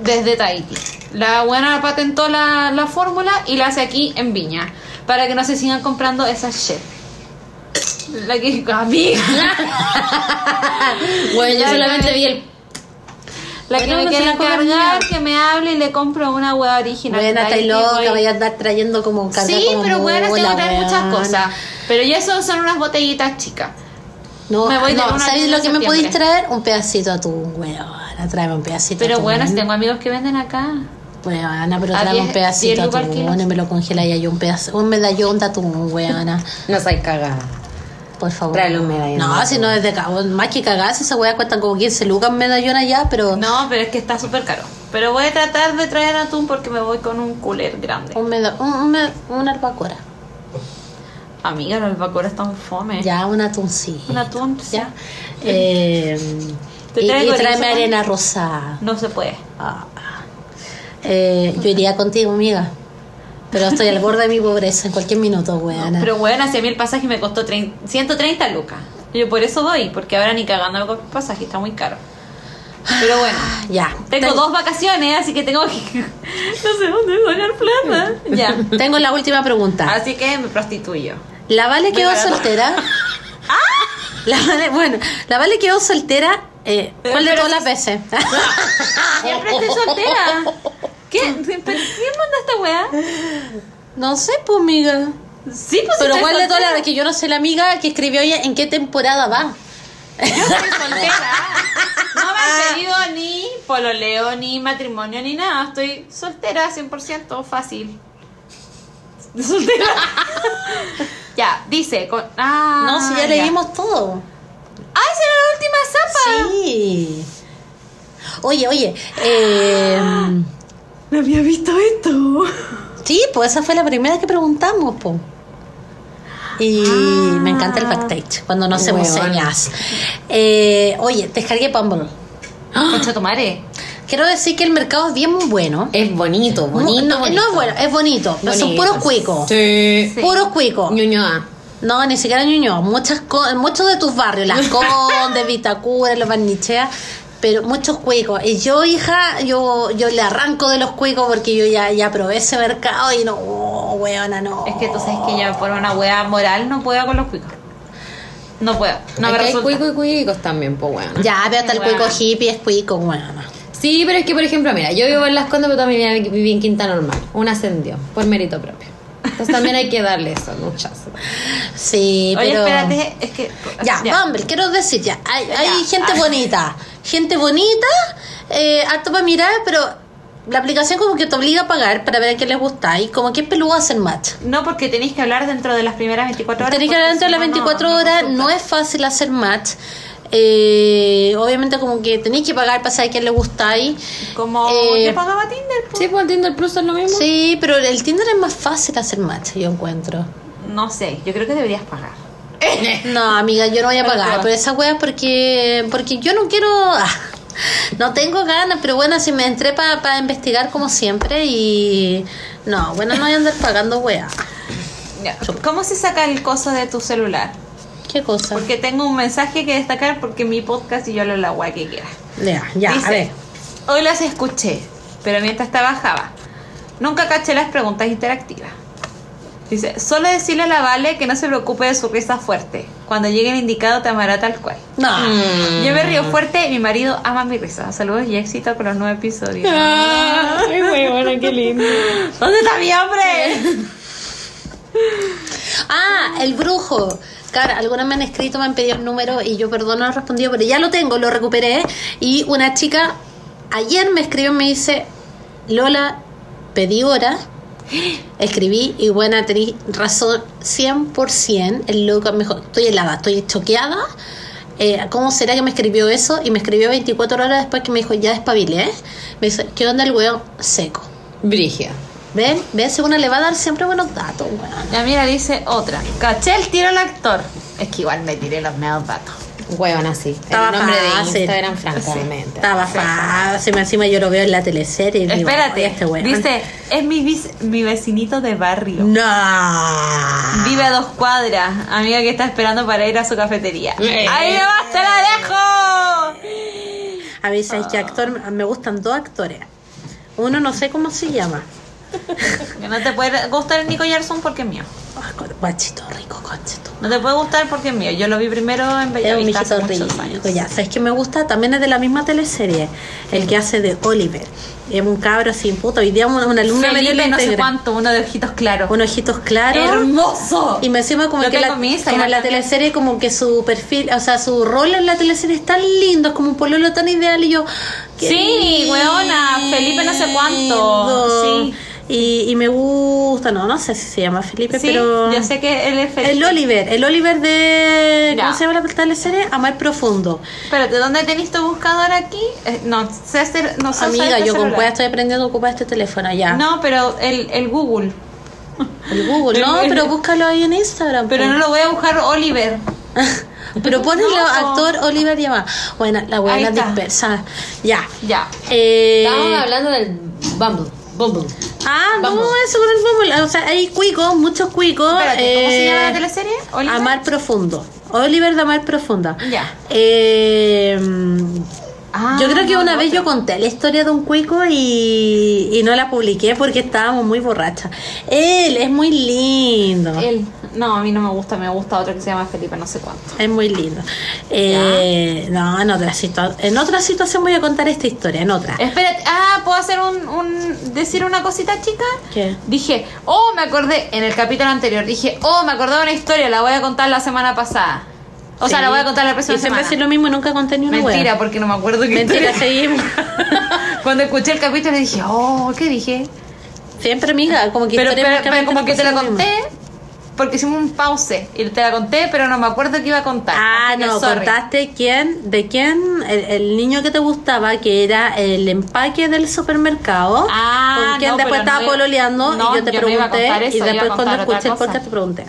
B: desde Tahiti. La buena patentó la, la fórmula y la hace aquí en Viña para que no se sigan comprando esas shit. La que amiga,
A: Bueno, yo solamente vi el.
B: La que
A: Bueno,
B: me
A: no se
B: quiere encargar, que me hable y le compro una hueá original.
A: Buena, estáis
B: Tahiti,
A: loca,
B: voy-
A: vaya a andar trayendo como carga
B: Sí,
A: como
B: pero bueno, tengo que traer muchas cosas. Pero ya eso son unas botellitas chicas.
A: No,
B: Me voy de
A: no,
B: luna
A: ¿sabes lo que me podéis traer? Un pedacito de atún, weona. Tráeme un pedacito
B: Pero bueno, si tengo amigos que venden acá.
A: Weona, pero
B: A
A: tráeme un
B: 10
A: pedacito
B: 10
A: de atún. me lo congela y hay un pedazo, un medallón de atún, weona.
D: No soy cagada.
A: Por favor.
D: Tráele un medallón
A: No,
D: atún.
A: si no es de cabo. Más que cagarse, esa weá cuestan como 15 lucas un medallón allá, pero.
B: No, pero es que está súper caro. Pero voy a tratar de traer atún porque me voy con un cooler grande.
A: Un meda un, un una albacora.
B: Amiga, los albacoras están fome.
A: Ya, un atuncito.
B: Un atún,
A: Ya. Eh,
B: ¿Te
A: y, y tráeme arena rosada.
B: No se puede.
A: Ah. Eh, yo iría contigo, amiga. Pero estoy al borde de mi pobreza en cualquier minuto, weana.
B: Pero bueno, hacia mí el pasaje me costó trein- 130 lucas. Yo por eso voy, porque ahora ni cagando me compro pasaje, está muy caro. Pero bueno,
A: Ya.
B: tengo
A: Ten-
B: dos vacaciones, así que tengo que... no sé dónde sacar plata. Ya.
A: Tengo la última pregunta.
B: Así que me prostituyo.
A: ¿La Vale quedó soltera? La Vale, bueno, la Vale quedó soltera. Eh, ¿Cuál de todas las veces?
B: Siempre estoy soltera. ¿Qué? ¿Pero ¿Quién manda esta weá?
A: no sé, pues, amiga.
B: Sí, pues
A: Pero ¿cuál de todas las que yo no sé la amiga que escribió ella en qué temporada va?
B: Yo soy soltera. No me han pedido ni pololeo, ni matrimonio, ni nada. Estoy soltera, 100% fácil. Soltera. ya, dice. Con... Ah,
A: No, si ya leímos todo.
B: ¡Ah, esa era la última zapa!
A: Sí. Oye, oye. Eh,
B: No había visto esto.
A: sí, pues esa fue la primera que preguntamos, po. Y me encanta el backstage, cuando no hacemos
D: Huevona.
A: señas. Eh, oye, descargué Bumble.
B: Concha tu madre.
A: Quiero decir que el mercado es bien muy bueno.
D: Es bonito, bonito.
A: no,
D: bonito.
A: no es bueno, es bonito. pero son puros cuicos.
D: Sí.
B: Sí.
A: Puros cuicos.
D: Ñuñoa.
A: No, ni siquiera Ñuñoa. Muchas co- muchos de tus barrios, Las Condes, Vitacura, Los Barnichea, pero muchos cuicos. Y yo, hija, yo yo le arranco de los cuicos porque yo ya, ya probé ese mercado y no, oh, weona, no.
B: Es que tú sabes que yo por una wea moral no puedo con los cuicos. No puedo. No
D: Es
B: me
D: que hay
B: resulta.
D: cuicos y cuicos también, pues bueno.
A: Ya, pero hasta el
B: Weona.
A: cuico hippie es cuico, weona.
D: Sí, pero es que, por ejemplo, mira, yo vivo en Las Condes, pero también viví- viví en Quinta Normal. Un ascendió, por mérito propio. Entonces también hay que darle eso, muchas.
A: Sí,
B: Oye,
A: pero...
B: espérate, es que.
A: Ya, Bumble, quiero decir, ya, hay, hay
B: Ya.
A: gente bonita, gente bonita, eh, harto para mirar, pero la aplicación como que te obliga a pagar para ver a quién les gusta y como que es peludo hacer match.
B: No, porque tenéis que hablar dentro de las primeras 24 horas.
A: Tenés que hablar dentro de las
B: no, no-
A: 24
B: no
A: horas, no es fácil hacer match. Eh, obviamente como que tenéis que pagar para saber a quién le gustáis.
B: Como
A: Eh,
B: yo pagaba Tinder. pues.
D: Sí, pues Tinder Plus es lo mismo.
A: Sí, pero el Tinder es más fácil hacer match, yo encuentro.
B: No sé, yo creo que deberías pagar.
A: No, amiga, yo no voy a pagar por esa wea porque porque yo no quiero ah, no tengo ganas, pero bueno, si me entré para investigar como siempre y no, bueno, no voy a andar pagando wea.
B: ¿Cómo se saca el coso de tu celular?
A: ¿Qué cosa?
B: Porque tengo un mensaje que destacar porque mi podcast y yo hablo la guay que quiera.
A: Ya, ya,
B: Dice,
A: a ver.
B: Hoy las escuché, pero mientras trabajaba. Nunca caché las preguntas interactivas. Dice, solo decirle a la Vale que no se preocupe de su risa fuerte. Cuando llegue el indicado te amará tal cual.
A: No.
B: Yo me río fuerte y mi marido ama mi risa. Saludos y éxito con los nueve episodios.
D: Ay, bueno, qué lindo.
B: ¿Dónde está mi hombre?
A: Ah, el brujo. Claro, algunas me han escrito, me han pedido el número y yo, perdón, no he respondido, pero ya lo tengo, lo recuperé. Y una chica ayer me escribió y me dice, Lola, pedí hora, escribí y bueno, tenéis razón 100%. El loco me dijo, estoy helada, estoy choqueada. Eh, ¿Cómo será que me escribió eso? Y me escribió 24 horas después que me dijo, ya despabilé. Me dice, ¿qué onda el weón seco?
D: Brigia.
A: ¿Ven? ¿Ven? Si uno le va a dar siempre buenos datos, weón.
B: Ya mira, dice otra. Caché el tiro al actor. Es que igual me tiré los medios datos.
D: Huevona, sí.
A: Estaba
D: el nombre
A: fácil.
D: de Instagram, francamente.
A: Estaba fácil, encima yo lo veo en la teleserie y
B: Espérate.
A: "Oye, este weón".
B: dice, es mi, vis- mi vecinito de barrio.
A: No.
B: Vive a dos cuadras. Amiga que está esperando para ir a su cafetería.
D: Eh.
B: ¡Ahí me vas, te la dejo!
A: A mí, ¿sabes qué actor? Me gustan dos actores. Uno no sé cómo se llama.
B: Que no te puede gustar el Nico Gerson porque es mío.
A: Guachito rico, conchito.
B: No te puede gustar porque es mío. Yo lo vi primero en Bellavista hace muchos
A: rico.
B: años.
A: Ya, ¿sabes qué me gusta? También es de la misma teleserie. El que hace de Oliver. Es un cabro sin puta. Hoy día una, una alumna me dio
B: Felipe no sé cuánto, uno de ojitos claros.
A: Unos ojitos claros.
B: ¡Hermoso!
A: Y me encima como
B: Lo
A: que la, como la teleserie como que su perfil, o sea, su rol en la teleserie es tan lindo, es como un pololo tan ideal y yo...
B: Sí, weona, Felipe no sé cuánto, sí.
A: Y, y me gusta, no, no sé si se llama Felipe,
B: Sí,
A: pero...
B: yo sé que él es Felipe.
A: El Oliver, el Oliver de...
B: Ya.
A: ¿Cómo se llama la teleserie? Amar Profundo.
B: Espérate, ¿dónde tenés tu buscador aquí? Eh, no, sé hacer, no sé
A: Amiga,
B: este
A: yo con cuál estoy aprendiendo a ocupar este teléfono ya.
B: No, pero el, el Google.
A: El Google, no,
B: El-
A: pero búscalo ahí en Instagram.
B: Pero no lo voy a buscar Oliver.
A: Pero ponle
B: No.
A: actor Oliver llama. Bueno, la
B: está.
A: dispersa. Ya.
B: Ya.
A: Eh,
D: Estábamos hablando del Bumble. Bumble.
A: Ah, no,
D: Vamos.
A: eso con el Bumble. O sea, hay cuicos, muchos cuicos.
B: Espérate, ¿cómo se
A: eh,
B: llama la teleserie? Oliver.
A: Amar Profundo. Oliver de Amar Profunda.
B: Ya.
A: Eh,
B: Ah,
A: yo creo que una vez yo conté la historia de un cuico y, y no la publiqué porque estábamos muy borrachas. Él es muy lindo.
B: Él. No, a mí no me gusta, me gusta otro que se llama Felipe, no sé cuánto.
A: Es muy lindo. Eh, no, en otra, situa- en otra situación voy a contar esta historia, en otra.
B: Espérate, ah, ¿puedo hacer un, un decir una cosita chica?
A: ¿Qué?
B: Dije, oh, me acordé, en el capítulo anterior, dije, oh, me acordé de una historia, la voy a contar la semana pasada. O sea, la voy a contar la próxima
A: Y siempre
B: semana.
A: haces lo mismo y nunca conté ni una
B: Mentira, porque no me acuerdo qué
A: Mentira,
B: historia.
A: seguimos.
B: Cuando escuché el capítulo dije, oh, ¿qué dije?
A: Siempre, amiga, como que
B: Pero, pero,
A: historias
B: pero
A: marcamente
B: como que te la conté, porque hicimos un pause y te la conté, pero no me acuerdo qué iba a contar.
A: Ah, no,
B: sorry.
A: contaste quién, de quién, el, el niño que te gustaba, que era el empaque del supermercado,
B: Ah,
A: con quien
B: no,
A: después estaba
B: no
A: pololeando,
B: no,
A: y yo te
B: yo
A: pregunté,
B: eso,
A: y después cuando escuché el podcast te pregunté.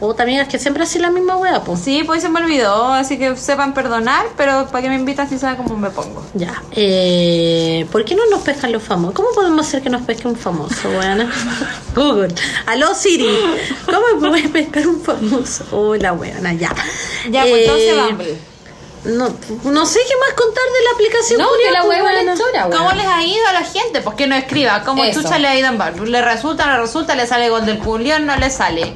A: Puta amiga, es que siempre así la misma wea, pues.
B: Sí, pues se me olvidó, así que sepan perdonar, pero para que me invitan si saben cómo me pongo.
A: Ya, eh, ¿por qué no nos pescan los famosos? ¿Cómo podemos hacer que nos pesque un famoso, weana? Google, aló Siri, ¿cómo puedes pescar un famoso? Hola, weana, ya.
B: Ya, pues
A: Eh,
B: entonces Bumble.
A: No, no sé qué más contar de la aplicación.
D: No, que la
A: pues,
D: chora, weón.
B: ¿Cómo les ha ido a la gente? Pues que no escriba. ¿Cómo
D: Eso.
B: chucha le ha ido en Bumble? ¿Le resulta, no le resulta? ¿Le sale Golden Culión? ¿No le sale?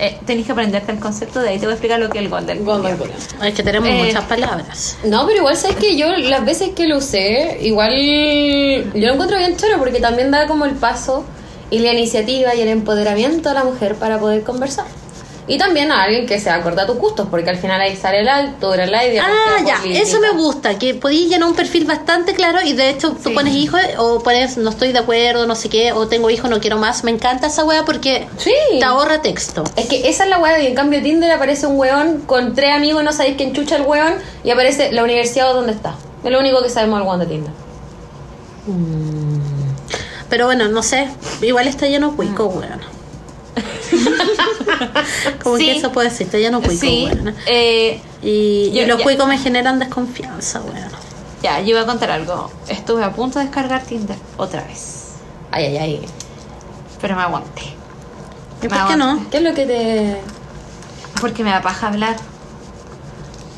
B: Eh, tenés que aprenderte el concepto de ahí. Te voy a explicar lo que es el Golden
D: Golden.
A: Es que tenemos
B: Eh,
A: muchas palabras.
D: No, pero igual sabes que yo las veces que lo usé, igual yo lo encuentro bien choro porque también da como el paso y la iniciativa y el empoderamiento a la mujer para poder conversar. Y también a alguien que se acorde a tus gustos, porque al final ahí sale el alto, era la idea.
A: Ah, ya, eso me gusta, que podéis llenar un perfil bastante claro y de hecho tú
B: Sí.
A: pones hijos o pones no estoy de acuerdo, no sé qué, o tengo hijos, no quiero más. Me encanta esa wea porque
D: Sí.
A: te ahorra texto.
D: Es que esa es la weá, y en cambio Tinder aparece un weón con tres amigos, no sabéis quién chucha el weón, y aparece la universidad o dónde está. Es lo único que sabemos del weón de Tinder.
A: Pero bueno, no sé, igual está lleno de cuico,
B: Mm.
A: weón. Como
B: Sí.
A: que eso puede ser, lleno de cuico,
B: Sí.
A: weón.
B: Eh,
A: Y, los
B: ya.
A: cuicos me generan desconfianza, weón.
B: ya, yo iba a contar algo. Estuve a punto de descargar Tinder otra vez.
D: Ay, ay, ay.
B: Pero me aguanté.
A: ¿Y
B: Me
A: por qué no?
D: ¿Qué es lo que te...?
B: Porque me da paja hablar.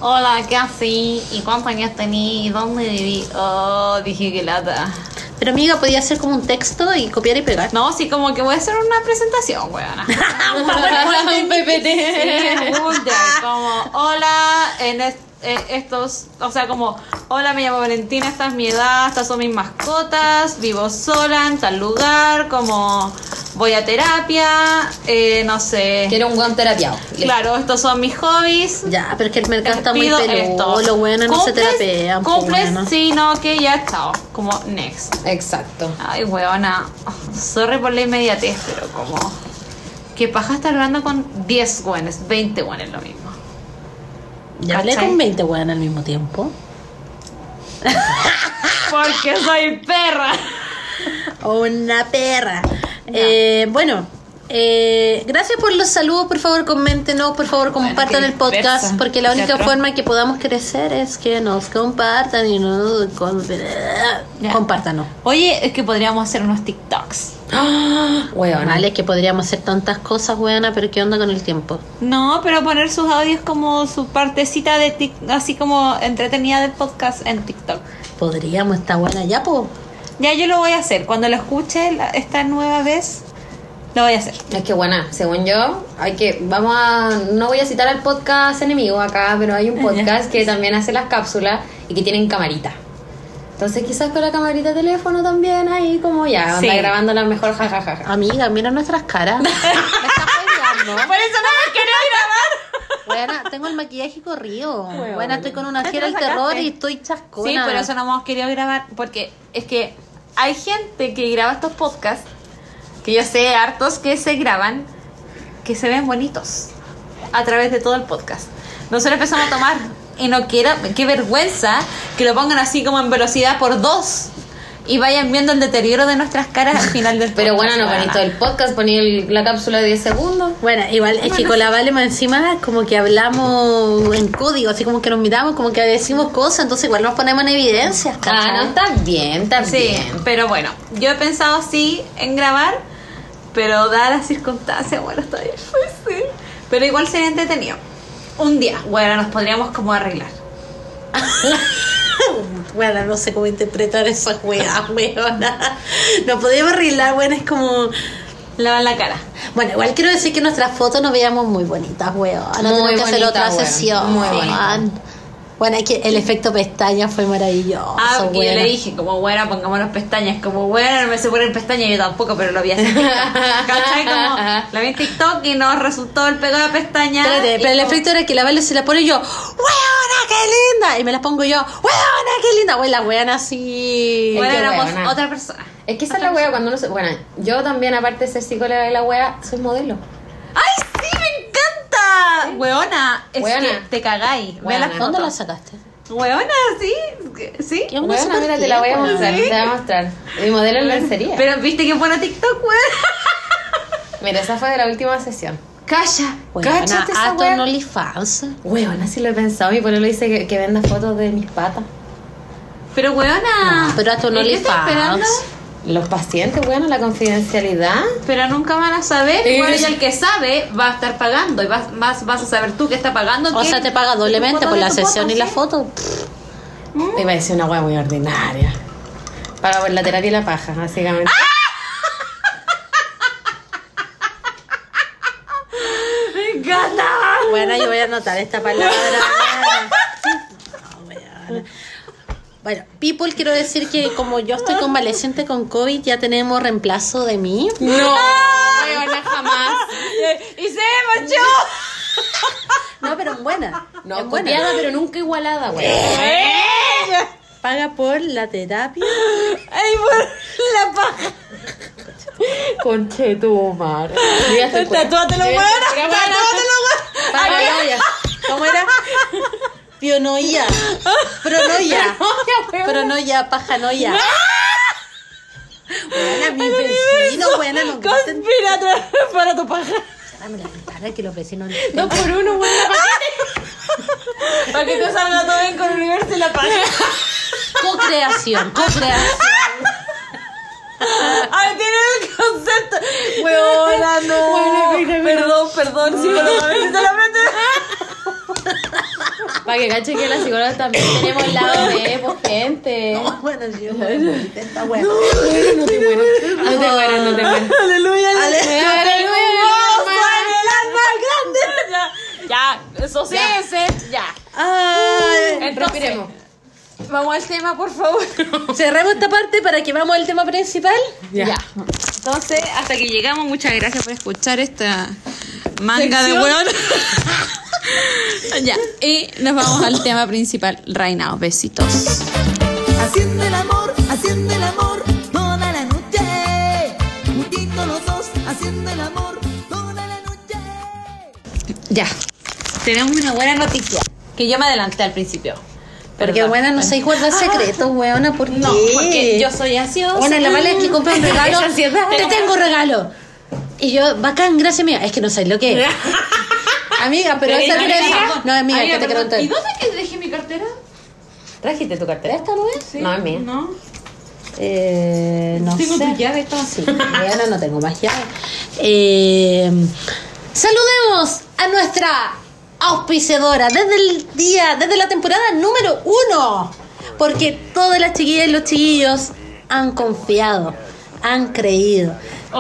B: Hola, ¿qué así? ¿Y cuántos años tení? ¿Y dónde viví? Oh, dije que lata.
A: Pero amiga, podía hacer como un texto y copiar y pegar.
B: No, sí, como que voy a hacer una presentación, weona.
D: un PPT.
B: Un Drive, como, hola, en es- eh, estos, o sea, como, hola, me llamo Valentina, esta es mi edad, estas son mis mascotas, vivo sola en tal lugar, como, voy a terapia, eh, no sé.
D: Quiero un weón terapiado.
B: Claro, estos son mis hobbies.
A: Ya, pero es que el mercado está muy peludo, los buenos no se po,
B: ¿Cumples?
A: weona.
B: Sí, no, que ya, chao. Como, next.
D: Exacto.
B: Ay, weona. Sorry por la inmediatez, pero como. Que paja estar hablando con 10 weones, 20 weones lo mismo.
A: Ya hablé con 20 weón al mismo tiempo.
B: Porque soy perra.
A: Una perra. Eh, bueno, eh, gracias por los saludos. Por favor, coméntenos. Por favor, compartan el podcast. Porque la única forma que podamos crecer es que nos compartan y nos. Con,
B: Ya.
A: compártanos.
B: Oye, es que podríamos hacer unos TikToks.
D: Weón.
A: Vale, es que podríamos hacer tantas cosas, weona, pero ¿qué onda con el tiempo?
B: No, pero poner sus audios como su partecita de tic- así como entretenida del podcast en TikTok.
A: Podríamos, está buena ya, po.
B: Ya yo lo voy a hacer. Cuando lo escuche la- esta nueva vez, lo voy a hacer.
D: Es que buena, según yo, hay que, vamos a, no voy a citar al podcast enemigo acá, pero hay un podcast que también hace las cápsulas y que tienen camarita. Entonces quizás con la camarita de teléfono también ahí como ya, anda
B: Sí.
D: grabando la mejor jajajaja.
A: Amiga, mira nuestras caras. Me estás.
B: Por eso no me quería grabar.
A: Buena, tengo el maquillaje corrido.
D: Bueno,
A: Buena, estoy con una
B: ¿Te
A: fiera del terror y estoy chascona.
B: Sí, por eso no hemos querido grabar. Porque es que hay gente que graba estos podcasts, que yo sé, hartos que se graban, que se ven bonitos a través de todo el podcast. Nosotros empezamos a tomar y no quiero, qué vergüenza que lo pongan así como en velocidad por dos y vayan viendo el deterioro de nuestras caras al final del podcast.
D: Pero bueno, no ponéis todo el podcast, poní el- la cápsula de 10 segundos.
A: Bueno, igual es que con la Vale más encima como que hablamos en código, así como que nos miramos, como que decimos cosas, entonces igual nos ponemos en evidencias.
D: Ah,
A: ¿cachai?
D: no, está bien, está
B: Sí,
D: bien.
B: pero bueno, yo he pensado así en grabar, pero dadas las circunstancias, bueno, está difícil. Pero igual sería entretenido. Un día, bueno, nos podríamos como arreglar.
A: Bueno, no sé cómo interpretar esas weas, weona. No podemos arreglar, bueno, es como...
B: Lavar la cara.
A: Bueno, igual quiero decir que nuestras fotos nos veíamos muy bonitas, weona.
D: Muy
A: Tenemos que hacer otra
D: weón.
A: sesión.
D: Muy bonita.
A: Bueno, es que el efecto pestaña fue maravilloso.
B: Ah, porque yo le dije, como buena, pongámonos pestañas. Como buena, no me sé poner pestañas, yo tampoco, pero lo vi así. ¿Cachai? Como la vi en TikTok y nos resultó el pego de pestañas.
A: Espérate, pero el
B: como-
A: efecto era que la Vale se la pone y yo, ¡Weona, qué linda! Y me las pongo yo, ¡Weona, qué linda! Güey, la weona así.
B: Bueno, éramos otra persona.
D: Es que esa es la wea cuando uno se... Bueno, yo también, aparte de ser psicóloga y la wea, soy modelo.
B: ¡Ay, encanta! Weona, es
D: Weona.
B: que te cagáis. Ve
D: Weona.
B: las
A: ¿Dónde
B: fotos.
A: la sacaste?
B: Weona, sí, sí.
A: ¿Qué onda
D: Bueno,
A: súper
D: mira, te la voy a mostrar, te la voy a mostrar. Mi modelo en lencería.
B: Pero viste que buena TikTok, weón.
D: Mira, esa fue de la última sesión.
B: Calla,
A: Weona,
B: cáchate esa
A: hazte
B: weá.
A: un OnlyFans.
D: Weón, así lo he pensado. Mi pololo dice que, que venda fotos de mis patas.
B: Pero weona.
A: No, pero
B: ¿y qué estás esperando?
A: OnlyFans.
D: Los pacientes, bueno, la confidencialidad.
B: Pero nunca van a saber.
D: Sí.
B: Bueno, y el que sabe va a estar pagando. Y vas, vas, vas a saber tú que está pagando.
A: O
B: que-
A: sea, te paga doblemente por la sesión
B: foto,
A: y la foto.
D: Me iba a decir una wea muy ordinaria. Paga por la terapia y la paja, básicamente.
B: Me encanta.
A: Bueno, yo voy a anotar esta palabra. Bueno, people, quiero decir que como yo estoy convaleciente con COVID, ya tenemos reemplazo de mí.
D: No, weona, jamás.
B: Y se me manchó.
A: No, pero en buena.
D: No,
A: en buena.
D: copiada, pero nunca igualada, weón.
A: Paga por la terapia.
B: Ay, por la paja.
D: Conche tu madre.
B: Tatúatelo, weona. Tatúatelo, weona.
A: ¿Cómo era? Pionoia. Pronoia. Pronoia, pajanoia. Buena, mi vecino, buena, no griten.
B: Conspira para tu paja.
A: Dame la ventana que los vecinos
D: Dos por uno, weón.
B: Para que te salga todo bien con el universo y la paja.
A: Co-creación, co-creación.
B: Ay, tiene el concepto. Weona, no.
D: Bueno,
B: Perdón, perdón, la aprendí.
D: Para que cache que la psicóloga también tenemos el lado de, pues, gente.
A: Bueno, sí, yo esta wea.
D: No te mueras. No te mueras, no te mueras.
B: Aleluya,
D: Aleluya,
B: el alma grande. Ya, ya, eso sí, ese, ya.
A: Ay,
B: Entonces,
D: Respiremos.
B: Vamos al tema, por favor.
A: cerremos esta parte para que vamos al tema principal.
D: Ya.
B: Entonces, hasta que llegamos, muchas gracias por escuchar esta manga de weón. ya, y nos vamos al tema principal, Reina, besitos.
C: Haciendo el amor, haciendo el amor toda la noche. Juntitos los dos, haciendo el amor toda la noche.
B: Ya, tenemos una buena noticia. Que yo me adelanté al principio.
A: Porque
B: Perdón.
A: buena, no sé guardar secretos, weona, ¿por qué?
B: No, porque yo soy ansiosa.
A: Bueno, la mala es que compré un regalo. Te tengo regalo. Y yo, bacán, gracias mía. Es que no sé lo que es. Amiga, pero es sorpresa. No, amiga, que te quiero
B: ¿Y dónde es que dejé mi cartera?
D: ¿Trajiste tu cartera?
A: ¿Esta no es?
D: No, es mía.
B: No.
A: Eh, no
B: Tengo
A: sé.
B: tu llave.
A: Sí, bueno, no tengo más llave. Eh, saludemos a nuestra auspiciadora desde el día, desde la temporada número uno. Porque todas las chiquillas y los chiquillos han confiado, han creído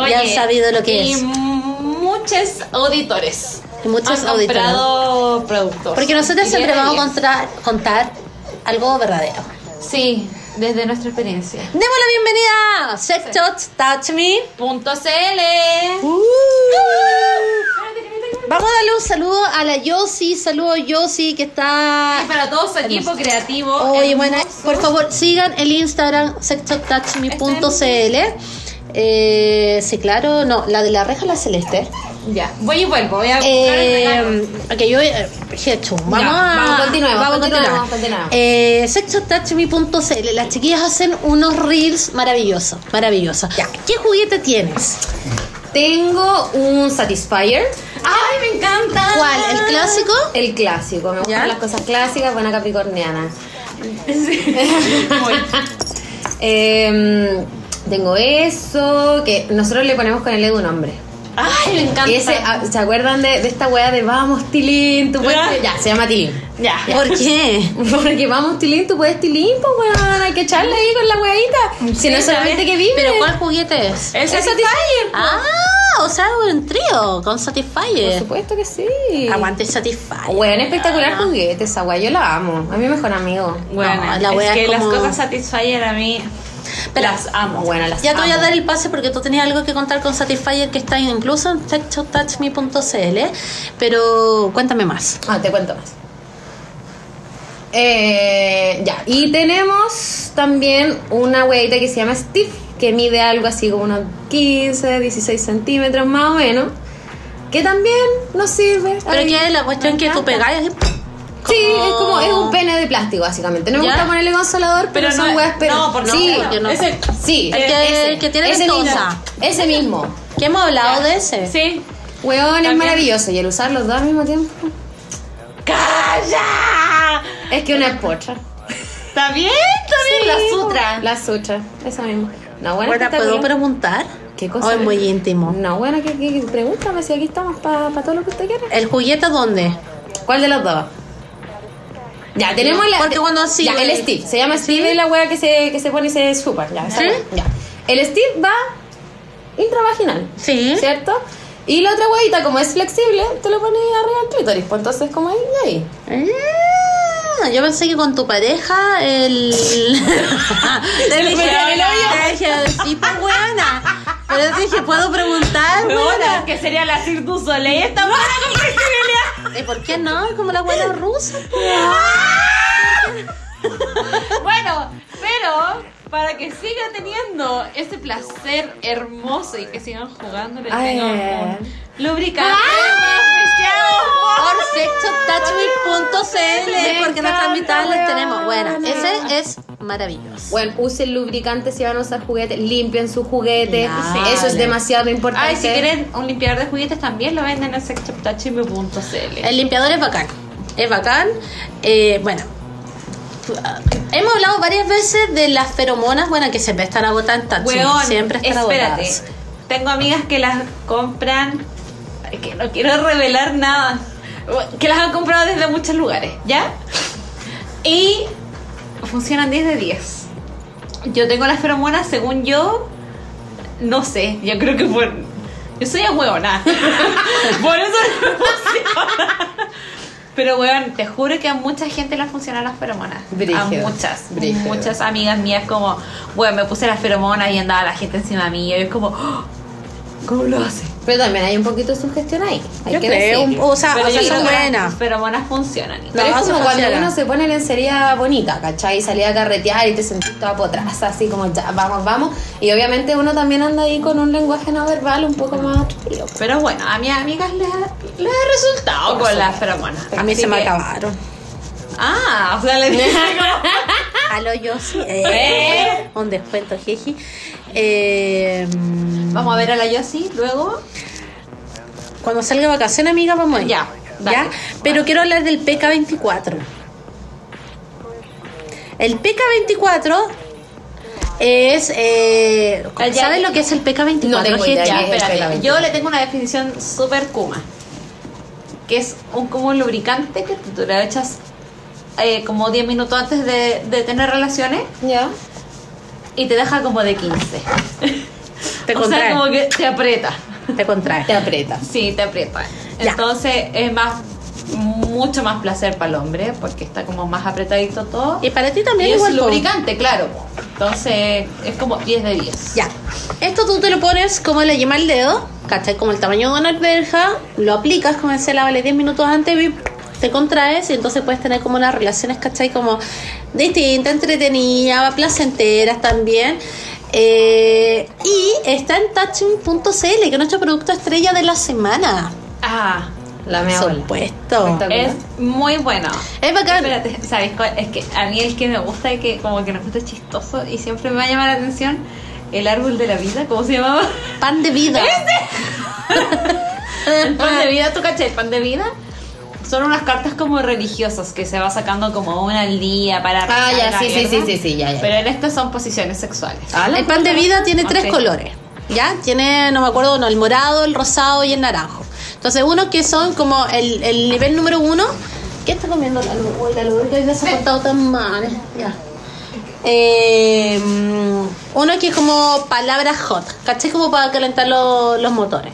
A: y han sabido lo que
B: y
A: es.
B: muchos auditores.
A: Y muchos
B: han
A: auditores.
B: comprado productos.
A: Porque nosotros
B: Y
A: siempre vamos a contar, contar algo verdadero.
B: Sí, desde nuestra experiencia.
A: Demos la bienvenida a Touch
B: CL.
A: Uh. Vamos a darle un saludo a la Yossi, saludo Yossi que está...
B: Y para todo su equipo creativo.
A: Oye, bueno, por favor, sigan el Instagram sextotouchme.cl. Eh, sí, claro, no, la de la reja la celeste.
B: Ya, voy y vuelvo. Voy a.
A: Eh, ok, yo eh, vamos,
D: vamos, continuemos,
A: vamos a continuar.
D: continuemos, continuemos.
A: Eh, las chiquillas hacen unos reels maravillosos, maravillosos. ¿Qué juguete tienes?
D: Tengo un Satisfyer.
B: ¡Ay, me encanta!
A: ¿Cuál? ¿El clásico?
D: El clásico. Me gustan
A: ¿Ya?
D: las cosas clásicas, buena capricorniana. Em, tengo eso, que nosotros le ponemos con el Edu nombre.
B: ¡Ay, me encanta!
D: Ese, ah, ¿Se acuerdan de, de esta wea de vamos, Tilín? Tú puedes...
B: Ya.
D: Ya, se llama Tilín.
B: Ya.
A: ¿Por qué?
D: Porque vamos, Tilín, tú puedes Tilín, pues weón, hay que echarle ahí con la weadita. si no es solamente que vive.
A: ¿Pero cuál juguete es?
B: ¿El
D: Es
B: Satisfyer?
D: Satisfyer.
A: Ah, o sea, un trío con
D: Por
A: Satisfyer.
D: supuesto que sí.
A: Aguante Satisfyer.
D: Bueno, espectacular juguete esa wea, yo la amo. A mi mejor amigo.
B: Bueno,
A: No, la
B: es que
A: es
B: las
A: como-
B: cosas Satisfyer a mí
A: Pero-
B: las amo.
D: Bueno, las
A: Ya te voy a dar el pase porque tú tenías algo que contar con Satisfyer que está incluso en touchme.cl, pero cuéntame más.
D: Ah, te cuento más. Eh, ya, y tenemos también una huevita que se llama Steve, que mide algo así como unos 15, 16 centímetros más o menos, que también nos sirve.
A: Pero
D: Ahí.
A: que es la cuestión que tú pegáis
D: Sí, es como es un pene de plástico básicamente. No me
A: ¿Ya?
D: gusta ponerle consolador, pero,
B: Pero
D: son
B: no-
D: huevas pero
B: no, porque
D: sí,
B: no,
A: yo no.
B: ese-
D: sí,
A: El que-
D: ese,
A: el que tiene
D: ese
A: ventosa.
D: mismo, ese mismo.
A: que hemos hablado de ese.
B: Sí.
D: Weón, es maravilloso y el usar los dos al mismo tiempo
B: ¡Calla!
D: es que una es pocha.
B: ¿Está bien? ¿Está bien? la sutra.
D: La sutra, esa misma. No, bueno,
A: Bueno, ¿puedo preguntar?
D: ¿Qué cosa?
A: ¿O es muy íntimo?
D: No, bueno, que, que- pregúntame si aquí estamos para todo lo que usted quiera.
A: ¿El juguete dónde?
D: ¿Cuál de los dos? Ya, tenemos la.
A: Porque cuando sí,
D: Ya, el. Steve. Se llama Steve, es la wea que se, que se pone y se chupa. Ya, esa
A: ¿Sí?
D: ya. El Steve va intravaginal.
A: Sí.
D: ¿Cierto? Y la otra huevita, como es flexible, te lo pones arriba del clítoris. Pues entonces, como ahí y ahí.
A: Ah, yo pensé que con tu pareja el.
B: el
A: dije, sí, pues buena. Pero te dije, ¿puedo preguntar?
B: Bueno, que sería la Cirque du Soleil esta buena con.
A: ¿Y por qué no? Es como la buena rusa.
B: Bueno, pero para que siga teniendo ese placer hermoso y que sigan jugando, le tengo un lubricante
A: Por sexotouchme.cl
D: Me
A: porque nuestras invitadas les tenemos. Bueno, ese es maravilloso.
D: Bueno, usen lubricante si van a usar juguetes, limpien su juguete.
A: Dale.
D: Eso es demasiado importante.
B: Ay, si quieren un limpiador de juguetes también lo venden en sextouchme.cl.
A: El limpiador es bacán. Es bacán. Eh, bueno. Hemos hablado varias veces de las feromonas, bueno, que siempre están agotadas en siempre están
B: espérate.
A: agotadas.
B: Tengo amigas que las compran, que no quiero revelar nada, que las han comprado desde muchos lugares, ¿ya? Y funcionan 10 de 10. Yo tengo las feromonas, según yo, no sé, yo creo que por... Yo soy ahueona. por eso no me funciona. Pero, weón, te juro que a mucha gente le funcionan las feromonas.
D: Brígido,
B: A muchas.
D: brígido.
B: Muchas amigas mías como, weón, me puse las feromonas y andaba la gente encima mío. Y es como, "Oh, ¿cómo lo hace?
D: Pero también hay un poquito de sugestión ahí. Hay
A: Yo
D: que
A: creo,
D: decirlo.
A: o sea,
B: Pero
A: o sea, son buenas.
B: Las feromonas funcionan.
D: Pero
A: No,
D: es como cuando
A: funciona.
D: uno se pone lencería bonita, ¿cachai? Y salía a carretear y te sentís toda potraza, así como ya, vamos, vamos. Y obviamente uno también anda ahí con un lenguaje no verbal un poco más frío.
B: Pero bueno, a mis amigas les ha, les ha resultado con las feromonas.
A: A mí se me acabaron.
B: Ah, o sea, les dije
A: Aló, yo sí. Eh, un descuento, jeji. Eh,
B: Vamos a ver a la Yossi luego.
A: cuando salga de vacaciones, amiga, vamos a ir.
B: Ya, dale.
A: ¿Ya? Pero quiero hablar del PK24. El PK24 es. Eh, ¿Sabes lo que es el PK24?
D: No tengo idea.
A: Jeji?
B: Ya,
D: ¿Qué es el
B: espérate.
D: pegamento?
B: Yo le tengo una definición súper kuma. Que es un, como lubricante que tú le echas eh, como 10 minutos antes de, de tener relaciones
D: ¿Ya?
B: Y te deja como de 15.
A: Te
B: o
A: contrae.
B: sea, como que te aprieta.
A: Te contrae.
D: Te aprietas.
B: Sí, te aprieta.
A: Ya.
B: Entonces es más mucho más placer para el hombre porque está como más apretadito todo.
A: Y para ti también
B: Y es
A: igual.
B: lubricante, claro. Entonces es como 10 de 10.
A: Ya. Esto tú te lo pones como le yema al dedo, ¿cachai? Como el tamaño de una alberja, lo aplicas, como decía la Vale, 10 minutos antes y te contraes y entonces puedes tener como unas relaciones, ¿cachai? Como distintas, entretenidas, placenteras también. Eh, y está en touching.cl, que es nuestro producto estrella de la semana.
B: Ah,
D: La mea
A: Por supuesto.
B: Es muy bueno.
A: Es bacán.
B: Espérate, ¿sabes cuál? Es que a mí el que me gusta y que como que me gusta chistoso y siempre me va a llamar la atención el árbol de la vida, ¿cómo se llamaba?
A: Pan de vida.
B: El pan de vida, ¿tú caché? El pan de vida son unas cartas como religiosas que se va sacando como una al día para
D: Ah, ya, sí, sí, sí, sí, sí, ya, ya.
B: Pero en estas son posiciones sexuales.
D: Ah,
A: El pan de vida tiene tres colores, ¿ya? Tiene, no me acuerdo, no, el morado, el rosado y el naranjo. Entonces, uno que son como el, el nivel número uno. ¿Qué está comiendo la luz? Uy, la luz que hoy se ha portado tan mal. Ya. Eh, Uno que es como palabras hot, ¿cachai? Como para calentar lo- los motores.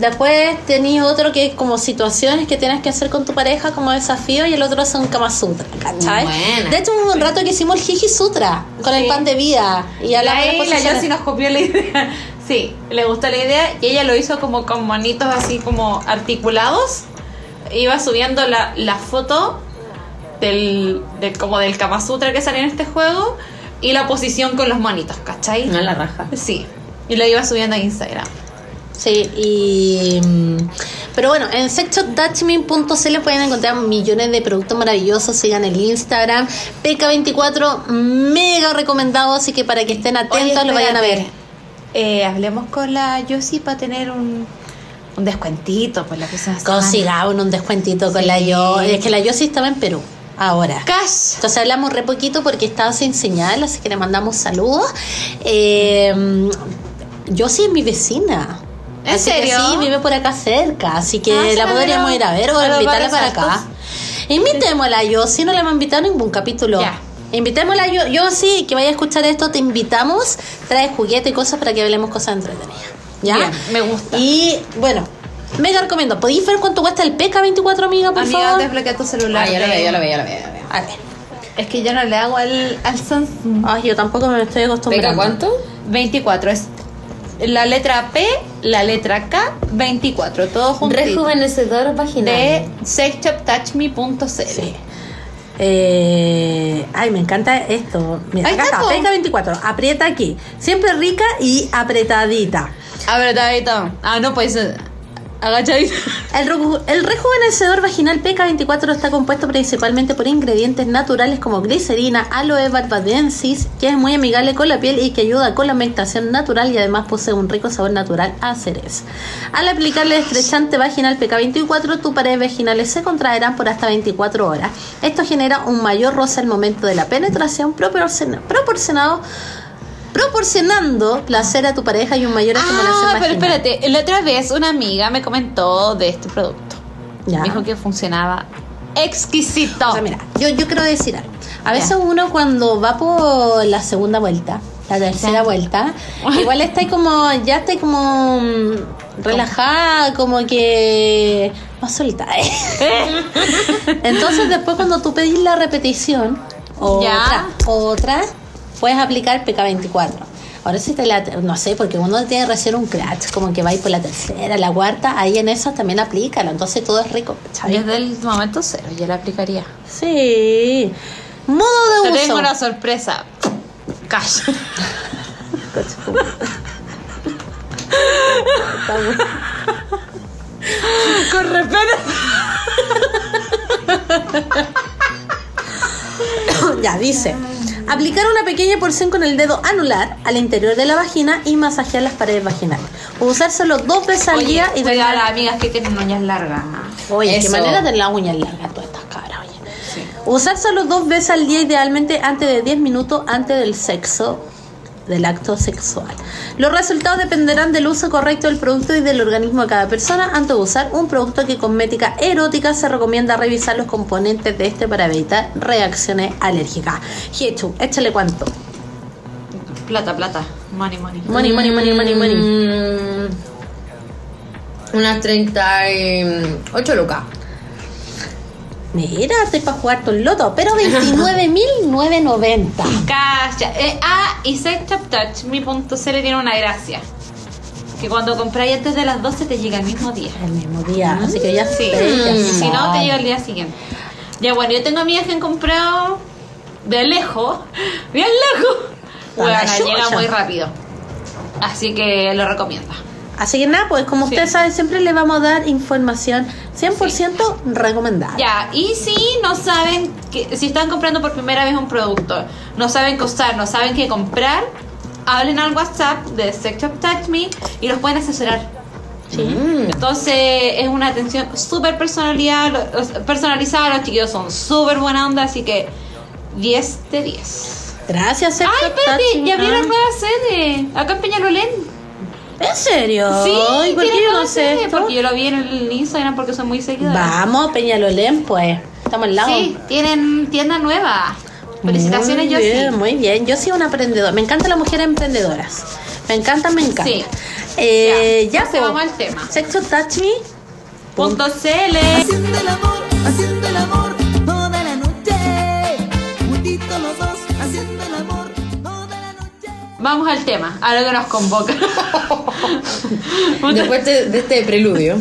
A: Después tenéis otro que es como situaciones que tienes que hacer con tu pareja como desafío y el otro es un Kama Sutra, ¿cachai?
D: Buena.
A: De hecho, hubo un rato que hicimos el Jiji Sutra con el pan de vida y
B: Ahí la
A: posiciones.
B: Yossi nos copió la idea. Sí, le gustó la idea y ella lo hizo como con manitos así como articulados. Iba subiendo la, la foto del, del- como del Kama Sutra que sale en este juego y la posición con los manitos, ¿cachai?
D: No la raja.
B: Sí, y lo iba subiendo a Instagram.
A: Sí, y. mm, Pero bueno, en sexshoptouchme.cl pueden encontrar millones de productos maravillosos. Sigan el Instagram, PK24, mega recomendado. Así que para que estén atentos,
B: Oye,
A: lo vayan a ver.
B: Eh, hablemos con la Yossi para tener un, un descuentito por la próxima.
A: Consigamos un descuentito con la yo. Es que la yo sí estaba en Perú ahora.
B: Cash.
A: Entonces hablamos re poquito porque estaba sin señal, así que le mandamos saludos. Eh, yo sí es mi vecina.
B: ¿En
A: Así que
B: serio?
A: sí, vive por acá cerca, así que
B: Ah,
A: la podríamos ir a ver o invitarla para acá. Invitémosla yo, si no le hemos invitado a ningún capítulo.
B: Ya.
A: Invitémosla yo, yo sí, que vaya a escuchar esto, te invitamos, trae juguete y cosas para que hablemos cosas entretenidas. ¿Ya?
B: Bien, me gusta.
A: Y bueno, mega recomiendo. ¿Podéis ver cuánto cuesta el PK24, amiga, por
B: Amiga,
A: favor?
B: desbloquea tu celular.
D: Ah, ya lo veo, ya lo veo, ya lo veo. ya lo veo.
A: A ver.
B: Es que yo no le hago al, al Samsung.
A: Ay, yo tampoco me estoy acostumbrando.
D: ¿Pega cuánto?
B: 24 es la letra P, la letra K, 24, todo junto.
D: Rejuvenecedor vaginal.
B: De sexshoptouchme.cl.
A: Sí. Eh, ay, me encanta esto. Mira,
B: Ahí
A: acá
B: está.
A: Peca 24. Aprieta aquí. Siempre rica y apretadita.
B: Apretadito. Ah, no, pues. Agachadito.
A: El, reju- el rejuvenecedor vaginal PK24 está compuesto principalmente por ingredientes naturales como glicerina, aloe barbadensis, que es muy amigable con la piel y que ayuda con la humectación natural y además posee un rico sabor natural a cereza. Al aplicarle estrechante vaginal PK24, tus paredes vaginales se contraerán por hasta 24 horas. Esto genera un mayor roce al momento de la penetración, proporciona- proporcionado proporcionando placer a tu pareja y un mayor estimulación
B: Ah, pero
A: vaginal.
B: espérate. La otra vez una amiga me comentó de este producto.
A: Ya.
B: Dijo que funcionaba exquisito.
A: O sea, mira, yo, yo quiero decir algo. A veces
B: Ya.
A: uno cuando va por la segunda vuelta, la tercera
B: Ya.
A: vuelta, igual está como, ya está como mm, relajada, como que más solita. ¿eh? Entonces después cuando tú pedís la repetición, otra,
B: Ya.
A: otra, puedes aplicar PK24. Ahora si te la, no sé, porque uno tiene recién un crash, como que va a ir por la tercera, la cuarta, ahí en eso también aplícalo, entonces todo es rico. ¿cachai?
B: Desde el momento cero, yo la aplicaría.
A: Sí. Modo
B: Te
A: de
B: tengo
A: uso.
B: una sorpresa. Cash. Con respeto.
A: ya, dice. Aplicar una pequeña porción con el dedo anular al interior de la vagina y masajear las paredes vaginales. Usar solo dos veces al día y
B: a
A: tener-
B: las amigas que tienen uñas largas.
A: Oye, qué
D: Eso.
A: manera de las uñas largas todas estas cabras, oye. Usar solo dos veces al día, idealmente antes de 10 minutos antes del sexo, del acto sexual. Los resultados dependerán del uso correcto del producto y del organismo de cada persona. Antes de usar un producto que cosmética erótica, se recomienda revisar los componentes de este para evitar reacciones alérgicas. Hiechu, échale cuánto.
B: Plata, plata. Money, money.
A: Money, money, money, money, money.
D: Mm, unas 38 lucas.
A: Mira, estoy para jugar todo el loto, pero 29.990.
B: Calla. Eh, ah, y sexshoptouchme.cl tiene una gracia. Que cuando compráis antes de las 12 te llega el mismo día.
A: El mismo día, así que ya
B: Sí.
A: sé, ya
B: Si no, te llega el día siguiente. Ya bueno, yo tengo amigas que han comprado de lejos. Bien lejos. Bueno, llega muy rápido. Así que lo recomiendo.
A: Así que nada, pues como
B: Sí.
A: ustedes saben, siempre les vamos a dar información 100% recomendada.
B: Ya, y si no saben que si están comprando por primera vez un producto, no saben qué usar, no saben qué comprar, hablen al WhatsApp de Sex Shop Touch Me y los pueden asesorar.
A: Sí.
B: Entonces es una atención súper personalizada, los- personalizada, los chiquillos son súper buena onda, así que 10 de 10.
A: Gracias, Sex
B: Ay, espérate, ya abrieron nueva sede, acá en Peñalolén.
A: ¿En serio?
B: Sí,
A: Ay, ¿por qué yo no sé esto?
B: Porque yo lo vi en el Instagram porque soy muy seguidora.
A: Vamos, Peñalolén, pues. Estamos al lado.
B: Sí, tienen tienda nueva. Felicitaciones,
A: muy
B: yo
A: bien,
B: sí.
A: Muy bien, yo soy una emprendedora. Me encantan las mujeres emprendedoras. Me encantan, me encantan.
B: Sí.
A: Eh, ya,
B: entonces
A: po.
B: vamos al tema.
A: Sexo Touch Me.
B: Punto CL.
C: Haciendo el amor, haciendo el amor
B: Vamos al tema, a lo que nos convoca.
D: Después de, de este preludio.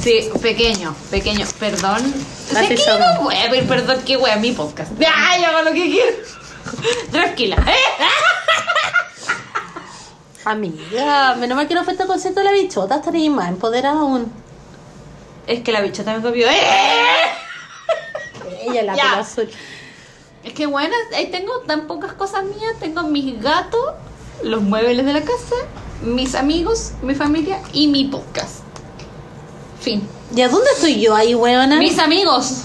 B: Sí, pequeño, pequeño, perdón. Sé que yo no voy a pedir perdón, que wea, mi podcast. ¡Ay, hago lo que quiero! Tranquila.
A: Amiga, menos mal que no fue este concierto de la bichota, estaría más empoderada aún.
B: Es que la bichota me copió. ¡Eh!
A: Ella la azul.
B: Es que bueno, ahí tengo tan pocas cosas mías. Tengo mis gatos, los muebles de la casa, mis amigos, mi familia y mi podcast. Fin.
A: ¿Y a dónde estoy yo ahí, weona?
B: Mis amigos.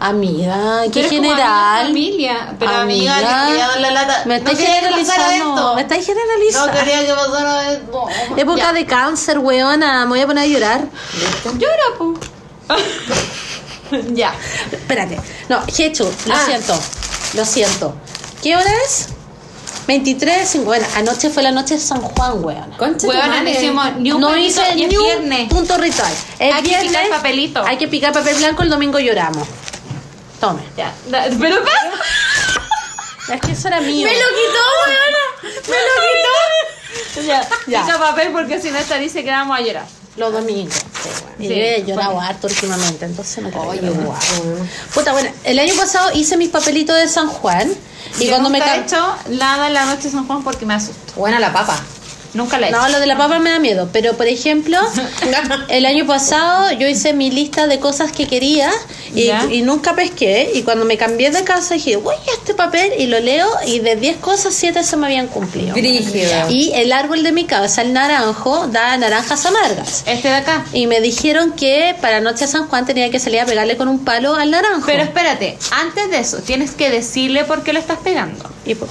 A: Amiga, qué
B: Pero
A: general.
B: familia. Pero
A: Amiga,
B: amiga, yo quería darle lata.
A: Me
B: no
A: estáis
B: que pasara
A: generalizando. Me estáis generalizando.
B: No quería que pasara esto.
A: Época
B: Ya.
A: de cáncer, weona. Me voy a poner a llorar.
B: Llora, po. ya.
A: Espérate. No, Hechu, lo
B: Ah.
A: siento. Lo siento. ¿Qué hora es? 23, bueno, anoche fue la noche de San Juan, weona.
D: Concha
B: Huevona, no hicimos ni un
A: no hice
B: y es
A: ni un
B: viernes.
A: punto ritual. Es
B: Hay que
A: viernes,
B: picar papelito.
A: Hay que picar papel blanco, el domingo lloramos. Tome.
B: Ya. Pero pasa.
A: Es que eso era mío.
B: Me lo quitó, weona. Me lo quitó. Ya,
A: Ya.
B: Pica papel porque si no esta dice que vamos a llorar.
A: Los domingos. Sí, bueno. Yo he llorado
B: porque-
A: harto últimamente, entonces no creo
D: Oye, guau.
A: Puta, bueno, el año pasado hice mis papelitos de San Juan y
B: Yo
A: cuando me
B: he hecho nada en la noche de San Juan porque me asusto.
D: Buena la papa.
B: Nunca la he hecho.
A: No, lo de la papa me da miedo, pero por ejemplo, el año pasado yo hice mi lista de cosas que quería y, nunca pesqué y cuando me cambié de casa dije, a este papel y lo leo y de 10 cosas 7 se me habían cumplido. Y el árbol de mi casa, el naranjo, da naranjas amargas.
B: Este de acá.
A: Y me dijeron que para Noche de San Juan tenía que salir a pegarle con un palo al naranjo.
B: Pero espérate, antes de eso, tienes que decirle por qué lo estás pegando.
A: Y por-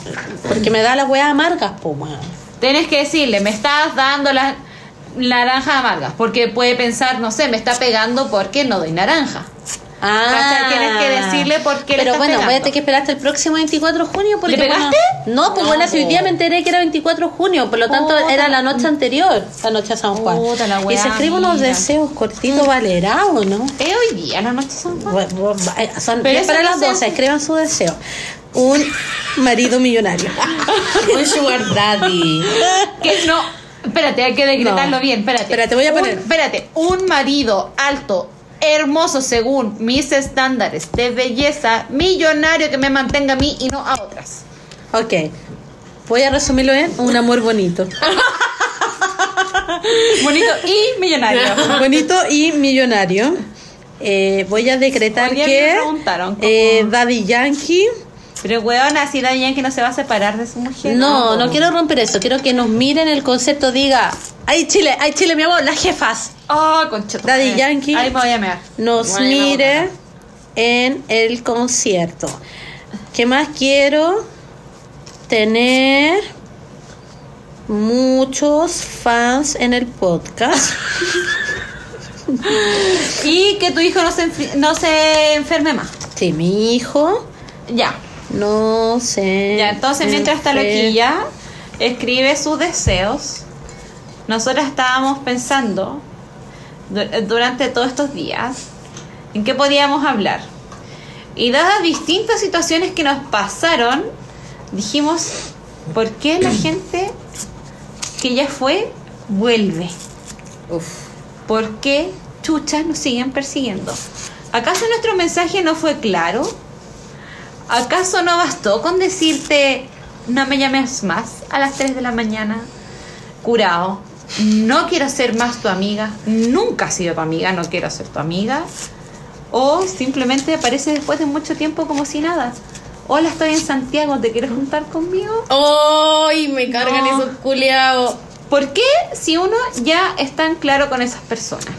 A: porque me da las weas amargas, weón.
B: Tienes que decirle, me estás dando las naranjas amargas. Porque puede pensar, no sé, me está pegando porque no doy naranja. ¿Cachai? Tienes que decirle por qué le
A: Pero
B: estás
A: bueno, voy a
B: pegando.
A: tener que esperar hasta el próximo 24 de junio. Porque,
B: ¿Le pegaste?
A: bueno, no, pues
B: No,
A: bueno, si hoy día me enteré que era 24 de junio, por lo tanto era
B: la-
A: noche anterior, la noche de San Juan.
B: Puta la
A: y se escribe unos deseos cortitos, valerá o no.
B: ¿Es hoy día la noche de San Juan?
A: Bu- bu- eh, Son
B: Pero
A: 10
B: eso
A: para las
B: se
A: 12,
B: hace.
A: escriban su deseo. Un marido millonario.
D: Un sugar daddy.
B: Que no. Espérate, hay que decretarlo
A: No.
B: bien. Espérate.
A: Espérate, voy a
B: Un-
A: poner.
B: espérate. Un marido alto, hermoso según mis estándares de belleza, millonario que me mantenga a mí y no a otras.
A: ok. Voy a resumirlo en un amor bonito.
B: Bonito y millonario.
A: bonito y millonario. Eh, voy a decretar
B: Hoy
A: que
B: me preguntaron cómo-
A: eh, Daddy Yankee.
B: Pero weón, así Daddy Yankee no se va a separar de su mujer.
A: No, no quiero romper eso. Quiero que nos miren el concepto. Diga, ¡ay Chile! ¡ay Chile, mi amor! Las jefas.
B: Oh, concha. tu
A: Daddy. Yankee.
B: Ahí me voy a mear.
A: Nos
B: Bueno,
A: mire en el concierto. ¿Qué más quiero? Tener muchos fans en el podcast.
B: Y que tu hijo no se, no se enferme más.
A: Sí, mi hijo
B: Ya.
A: No sé.
B: Ya, entonces mientras está loquilla, escribe sus deseos. Nosotras estábamos pensando du- durante todos estos días en qué podíamos hablar. Y dadas distintas situaciones que nos pasaron, dijimos, ¿por qué la gente que ya fue vuelve?
D: Uf.
B: ¿Por qué chuchas nos siguen persiguiendo? ¿Acaso nuestro mensaje no fue claro? ¿Acaso no bastó con decirte no me llames más a las 3 de la mañana? Curado, no quiero ser más tu amiga, nunca has sido tu amiga, no quiero ser tu amiga. O simplemente aparece después de mucho tiempo como si nada. Hola, estoy en Santiago, ¿te quieres juntar conmigo?
D: ¡Ay! me cargan
B: No.
D: esos culiados.
B: ¿Por qué si uno ya está en claro con esas personas?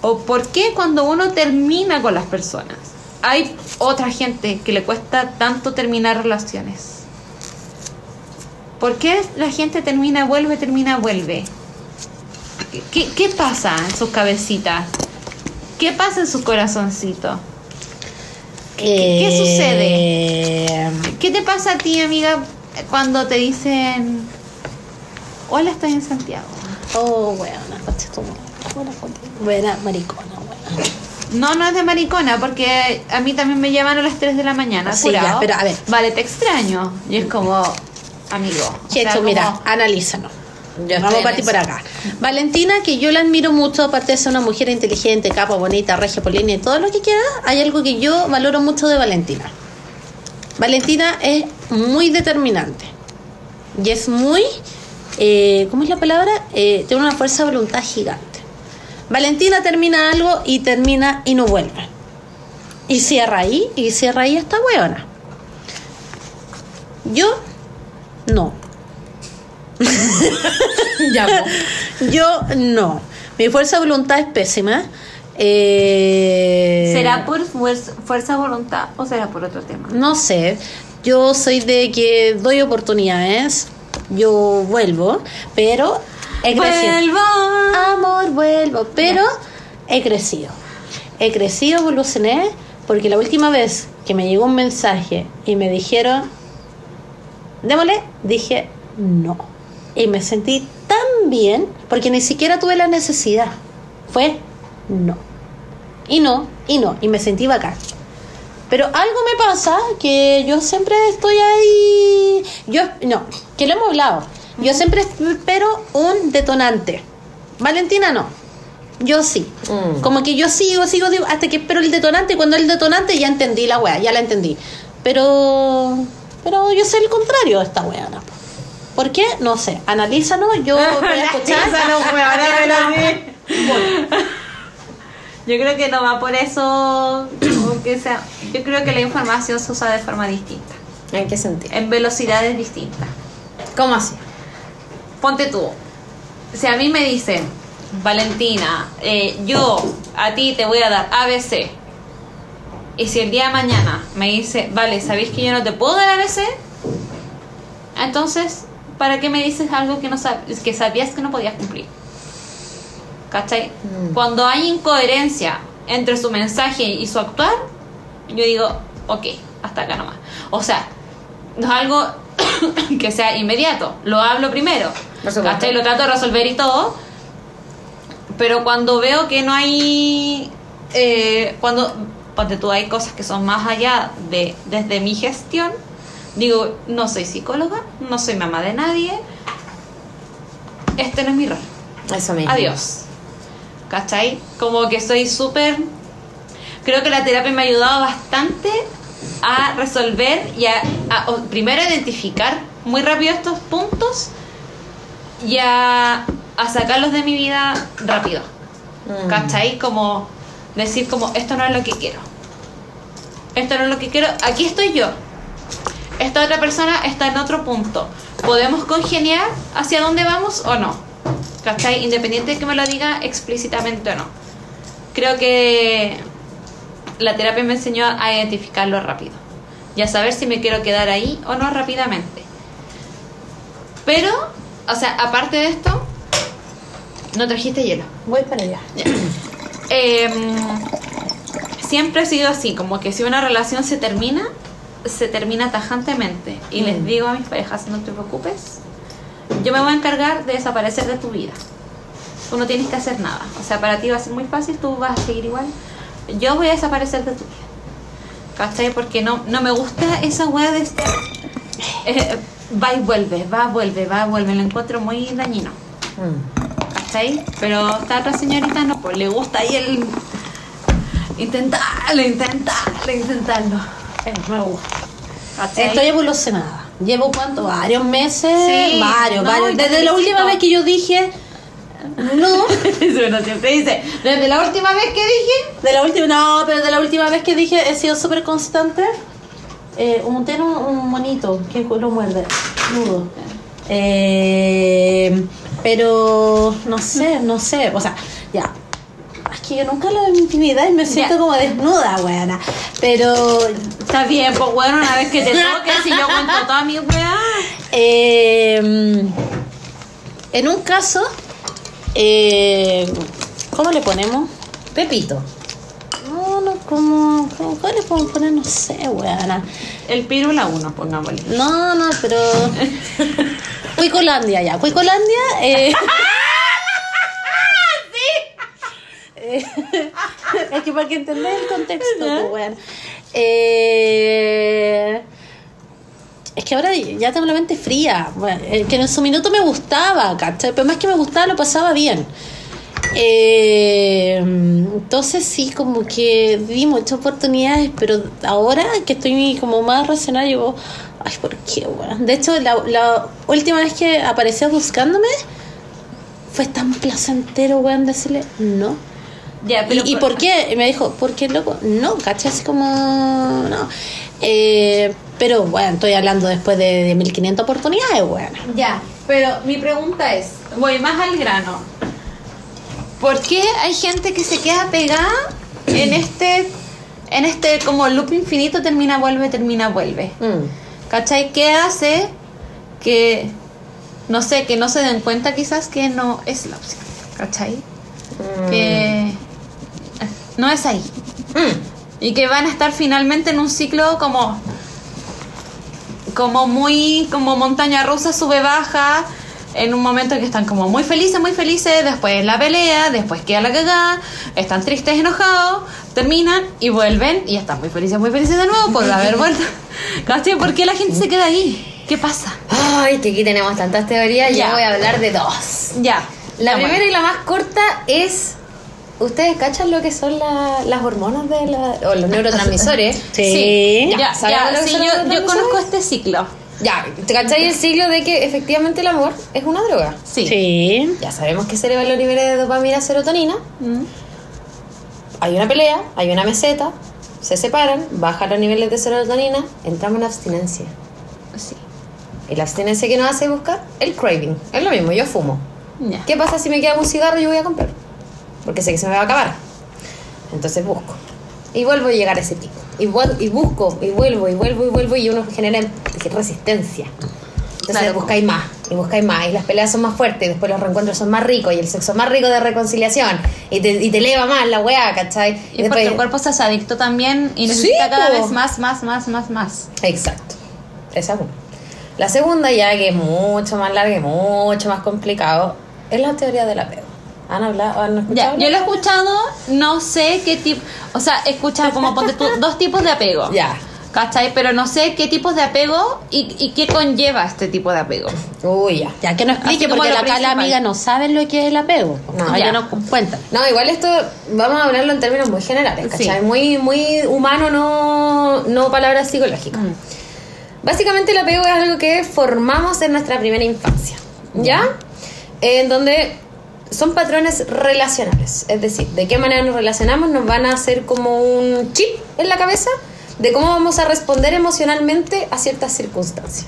B: ¿O por qué cuando uno termina con las personas? Hay otra gente que le cuesta tanto terminar relaciones. ¿Por qué la gente termina, vuelve, termina, vuelve? ¿Qué, qué pasa en sus cabecitas? ¿Qué pasa en sus corazoncitos? qué
A: Eh,
B: sucede? ¿Qué te pasa a ti, amiga, cuando te dicen, hola, estoy en Santiago?
A: Oh, buena, concha tu buena maricona, buena.
B: No, no es de maricona, porque a mí también me llaman a las 3 de la mañana.
A: Sí,
B: curado.
A: ya, pero a ver.
B: Vale, te extraño. Y es como, amigo. sea,
A: mira,
B: como-
A: analízanos.
D: Yo
A: Vamos
D: estoy
A: a partir
D: en
A: por acá. Valentina, que yo la admiro mucho, aparte de ser una mujer inteligente, capa, bonita, regia, polínea y todo lo que quiera, hay algo que yo valoro mucho de Valentina. Valentina es muy determinante. Y es muy, eh, ¿cómo es la palabra? Eh, tiene una fuerza de voluntad gigante. Valentina termina algo y termina y no vuelve. Y cierra ahí, y cierra ahí esta hueona. Yo, no. Yo no. Mi fuerza de voluntad es pésima. Eh,
B: ¿Será por fuerza, fuerza de voluntad o será por otro tema?
A: No sé. Yo soy de que doy oportunidades. Yo vuelvo, pero he crecido.
B: Vuelvo.
A: Amor, vuelvo. Pero he crecido. He crecido, evolucioné, porque la última vez que me llegó un mensaje y me dijeron, démosle, dije no. Y me sentí tan bien, porque ni siquiera tuve la necesidad. Fue no. Y no, y no. Y me sentí bacán. Pero algo me pasa que yo siempre estoy ahí. Yo, no, que lo hemos hablado. Yo siempre espero un detonante. Valentina no. Yo sí.
D: Mm.
A: Como que yo sigo, sigo, digo, hasta que espero el detonante. Y cuando el detonante ya entendí la wea, ya la entendí. Pero. Pero yo sé el contrario de esta wea, ¿no? ¿Por qué? No sé. Analízanos, yo voy a escuchar.
B: Yo creo que no va por eso. como que sea, yo creo que la información se usa de forma distinta.
D: ¿En qué sentido?
B: En velocidades distintas.
D: ¿Cómo así?
B: Ponte tú. Si a mí me dicen, Valentina, eh, yo a ti te voy a dar ABC. Y si el día de mañana me dice, vale, ¿sabéis que yo no te puedo dar ABC? Entonces, ¿para qué me dices algo que, no sab- que sabías que no podías cumplir? ¿Cachai? Cuando hay incoherencia entre su mensaje y su actuar, yo digo, ok, hasta acá nomás. O sea, no es algo que sea inmediato, lo hablo primero. Lo trato de resolver y todo. Pero cuando veo que no hay. eh, cuando. Ponte tú, hay cosas que son más allá de desde mi gestión. Digo, no soy psicóloga, no soy mamá de nadie. Este no es mi rol.
D: Eso mismo.
B: Adiós. ¿Cachai? Como que soy súper... Creo que la terapia me ha ayudado bastante a resolver y a, a- primero identificar muy rápido estos puntos y a, a sacarlos de mi vida rápido.
D: Mm.
B: ¿Cachai? Como decir como esto no es lo que quiero. Esto no es lo que quiero. Aquí estoy yo. Esta otra persona está en otro punto. ¿Podemos congeniar hacia dónde vamos o no? ¿Cachai? Independiente de que me lo diga explícitamente o no. Creo que la terapia me enseñó a identificarlo rápido. Y a saber si me quiero quedar ahí o no rápidamente. Pero, o sea, aparte de esto, no trajiste hielo.
A: Voy para allá.
B: Em, siempre he sido así, como que si una relación se termina, se termina tajantemente. Y les digo a mis parejas, no te preocupes, yo me voy a encargar de desaparecer de tu vida. Tú no tienes que hacer nada. O sea, para ti va a ser muy fácil, tú vas a seguir igual. Yo voy a desaparecer de tu vida. ¿Cachai? Porque no, no me gusta esa weá de estar... eh, va y vuelve, va, vuelve, va, vuelve. Lo encuentro muy dañino.
D: Mm.
B: ¿Cachai? Pero esta otra señorita no, pues le gusta ahí el intentarlo, intentarlo, intentarlo.
A: Eh, me gusta.
B: ¿Cachai?
A: Estoy evolucionada. Llevo cuánto, varios meses,
B: Sí,
A: varios,
B: no,
A: varios. Desde la última vez que yo dije no,
B: Uno siempre dice, desde la última vez que dije,
A: de la última, no, pero de la última vez que dije he sido súper constante. Eh, un tiene un, un monito que lo muerde, nudo. Eh, pero no sé, no sé, o sea, ya. Es que yo nunca hablo de mi intimidad y me siento
B: Ya.
A: como desnuda, weona. Pero
B: está bien, pues bueno, una vez que te toques y yo cuento toda mi weá.
A: Eh, en un caso, eh, ¿cómo le ponemos?
D: Pepito.
A: No, no, como, como ¿cuál le podemos poner? No sé, weona.
B: El pirula 1, pongámosle.
A: No, no, pero. Cuicolandia, ya. Cuicolandia. Eh... Eh, es que para que entendáis el contexto, pues, weón. Eh, Es que ahora ya tengo la mente fría. Bueno, eh, que en su minuto me gustaba, ¿cachai? Pero más que me gustaba, lo pasaba bien. Eh, entonces sí, como que di muchas oportunidades, pero ahora que estoy como más racional, digo, ay, ¿por qué, weón? De hecho, la, la última vez que apareció buscándome, fue tan placentero, weón, decirle no.
B: Ya,
A: ¿Y, ¿Y por qué? Y me dijo, ¿por qué, loco? No, ¿cachai? Así como, no. Eh, pero, bueno, estoy hablando después de, de 1500 oportunidades, weón.
B: Ya, pero mi pregunta es, voy más al grano. ¿Por qué hay gente que se queda pegada en este en este como loop infinito termina vuelve termina vuelve?
A: Mm.
B: ¿Cachai? ¿Qué hace que no sé, que no se den cuenta quizás que no es la opción? ¿Cachai? Que no es ahí. Y que van a estar finalmente en un ciclo como como muy como montaña rusa sube baja en un momento que están como muy felices muy felices después la pelea después queda la cagada están tristes enojados terminan y vuelven y están muy felices muy felices de nuevo por haber vuelto ¿Cachai? ¿por qué la gente se queda ahí? ¿qué pasa?
D: Ay, que aquí tenemos tantas teorías.
B: Ya.
D: Yo voy a hablar de dos.
B: ya
D: La primera y la más corta es. ¿Ustedes cachan lo que son la- las hormonas de la, o los neurotransmisores?
A: Sí.
B: ya, ya,
D: ¿Sabes lo que
B: sí,
D: son los
B: yo, conozco este ciclo
D: Ya, ¿te cachai el siglo de que efectivamente el amor es una droga?
B: sí,
A: Sí.
D: Ya sabemos que se elevan los niveles de dopamina y serotonina.
B: Mm.
D: Hay una pelea, hay una meseta, se separan, bajan los niveles de serotonina, entramos en abstinencia.
B: sí.
D: ¿Y la abstinencia que nos hace buscar? El craving. Es lo mismo, yo fumo.
B: Ya.
D: ¿Qué pasa si me queda un cigarro y yo voy a comprar? Porque sé que se me va a acabar. Entonces busco. Y vuelvo a llegar a ese pico. Y, y busco, y vuelvo, y vuelvo, y vuelvo, y uno genera resistencia. Entonces
B: Claro.
D: buscáis más, y buscáis más, y las peleas son más fuertes, y después los reencuentros son más ricos, y el sexo más rico de reconciliación, y te, y te eleva más la weá, ¿cachai?
B: Y es porque el cuerpo se hace adicto también y necesita
D: Sí,
B: cada
D: po.
B: vez más, más, más, más, más.
D: Exacto. Esa es una. La segunda, ya que es mucho más larga y mucho más complicado, es la teoría del apego. ¿Han hablado? ¿Han escuchado?
B: Ya, yo lo he escuchado, no sé qué tipo, o sea, he escuchado como ponte tú, dos tipos de apego.
D: Ya.
B: ¿Cachai? Pero no sé qué tipos de apego y, y qué conlleva este tipo de apego.
D: Uy, ya.
A: Ya que nos explique, porque la amiga no sabe lo que es el apego.
D: No,
A: No,
B: ya.
A: no cuenta.
D: No, igual esto vamos a hablarlo en términos muy generales, ¿cachai?
B: Sí.
D: Muy, muy humano, no, no palabras psicológicas.
B: Mm.
D: Básicamente el apego es algo que formamos en nuestra primera infancia, ¿ya? En donde son patrones relacionales, es decir, de qué manera nos relacionamos nos van a hacer como un chip en la cabeza de cómo vamos a responder emocionalmente a ciertas circunstancias.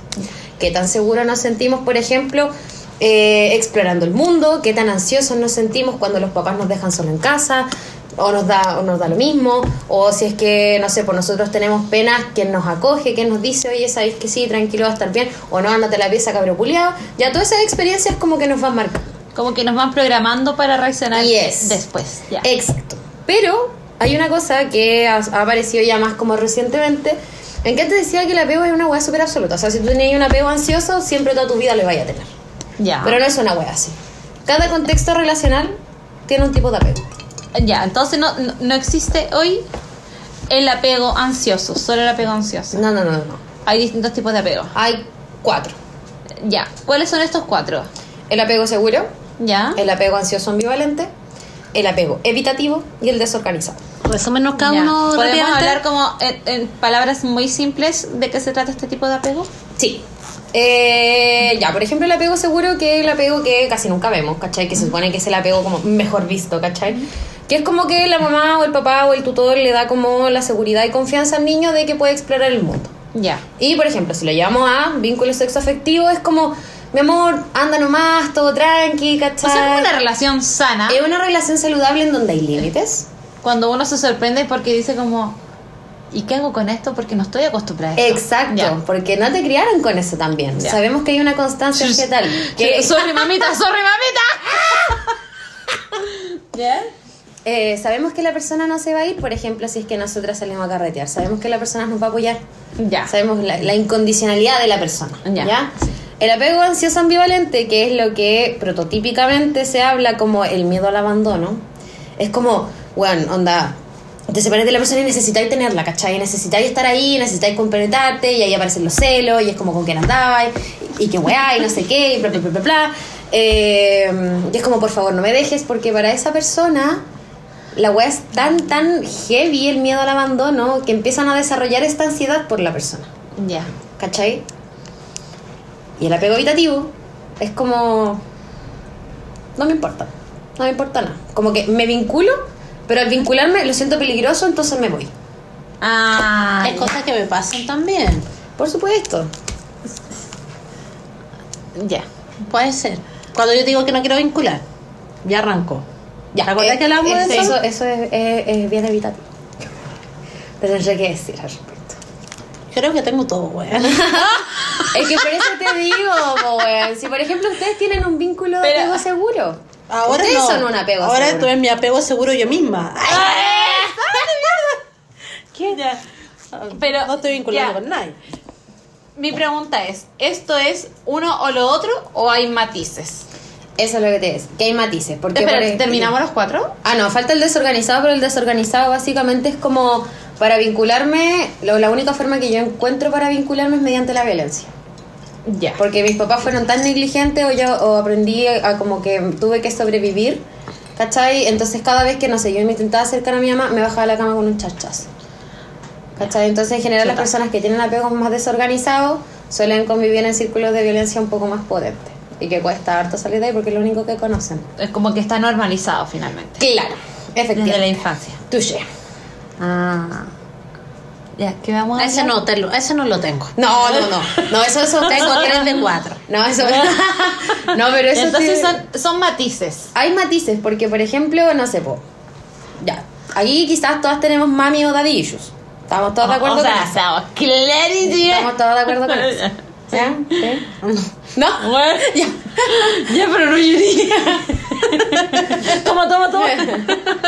D: Qué tan seguros nos sentimos, por ejemplo, eh, explorando el mundo, qué tan ansiosos nos sentimos cuando los papás nos dejan solo en casa, o nos da, o nos da lo mismo, o si es que, no sé, por nosotros tenemos penas, quien nos acoge, quien nos dice, oye, sabéis que sí, tranquilo, va a estar bien, o no, ándate la pieza, cabro culiao. Ya todas esas experiencias como que nos van marcando.
B: Como que nos van programando para reaccionar
D: Yes.
B: después. Ya.
D: Exacto. Pero hay una cosa que ha, aparecido ya más como recientemente, en que te decía que el apego es una hueá súper absoluta. O sea, si tú tenías un apego ansioso, siempre toda tu vida lo vaya a tener.
B: Ya.
D: Pero no es una hueá así. Cada contexto relacional tiene un tipo de apego.
B: Ya, entonces no, no, no existe hoy el apego ansioso, solo el apego ansioso.
D: No, no, no, no.
B: Hay distintos tipos de apego.
D: Hay cuatro.
B: Ya, ¿cuáles son estos cuatro?
D: El apego seguro,
B: Ya.
D: el apego ansioso ambivalente, el apego evitativo y el desorganizado.
A: Resúmenos cada
B: Ya.
A: uno
B: ¿Podemos hablar como en, en palabras muy simples de qué se trata este tipo de apego?
D: Sí. Eh, ya, por ejemplo, el apego seguro, que es el apego que casi nunca vemos, ¿cachai? Que se supone que es el apego como mejor visto, ¿cachai? Que es como que la mamá o el papá o el tutor le da como la seguridad y confianza al niño de que puede explorar el mundo.
B: Ya.
D: Y, por ejemplo, si lo llevamos a vínculos sexoafectivos, es como, mi amor, anda nomás, todo tranqui,
B: O
D: ¿cachai?
B: sea, como una relación sana
D: Es una relación saludable en donde hay límites.
B: cuando uno se sorprende porque dice como, ¿y qué hago con esto? Porque no estoy acostumbrada a esto.
D: Exacto, porque no te criaron con eso también. Sabemos que hay una constancia vegetal. Que,
B: Sorry, mamita, sorry, mamita. ¿Ya?
D: eh, sabemos que la persona no se va a ir, por ejemplo, si es que nosotras salimos a carretear, sabemos que la persona nos va a apoyar.
B: Ya.
D: Sabemos la, la incondicionalidad de la persona.
B: Ya.
D: ¿ya? El apego ansioso ambivalente, que es lo que prototípicamente se habla como el miedo al abandono, es como, bueno, onda, te separas de la persona y necesitáis tenerla, ¿cachai? Necesitáis estar ahí, necesitáis compenetrarte, y ahí aparecen los celos, y es como con quién andabais, y que weá, y no sé qué, y bla, bla, bla, bla, bla. Eh, y es como, por favor, no me dejes, porque para esa persona la weá es tan, tan heavy el miedo al abandono que empiezan a desarrollar esta ansiedad por la persona.
B: Ya.
D: ¿Cachai? Y el apego evitativo es como. No me importa. No me importa nada. Como que me vinculo, pero al vincularme lo siento peligroso, entonces me voy.
B: Ah.
A: Hay cosas que me pasan también.
D: Por supuesto.
B: Ya.
A: Puede ser. Cuando yo digo que no quiero vincular, ya arranco.
D: Ya,
A: ¿Te acuerdas
D: eh,
A: que hablamos de
D: eso?
A: eso?
D: Eso, es, es- es bien evitativo. Te tendré que decir al respecto.
A: Creo que tengo todo, weón.
D: Es que por eso te digo, weón. Si por ejemplo ustedes tienen un vínculo de
B: Pero-
D: apego seguro.
A: Ahora
D: ustedes
A: no.
D: son un apego
A: Ahora
D: seguro.
A: tú eres mi apego seguro yo misma. ¿Qué? Ya.
B: Pero,
A: no estoy vinculando
B: ya.
A: con nadie.
B: Mi pregunta es, ¿esto es uno o lo otro o hay matices?
D: Eso es lo que te es. Que hay matices. Porque
B: Espera,
D: por ej-
B: ¿terminamos los cuatro?
D: Ah, no, falta el desorganizado, pero el desorganizado básicamente es como para vincularme, lo- la única forma que yo encuentro para vincularme es mediante la violencia.
B: Ya.
D: Porque mis papás fueron tan negligentes o yo o aprendí a como que tuve que sobrevivir, ¿cachai? Entonces cada vez que, no sé, yo me intentaba acercar a mi mamá, me bajaba de la cama con un chachazo. ¿Cachai? Entonces en general las personas que tienen apegos más desorganizados suelen convivir en círculos de violencia un poco más potentes. Y que cuesta harto salir de ahí porque es lo único que conocen.
B: Es como que está normalizado finalmente.
D: Claro,
B: Desde la
D: efectivamente.
B: infancia.
D: Touché.
B: Ah. Ya, ¿qué vamos a
A: Ese
B: hablar?
A: no, te lo- ese no lo tengo.
D: No, no, no. No, eso, eso
A: Tengo tres de cuatro.
D: No, eso. no, pero eso
B: Entonces
D: sí-
B: son, son matices.
D: Hay matices, porque por ejemplo, no sé, po. Ya. Aquí quizás todas tenemos mami o daddy issues. ¿Estamos todos de acuerdo
B: o sea,
D: con eso?
B: estamos clarity.
D: Estamos todos de acuerdo con eso. ¿Ya? ¿Sí? ¿No?
B: Bueno,
D: Ya.
B: ya, pero no llorí. toma, toma, toma.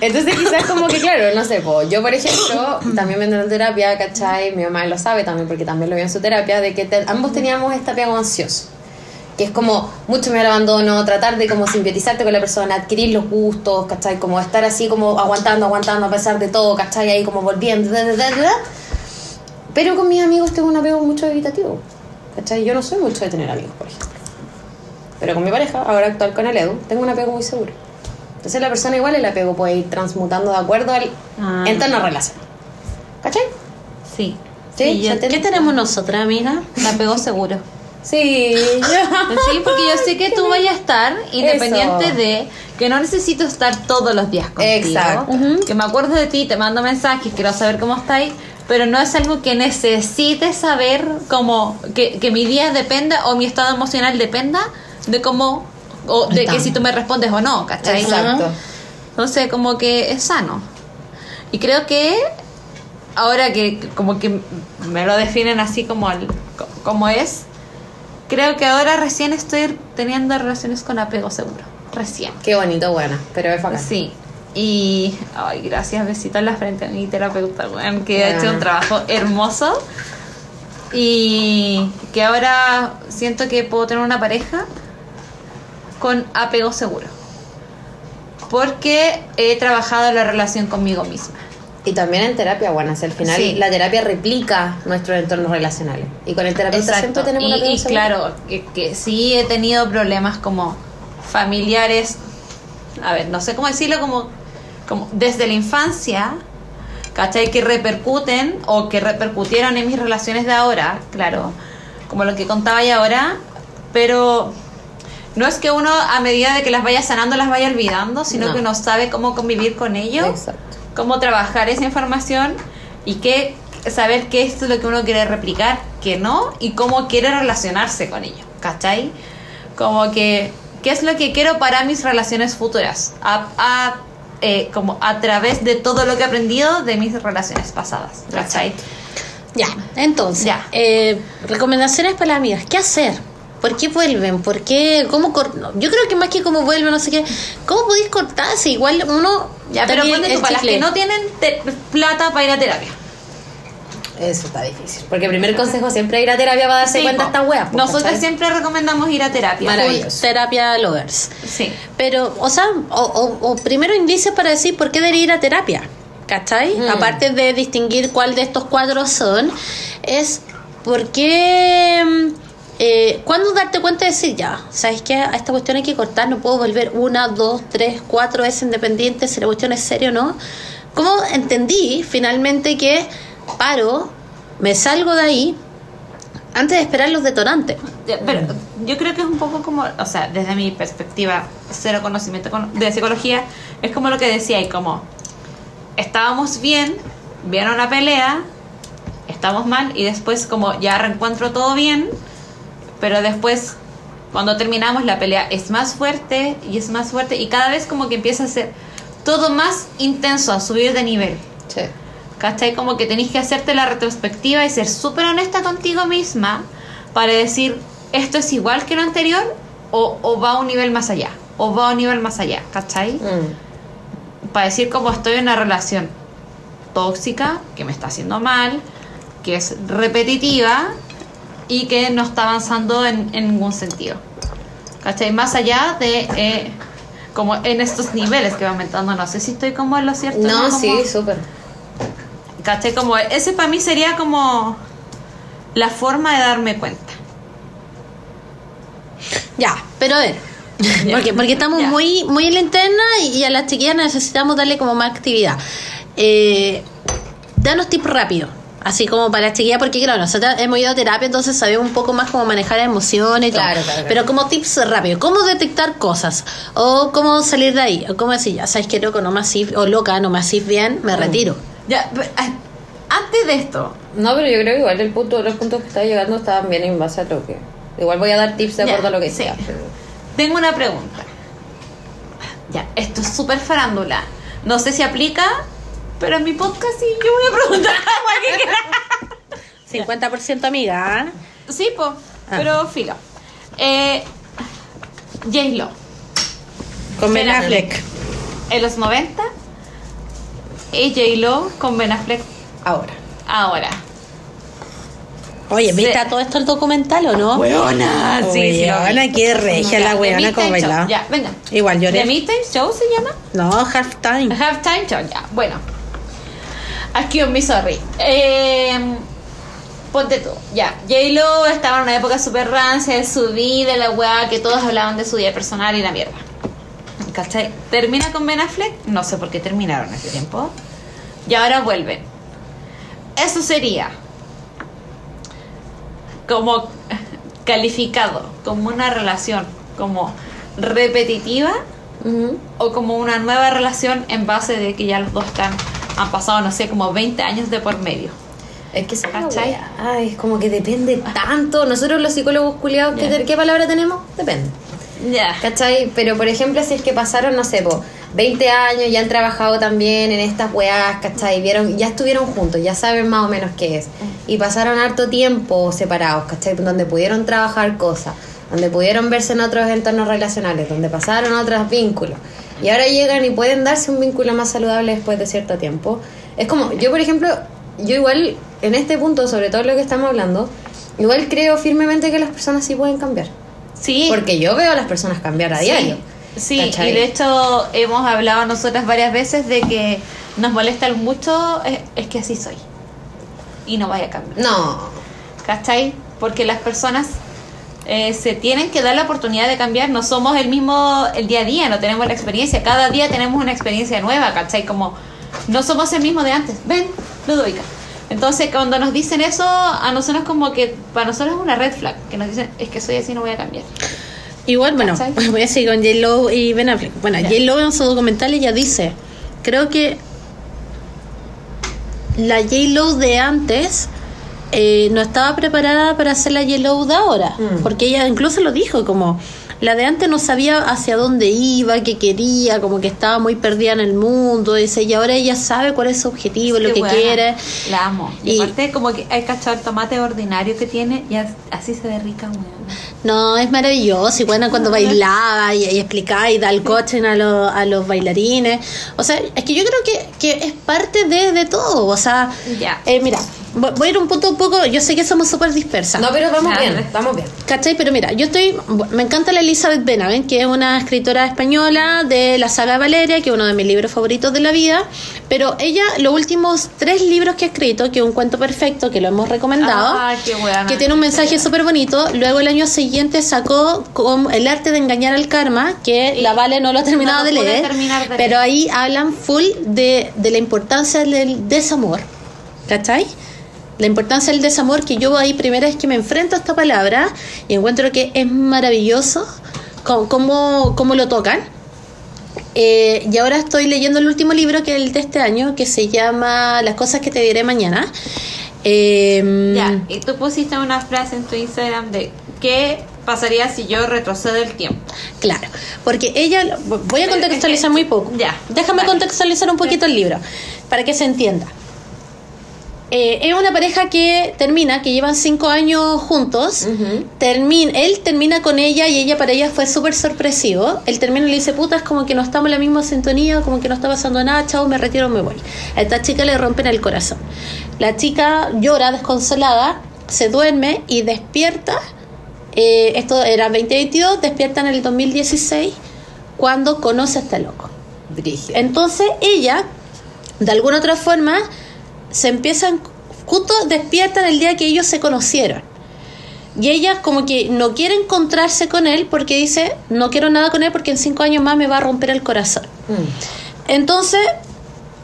D: Entonces quizás como que claro, no sé, po, yo por ejemplo también me en terapia, ¿cachai? Mi mamá lo sabe también porque también lo vio en su terapia, de que te- ambos teníamos este apego ansioso. Que es como mucho al abandono, tratar de como simbiotizarte con la persona, adquirir los gustos, ¿cachai? Como estar así como aguantando, aguantando a pesar de todo, ¿cachai? Ahí como volviendo, da, da, da, da. Pero con mis amigos tengo un apego mucho evitativo, ¿cachai? Yo no soy mucho de tener amigos, por ejemplo. Pero con mi pareja, ahora actual con el Edu, tengo un apego muy seguro. Entonces la persona igual el apego puede ir transmutando de acuerdo al
B: Ah.
D: entorno relación. ¿Cachai?
B: Sí.
D: Sí.
A: ¿Qué tenemos nosotras, amiga?
B: me apego seguro.
D: Sí.
B: Sí, porque yo sé que tú vayas a estar independiente
D: Eso.
B: de que no necesito estar todos los días contigo.
D: Exacto.
B: Que me acuerdo de ti, te mando mensajes, quiero saber cómo estáis, pero no es algo que necesite saber como que, que mi día dependa o mi estado emocional dependa de cómo o de que
A: Estamos.
B: si tú me respondes o no, ¿cachai?
D: Exacto.
B: Entonces, como que es sano. Y creo que ahora que como que me lo definen así como, al- co- como es, creo que ahora recién estoy teniendo relaciones con apego seguro. Recién.
D: Qué bonito, buena, pero es bacán.
B: Sí. Y, ay, gracias, besito en la frente a mi terapeuta, weón, que ha hecho
D: Bueno.
B: un trabajo hermoso. Y que ahora siento que puedo tener una pareja con apego seguro. Porque he trabajado la relación conmigo misma.
D: Y también en terapia, bueno, al final
B: Sí.
D: la terapia replica nuestros entornos relacionales. Y con el terapeuta siempre tenemos
B: Y, y claro, que, que sí he tenido problemas como familiares, a ver, no sé cómo decirlo, como, como desde la infancia, ¿cachai? Que repercuten o que repercutieron en mis relaciones de ahora, claro, como lo que contaba ya ahora, pero no es que uno a medida de que las vaya sanando las vaya olvidando, sino
D: No.
B: que uno sabe cómo convivir con ello
D: Exacto.
B: cómo trabajar esa información y qué saber qué es lo que uno quiere replicar, qué no, y cómo quiere relacionarse con ello, ¿cachai? Como que, ¿qué es lo que quiero para mis relaciones futuras? A, a, eh, como a través de todo lo que he aprendido de mis relaciones pasadas, ¿cachai?
A: Ya, entonces,
B: Ya.
A: eh, recomendaciones para las amigas. ¿Qué hacer? ¿Por qué vuelven? ¿Por qué? ¿Cómo cor- no, Yo creo que más que cómo vuelven, no sé qué. ¿Cómo podéis cortarse? Igual uno.
B: Ya, pero tú, para las que no tienen plata para ir a terapia.
D: Eso está difícil. Porque el primer consejo siempre es ir a terapia para darse
B: Sí,
D: cuenta de esta wea. po,
B: Nosotros siempre recomendamos ir a terapia.
D: Maravilloso.
A: Terapia lovers.
B: Sí.
A: Pero, o sea, o, o- o primero indicios para decir por qué debería ir a terapia. ¿Cachai?
D: Mm.
A: Aparte de distinguir cuál de estos cuatro son, es por qué. Eh, ¿Cuándo darte cuenta de decir ya? ¿Sabes qué? A esta cuestión hay que cortar, no puedo volver una, dos, tres, cuatro veces independiente si la cuestión es seria o no. ¿Cómo entendí finalmente que paro, me salgo de ahí antes de esperar los detonantes?
B: Pero yo creo que es un poco como, o sea, desde mi perspectiva, cero conocimiento con- de psicología, es como lo que decía, y como estábamos bien, vieron una pelea, estamos mal, y después como ya reencuentro todo bien, pero después cuando terminamos la pelea es más fuerte y es más fuerte, y cada vez como que empieza a ser todo más intenso, a subir de nivel.
D: Sí.
B: ¿Cachai? Como que tenéis que hacerte la retrospectiva y ser súper honesta contigo misma para decir, esto es igual que lo anterior o, o va a un nivel más allá. O va a un nivel más allá, ¿cachai?
D: Mm.
B: Para decir como estoy en una relación tóxica, que me está haciendo mal, que es repetitiva y que no está avanzando en, en ningún sentido. ¿Cachai? Más allá de... eh, como en estos niveles que va aumentando, no sé si estoy como en lo cierto.
D: No,
B: Como-
D: sí, súper.
B: ¿Cachai? Como ese para mí sería como la forma de darme cuenta.
A: Ya, pero a ver.
B: Ya.
A: Porque, porque estamos muy, muy en la interna y a las chiquillas necesitamos darle como más actividad. Eh, danos tips rápido. Así como para las chiquillas, porque claro, nosotros hemos ido a terapia, entonces sabemos un poco más cómo manejar emociones y.
D: Claro.
A: Pero como tips rápido, cómo detectar cosas, o cómo salir de ahí, o cómo decir, ya sabes que loco, no me asís, o loca, no me asís bien,
D: Mm.
A: me retiro.
B: Ya, pe- ah, antes de esto,
D: No, pero yo creo que igual el punto, los puntos que estaba llegando estaban bien en base a lo que. Igual voy a dar tips de
B: Ya,
D: acuerdo a lo que
B: sí.
D: sea. pero-
B: tengo una pregunta. Ya, esto es súper farándula. No sé si aplica, pero en mi podcast sí yo voy a preguntar cualquier
A: 50% amiga, ¿ah?
B: Sí, po, pero filo. Eh, J-Lo,
A: Con Ben Affleck.
B: en los 90 y J-Lo con Ben Affleck
D: Ahora.
B: ahora.
A: Oye, ¿viste a todo esto el documental o no?
B: Weona, sí,
A: qué regia la weona como bailaba.
B: Ya, venga.
A: Igual lloré.
B: ¿The Midtime Show se llama?
A: No, half time.
B: Halftime Show, ya. Bueno. Aquí un mi sorry. Eh, ponte tú. Ya. J-Lo estaba en una época súper rancia de su vida, la weá, que todos hablaban de su vida personal y la mierda. ¿Cachai? Termina con Ben Affleck. No sé por qué terminaron ese tiempo. Y ahora vuelven. Eso sería como calificado como una relación como repetitiva o como una nueva relación en base de que ya los dos están han pasado no sé como 20 años de por medio
D: Es que wea. Ay, es como que depende tanto. Nosotros los psicólogos culiados, ¿qué,
B: Ya.
D: ¿qué palabra tenemos? Depende.
B: ya
D: ¿Cachai? Pero por ejemplo, si es que pasaron, no sé, po, 20 años, ya han trabajado también en estas weas, ¿cachai? Vieron, ya estuvieron juntos, ya saben más o menos qué es. Y pasaron harto tiempo separados, ¿cachai? Donde pudieron trabajar cosas, donde pudieron verse en otros entornos relacionales, donde pasaron otros vínculos. Y ahora llegan y pueden darse un vínculo más saludable después de cierto tiempo. Es como, yo por ejemplo, yo igual, en este punto, sobre todo lo que estamos hablando, igual creo firmemente que las personas sí pueden cambiar.
B: sí
D: Porque yo veo a las personas cambiar a
B: sí,
D: diario.
B: sí
D: ¿cachai?
B: y de hecho hemos hablado nosotras varias veces de que nos molesta mucho es, es que así soy y no vaya a cambiar
D: No.
B: ¿cachai? porque las personas eh, se tienen que dar la oportunidad de cambiar. No somos el mismo el día a día, no tenemos la experiencia. Cada día tenemos una experiencia nueva, ¿cachai? Como no somos el mismo de antes. Ven, Ludovica. Entonces, cuando nos dicen eso, a nosotros como que para nosotros es una red flag, que nos dicen, es que soy así, no voy a cambiar.
A: Igual, bueno,
B: ¿Cachai?
A: voy a seguir con J-Lo y Ben Affleck. Bueno,
B: Ya.
A: J-Lo en su documental ella dice, creo que la J-Lo de antes eh, no estaba preparada para hacer la Yellow de ahora,
D: Mm.
A: porque ella incluso lo dijo como la de antes no sabía hacia dónde iba, qué quería, como que estaba muy perdida en el mundo, dice, y ahora ella sabe cuál es su objetivo, lo que
B: buena.
A: quiere.
B: La amo. Y,
A: Y-
B: aparte, como que hay cachado el tomate ordinario que tiene y as- así se ve rica, weón.
A: No, es maravilloso. Y bueno, cuando bailaba y, y explicaba y da el coche a, los- a los bailarines. O sea, es que yo creo que, que es parte de, de todo. O sea, eh, mira, voy a ir un punto un poco. Yo sé que somos súper dispersas.
D: No, pero vamos bien, vamos bien.
A: ¿Cachai? Pero mira, yo estoy. Me encanta la Elizabeth Benavent, que es una escritora española de la saga de Valeria, que es uno de mis libros favoritos de la vida. Pero ella, los últimos tres libros que ha escrito, que es Un cuento perfecto, que lo hemos recomendado,
B: Ah, qué buena.
A: que tiene un mensaje súper bonito. Luego el año siguiente sacó con El arte de engañar al karma, que la Vale no lo ha terminado
B: no
A: de leer.
B: de
A: pero
B: leer.
A: ahí hablan full de, de la importancia del desamor. ¿Cachai? La importancia del desamor, que yo ahí primera vez que me enfrento a esta palabra y encuentro que es maravilloso cómo, cómo, lo tocan. Eh, y ahora estoy leyendo el último libro, que es el de este año, que se llama Las cosas que te diré mañana. Eh,
B: Ya, y tú pusiste una frase en tu Instagram de ¿qué pasaría si yo retrocedo el tiempo?
A: Claro, porque ella, voy a
B: Pero
A: contextualizar muy poco.
B: ya,
A: Déjame
B: vale.
A: contextualizar un poquito el libro, para que se entienda. Eh, es una pareja que termina, que llevan cinco años juntos. Termin- él termina con ella y ella para ella fue súper sorpresivo. Él termina y le dice, puta, es como que no estamos en la misma sintonía, como que no está pasando nada, chao, me retiro, me voy. A esta chica le rompen el corazón. La chica llora desconsolada, se duerme y despierta. eh, esto era 2022, despierta en el 2016 cuando conoce a este loco. Entonces ella, de alguna otra forma, se empiezan, justo despiertan el día que ellos se conocieron. Y ella como que no quiere encontrarse con él porque dice, no quiero nada con él porque en cinco años más me va a romper el corazón.
D: Mm.
A: Entonces,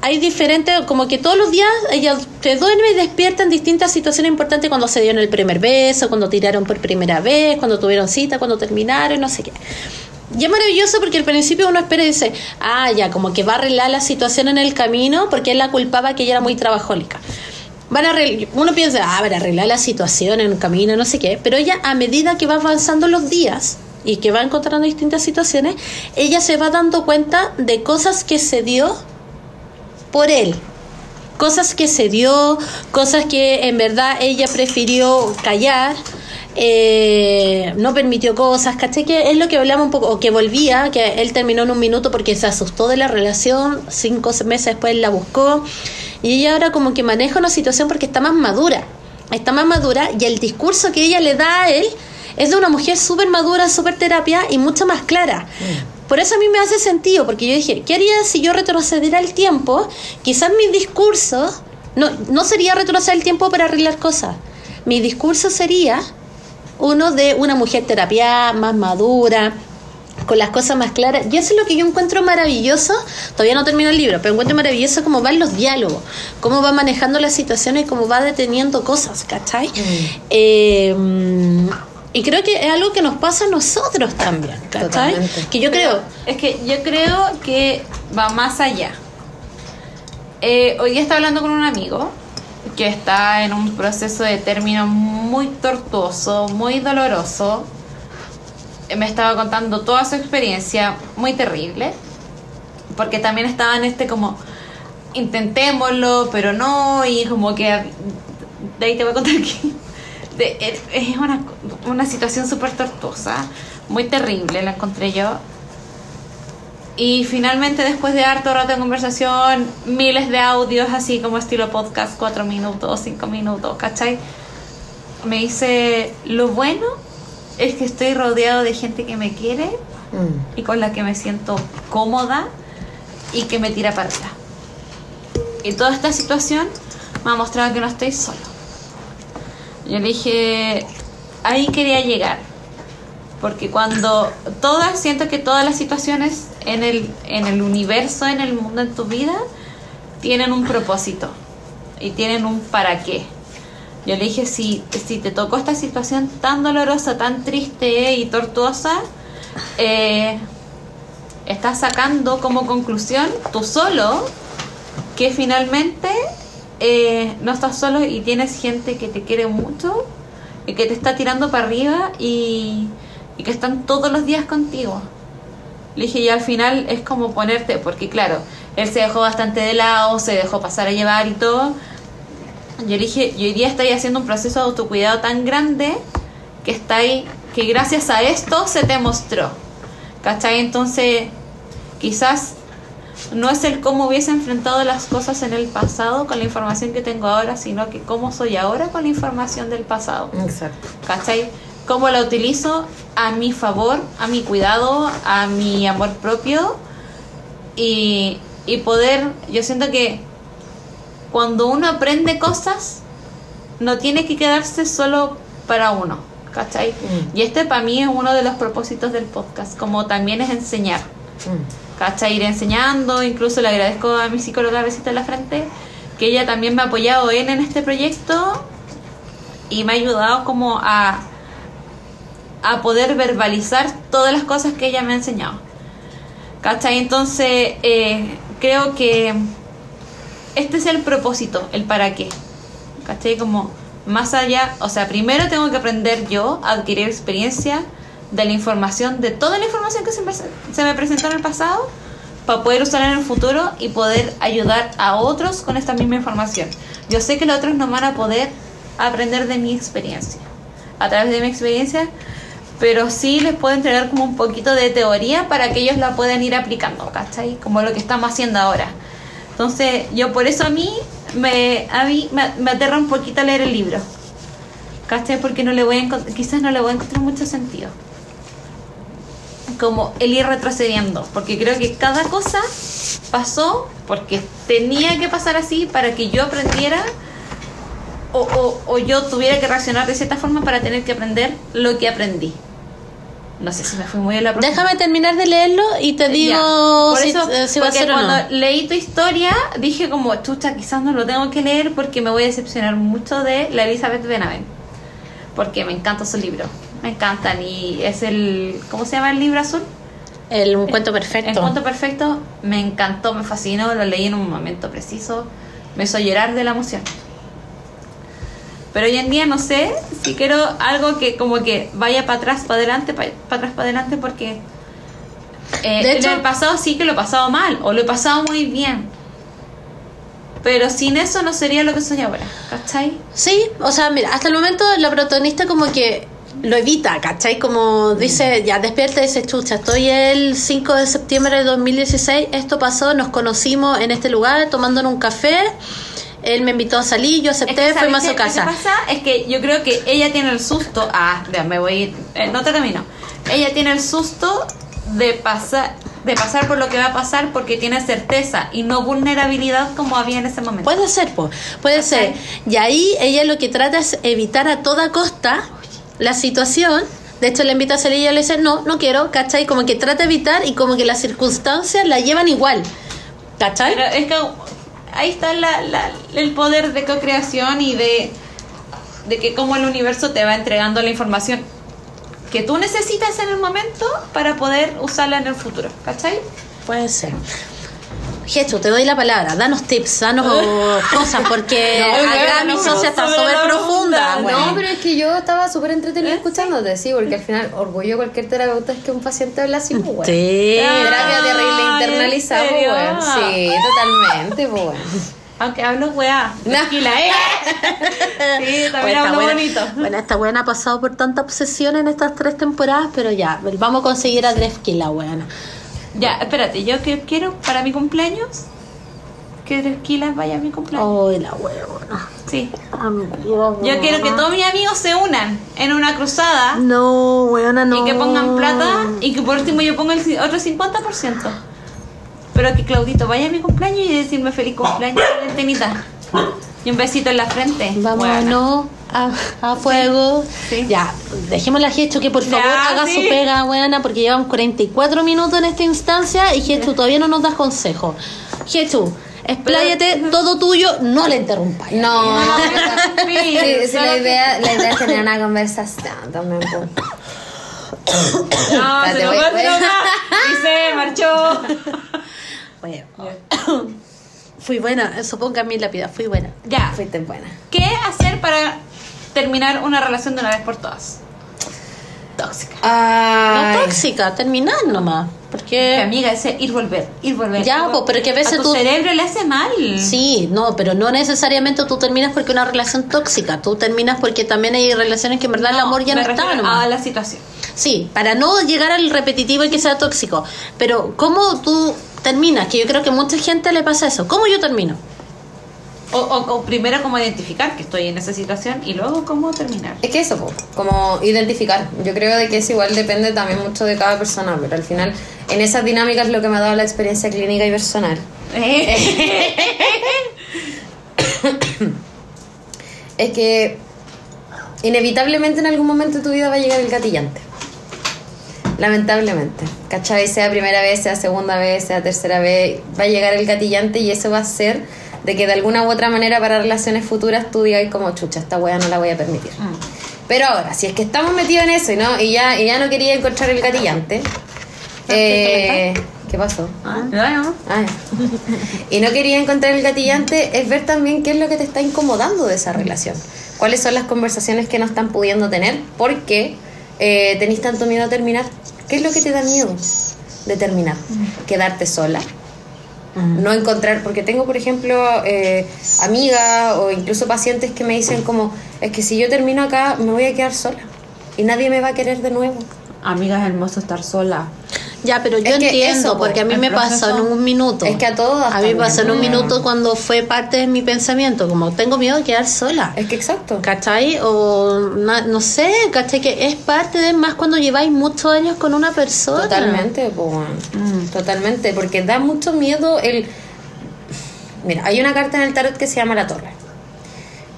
A: hay diferentes, como que todos los días ella se duerme y despierta en distintas situaciones importantes cuando se dieron el primer beso, cuando tiraron por primera vez, cuando tuvieron cita, cuando terminaron, no sé qué. Y es maravilloso porque al principio uno espera y dice, ah, ya, como que va a arreglar la situación en el camino porque él la culpaba que ella era muy trabajólica. Van a uno piensa, ah, van a arreglar la situación en un camino, no sé qué, pero ella a medida que va avanzando los días y que va encontrando distintas situaciones, ella se va dando cuenta de cosas que se dio por él. Cosas que se dio, cosas que en verdad ella prefirió callar, eh, no permitió cosas, caché que es lo que hablamos un poco, o que volvía, que él terminó en un minuto porque se asustó de la relación, cinco meses después la buscó, y ella ahora como que maneja una situación porque está más madura, está más madura, y el discurso que ella le da a él es de una mujer súper madura, súper terapia y mucho más clara. Por eso a mí me hace sentido, porque yo dije, ¿qué haría si yo retrocediera el tiempo? Quizás mi discurso no, no sería retroceder el tiempo para arreglar cosas. Mi discurso sería uno de una mujer terapia más madura, con las cosas más claras. Y eso es lo que yo encuentro maravilloso. Todavía no termino el libro, pero encuentro maravilloso cómo van los diálogos, cómo va manejando las situaciones y cómo va deteniendo cosas, ¿cachai? Eh, y creo que es algo que nos pasa a nosotros también, ¿cachai?
D: Totalmente.
A: Que yo creo.
B: Es que yo creo que va más allá. Eh, hoy día estaba hablando con un amigo que está en un proceso de término muy tortuoso, muy doloroso. Me estaba contando toda su experiencia, muy terrible. Porque también estaba en este como, intentémoslo, pero no, y como que... De ahí te voy a contar que es una, una situación súper tortuosa, muy terrible, la encontré yo. Y finalmente, después de harto rato de conversación, miles de audios, así como estilo podcast, cuatro minutos, cinco minutos, ¿cachai? Me dice, lo bueno es que estoy rodeado de gente que me quiere
D: Mm.
B: y con la que me siento cómoda y que me tira para atrás. Y toda esta situación me ha mostrado que no estoy solo. Yo le dije, ahí quería llegar. Porque cuando todas, siento que todas las situaciones en el, en el universo, en el mundo, en tu vida, tienen un propósito y tienen un para qué. Yo le dije, si, si te tocó esta situación tan dolorosa, tan triste y tortuosa, eh, estás sacando como conclusión tú solo que finalmente eh, no estás solo y tienes gente que te quiere mucho y que te está tirando para arriba y, y que están todos los días contigo. Le dije, y al final es como ponerte, porque claro, él se dejó bastante de lado, se dejó pasar a llevar y todo. Yo le dije, y hoy día estáis haciendo un proceso de autocuidado tan grande que está ahí, que gracias a esto se te mostró. ¿Cachai? Entonces, quizás no es el cómo hubiese enfrentado las cosas en el pasado con la información que tengo ahora, sino que cómo soy ahora con la información del pasado.
D: Exacto.
B: ¿Cachai? Cómo la utilizo a mi favor, a mi cuidado, a mi amor propio y, y poder, yo siento que cuando uno aprende cosas, no tiene que quedarse solo para uno, ¿cachai?
D: Mm.
B: Y este para mí es uno de los propósitos del podcast, como también es enseñar.
D: Mm.
B: ¿cachai? Ir enseñando, incluso le agradezco a mi psicóloga Besita en la Frente, que ella también me ha apoyado en, en este proyecto y me ha ayudado como a, a poder verbalizar todas las cosas que ella me ha enseñado. ¿Cachai? Entonces, eh, creo que este es el propósito, el para qué. ¿Cachai? Como más allá, o sea, primero tengo que aprender yo a adquirir experiencia de la información, de toda la información que se me, se me presentó en el pasado, para poder usarla en el futuro y poder ayudar a otros con esta misma información. Yo sé que los otros no van a poder aprender de mi experiencia, a través de mi experiencia, pero sí les puedo entregar como un poquito de teoría para que ellos la puedan ir aplicando, ¿cachai? Como lo que estamos haciendo ahora. Entonces, yo por eso a mí me, a mí me, aterra un poquito leer el libro. ¿Cachai? Porque no le voy a quizás no le voy a encontrar mucho sentido. Como el ir retrocediendo. Porque creo que cada cosa pasó porque tenía que pasar así para que yo aprendiera o, o, o yo tuviera que reaccionar de cierta forma para tener que aprender lo que aprendí. No sé si me fui muy a la profunda.
A: Déjame terminar de leerlo y te digo si,
B: eso,
A: si va a ser o
B: cuando
A: no.
B: leí tu historia dije como, chucha, quizás no lo tengo que leer porque me voy a decepcionar mucho de la Elizabeth Benavent. Porque me encantan sus libros, me encantan y es el, ¿cómo se llama el libro azul?
A: El un cuento perfecto.
B: El cuento perfecto me encantó, me fascinó, lo leí en un momento preciso, me hizo llorar de la emoción. Pero hoy en día no sé si quiero algo que como que vaya para atrás, para adelante, para atrás, para adelante, porque eh,
A: De hecho-
B: en el pasado sí que lo he pasado mal o lo he pasado muy bien. Pero sin eso no sería lo que soy ahora, ¿cachai?
A: Sí, o sea, mira, hasta el momento la protagonista como que lo evita, ¿cachai? Como dice, ya despierta y dice, chucha, estoy el 5 de septiembre de 2016, esto pasó, nos conocimos en este lugar tomándonos un café, él me invitó a salir, yo
B: Es que,
A: acepté,
B: ¿sabes
A: fuimos a su
B: lo que
A: casa.
B: pasa es que yo creo que ella tiene el susto. Ah, me voy eh, no te termino. Ella tiene el susto de pasar de pasar por lo que va a pasar porque tiene certeza y no vulnerabilidad como había en ese momento.
A: Puede ser, po, puede ser. Y ahí ella lo que trata es evitar a toda costa la situación. De hecho, le invita a salir y ella le dice, no, no quiero, ¿cachai? Como que trata de evitar y como que las circunstancias la llevan igual, ¿cachai?
B: Pero es que ahí está la- la- el poder de co-creación y de, de que cómo el universo te va entregando la información que tú necesitas en el momento para poder usarla en el futuro, ¿cachai?
A: Puede ser. Gechu, te doy la palabra. Danos tips, danos cosas, porque
B: No,
A: acá
B: no,
A: mi
B: no,
A: socia está súper profunda. güey.
D: No, pero es que yo estaba súper entretenida escuchándote, sí, porque al final, orgullo de cualquier terapeuta es que un paciente habla así, pues, weón.
A: Sí.
D: Terapia terrible internalizada,
B: ¿en
D: pues, weón. Sí, totalmente, pues, weón.
B: Aunque hablo weá, tranquila, ¿eh? Sí, también
A: Bueno, esta
B: hablo
A: buena,
B: bonito.
A: bueno, esta buena ha pasado por tanta obsesión en estas tres temporadas, pero ya, vamos a conseguir a Drefki la buena.
B: Ya, espérate, yo que quiero para mi cumpleaños que Dresquila vaya a mi cumpleaños.
A: Ay, la huevona.
B: Sí.
A: Amigo,
B: Yo quiero que todos mis amigos se unan en una cruzada
A: No, weona, no.
B: y que pongan plata y que por último yo ponga el otro 50%. Pero que Claudito vaya a mi cumpleaños y decirme feliz cumpleaños, Valentinita. Y un besito en la frente. Bueno.
A: Vámonos a, a fuego.
B: Sí.
A: Ya, dejemos a Gechu que por
B: Ya,
A: favor haga
B: sí.
A: su pega, weona, porque llevan 44 minutos en esta instancia y Gechu todavía no nos das consejo. Gechu, expláyate, todo tuyo, no le interrumpáis.
D: No,
B: No,
D: sí,
B: sí,
D: la, idea, la idea es tener una conversación también. pues.
B: No, se
D: Espérate,
B: lo
D: voy- voy-
B: droga y se marchó.
A: Bueno. Fui buena, supongo que a mí la pida, fui buena.
B: Ya.
D: Fuiste buena.
B: ¿Qué hacer para terminar una relación de una vez por todas? Tóxica.
D: Ay.
A: No tóxica, terminar nomás.
B: Que
A: Porque.
B: amiga, ese ir volver, ir volver.
A: Ya, pues, pero que a veces
B: tu
A: tú-
B: cerebro le hace mal.
A: Sí, no, pero no necesariamente tú terminas porque una relación tóxica. Tú terminas porque también hay relaciones que en verdad el amor ya no está nomás.
B: a la situación.
A: Sí, para no llegar al repetitivo y que sea tóxico. Pero, ¿cómo tú terminas? Que yo creo que a mucha gente le pasa eso. ¿Cómo yo termino?
B: O, o- o primero cómo identificar que estoy en esa situación y luego cómo terminar.
D: Es que eso, como identificar. Yo creo de que es igual, depende también mucho de cada persona, pero al final en esas dinámicas lo que me ha dado la experiencia clínica y personal es que inevitablemente en algún momento de tu vida va a llegar el gatillante. Lamentablemente. ¿Cachai? Sea primera vez, sea segunda vez, sea tercera vez, va a llegar el gatillante y eso va a ser de que de alguna u otra manera para relaciones futuras tú digas como chucha, esta wea no la voy a permitir. Pero ahora, si es que estamos metidos en eso y no y ya, y ya no quería encontrar el gatillante, eh, ¿qué pasó?
B: Ah, ¿no?
D: Ah, ya. y no quería encontrar el gatillante, es ver también qué es lo que te está incomodando de esa relación. Cuáles son las conversaciones que no están pudiendo tener. ¿Por qué eh, tenéis tanto miedo a terminar? ¿Qué es lo que te da miedo de terminar? ¿Quedarte sola? No encontrar, porque tengo, por ejemplo, eh, amigas o incluso pacientes que me dicen como, es que si yo termino acá me voy a quedar sola y nadie me va a querer de nuevo.
B: Amiga, es hermoso estar sola.
A: Ya, pero yo
D: Es
A: entiendo,
D: eso,
A: porque a mí me pasó
B: proceso-
A: en un minuto.
D: Es que a todas
A: A mí me pasó en un minuto cuando fue parte de mi pensamiento, como tengo miedo de quedar sola.
D: Es que exacto.
A: ¿Cachai? O na- no sé, ¿cachai? Que es parte de más cuando lleváis muchos años con una persona.
D: Totalmente.
A: Mm.
D: totalmente, porque da mucho miedo el... Mira, hay una carta en el tarot que se llama la torre.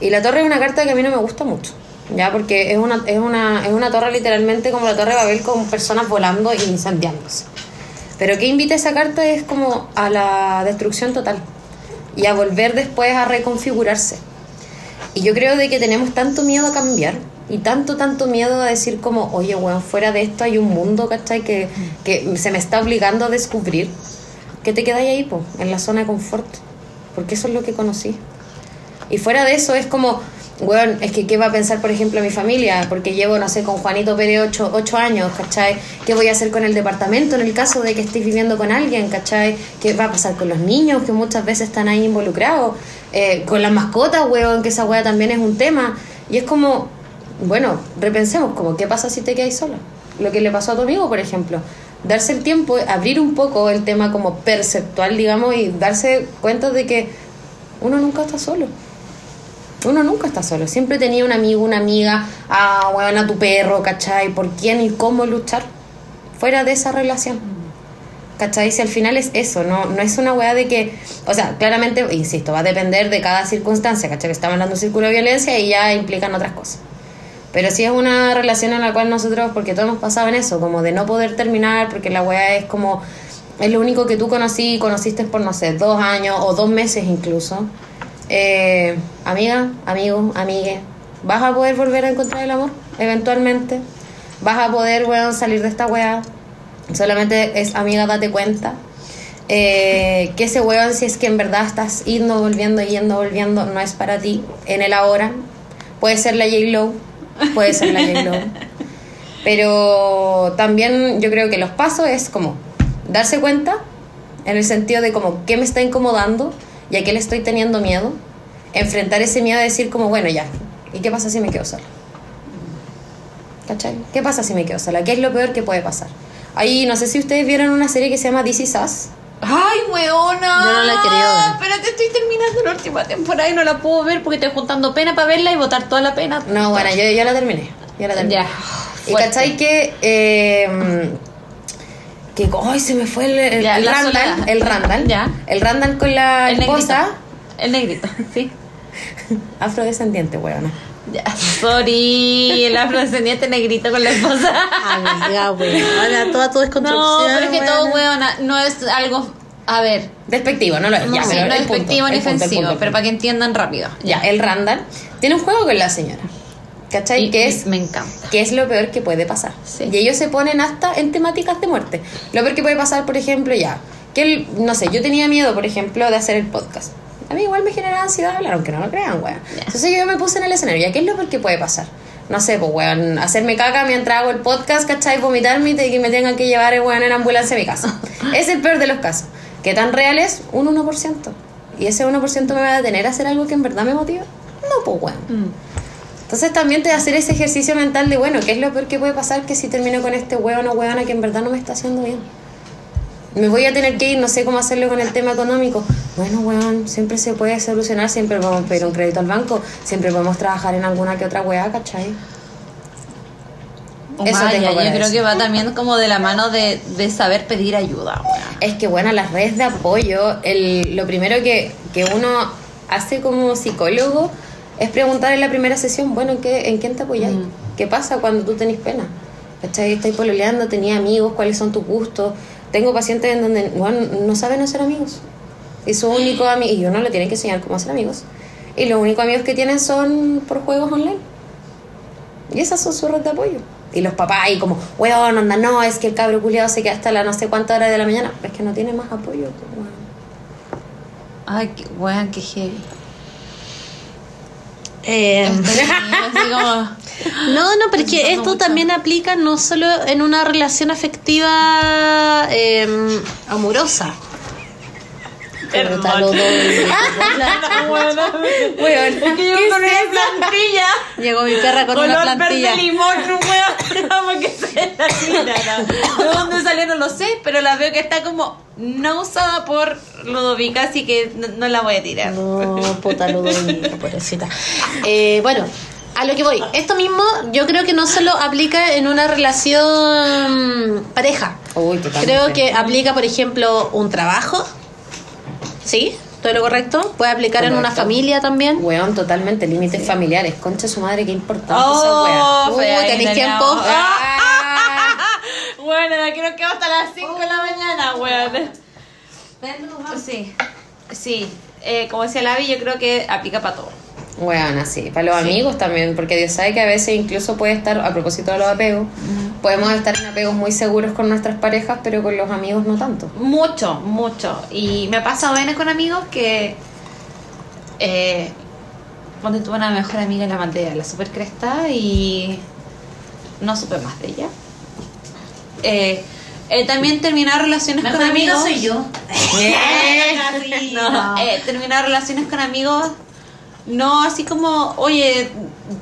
D: Y la torre es una carta que a mí no me gusta mucho, ya porque es una, es una, es una torre literalmente como la torre de Babel con personas volando e incendiándose. Pero que invita esa carta es como a la destrucción total y a volver después a reconfigurarse. Y yo creo de que tenemos tanto miedo a cambiar y tanto, tanto miedo a decir como, oye, bueno, fuera de esto hay un mundo, ¿cachai? Que, que se me está obligando a descubrir. Que te quedáis ahí, po, en la zona de confort. Porque eso es lo que conocí. Y fuera de eso es como, weón, es que qué va a pensar, por ejemplo, mi familia, porque llevo, no sé, con Juanito Pérez ocho, ocho años, ¿cachai? ¿Qué voy a hacer con el departamento en el caso de que estés viviendo con alguien, ¿cachai? ¿Qué va a pasar con los niños que muchas veces están ahí involucrados? Eh, con las mascotas, weón, que esa weá también es un tema. Y es como, bueno, repensemos, como, ¿qué pasa si te quedas sola? Lo que le pasó a tu amigo, por ejemplo. Darse el tiempo, abrir un poco el tema como perceptual, digamos, y darse cuenta de que uno nunca está solo. Uno nunca está solo. Siempre tenía un amigo, una amiga, ah, weón, a tu perro, ¿cachai? ¿Por quién y cómo luchar? Fuera de esa relación. ¿Cachai? Si al final es eso, no, no es una weá de que, o sea, claramente, insisto, va a depender de cada circunstancia, ¿cachai? Que estamos hablando de un círculo de violencia y ya implican otras cosas. Pero sí es una relación en la cual nosotros, porque todos hemos pasado en eso, como de no poder terminar, porque la weá es como, es lo único que tú conocí y conociste por, no sé, dos años o dos meses incluso. Eh, amiga, amigo, amigue, ¿vas a poder volver a encontrar el amor? Eventualmente. ¿Vas a poder, weón, salir de esta weá? Solamente es, amiga, date cuenta. Eh, que ese weón, si es que en verdad estás yendo, volviendo, yendo, volviendo, no es para ti en el ahora. Puede ser la J-Lo, puede ser la J-Lo. Pero también yo creo que los pasos es como darse cuenta, en el sentido de como qué me está incomodando y a qué le estoy teniendo miedo. Enfrentar ese miedo a decir como, bueno, ya, ¿y qué pasa si me quedo sola? ¿Cachai? ¿Qué pasa si me quedo sola? ¿Qué es lo peor que puede pasar? Ahí, no sé si ustedes vieron una serie que se llama This Is Us.
B: ¡Ay, weona!
A: Yo no la he querido ver.
B: Espérate, estoy terminando la última temporada y no la puedo ver porque estoy juntando pena para verla y botar toda la pena.
D: No, bueno, yo ya la terminé. Ya la terminé.
B: Ya.
D: Y cachai que. Eh, que. ¡Ay, se me fue el, el,
B: Ya,
D: el Randall!
B: soledad.
D: El Randall.
B: Ya.
D: El Randall con la
B: El
D: esposa.
B: negrito. El negrito, sí.
D: Afrodescendiente, weona.
B: Ya. Sorry, el afrodescendiente negrito con la esposa.
A: Amiga. Ahora toda tu desconstrucción.
B: No, pero es que todo,
A: weona.
B: weona, no es algo. A ver,
D: Despectivo, no lo es.
B: no,
D: ya,
B: sí, no es despectivo ni
D: punto,
B: ofensivo, pero para que entiendan rápido.
D: Ya, el Randall tiene un juego con la señora. ¿Cachai?
B: Y-
D: que es.
B: me encanta.
D: que es lo peor que puede pasar.
B: Sí.
D: Y ellos se ponen hasta en temáticas de muerte. Lo peor que puede pasar, por ejemplo, ya, que el- no sé, yo tenía miedo, por ejemplo, de hacer el podcast. A mí igual me generaba ansiedad hablar, aunque no lo crean, weón. Entonces yo me puse en el escenario. ¿Ya qué es lo peor que puede pasar? No sé, pues, weón, hacerme caca mientras hago el podcast, ¿cachai? Vomitarme y que me tengan que llevar, weón, en ambulancia a mi casa. es el peor de los casos. ¿Qué tan real es? Un 1%. ¿Y ese 1% me va a detener a hacer algo que en verdad me motiva? No, pues, weón. Entonces también te hacer ese ejercicio mental de, bueno, ¿qué es lo peor que puede pasar que si termino con este weón o weona que en verdad no me está haciendo bien? Me voy a tener que ir, no sé cómo hacerlo con el tema económico. Bueno, weón, siempre se puede solucionar, siempre podemos pedir un crédito al banco, siempre podemos trabajar en alguna que otra weá, ¿cachai? Eso
B: Vaya, yo creo que va también como de la mano de, de saber pedir ayuda.
D: Es que bueno, las redes de apoyo, el, lo primero que, que uno hace como psicólogo es preguntar en la primera sesión, bueno, ¿en, qué, en quién te apoyáis? ¿Qué pasa cuando tú tenés pena? ¿Cachai? Estáis pololeando, tenías amigos, cuáles son tus gustos. Tengo pacientes en donde bueno, no saben hacer amigos. Y su único amigo, y uno le tiene que enseñar cómo hacer amigos. Y los únicos amigos que tienen son por juegos online. Y esas son sus redes de apoyo. Y los papás ahí como, weón, onda, no, es que el cabro culiado se queda hasta la no sé cuánta hora de la mañana. Es que no tiene más apoyo. pues, weón.
B: Ay, qué, weón, qué heavy.
A: Eh. No, no, pero es que esto
B: mucho.
A: también aplica no solo en una relación afectiva eh, amorosa. Pero tal o
D: Weón,
B: Es que yo con una plantilla.
A: Llegó mi perra con una
B: Color
A: plantilla.
B: verde limón, weón. Vamos que se la tira, ¿no? ¿De dónde salió? No lo sé, pero la veo que está como no usada por Ludovica, así que no, no la voy a tirar.
A: No, puta Ludovica, pobrecita. Eh, bueno, a lo que voy. Esto mismo yo creo que no solo aplica en una relación pareja.
D: Uy.
A: Creo que aplica, por ejemplo, un trabajo. ¿Sí? ¿Todo lo correcto? Puede aplicar en una familia también.
D: Weón, totalmente, límites familiares. Concha su madre, qué importante
B: Oh,
D: esa
B: fue ahí,
A: ¿tenéis tiempo?
B: no.
D: Ah.
B: Bueno, aquí nos quedamos hasta las 5 de la mañana, weón. Sí, sí. Eh, como decía Lavi, yo creo que aplica para todo.
D: Weón, así. Para los amigos también, porque Dios sabe que a veces incluso puede estar, a propósito de los apegos, podemos estar en apegos muy seguros con nuestras parejas, pero con los amigos no tanto.
B: Mucho, mucho. Y me ha pasado veces con amigos que. Eh, cuando tuve una mejor amiga la mandé a la super cresta y. No supe más de ella. Eh, eh, también terminar relaciones con amigos.
A: yo.
B: No, eh, terminar relaciones con amigos, no así como, oye,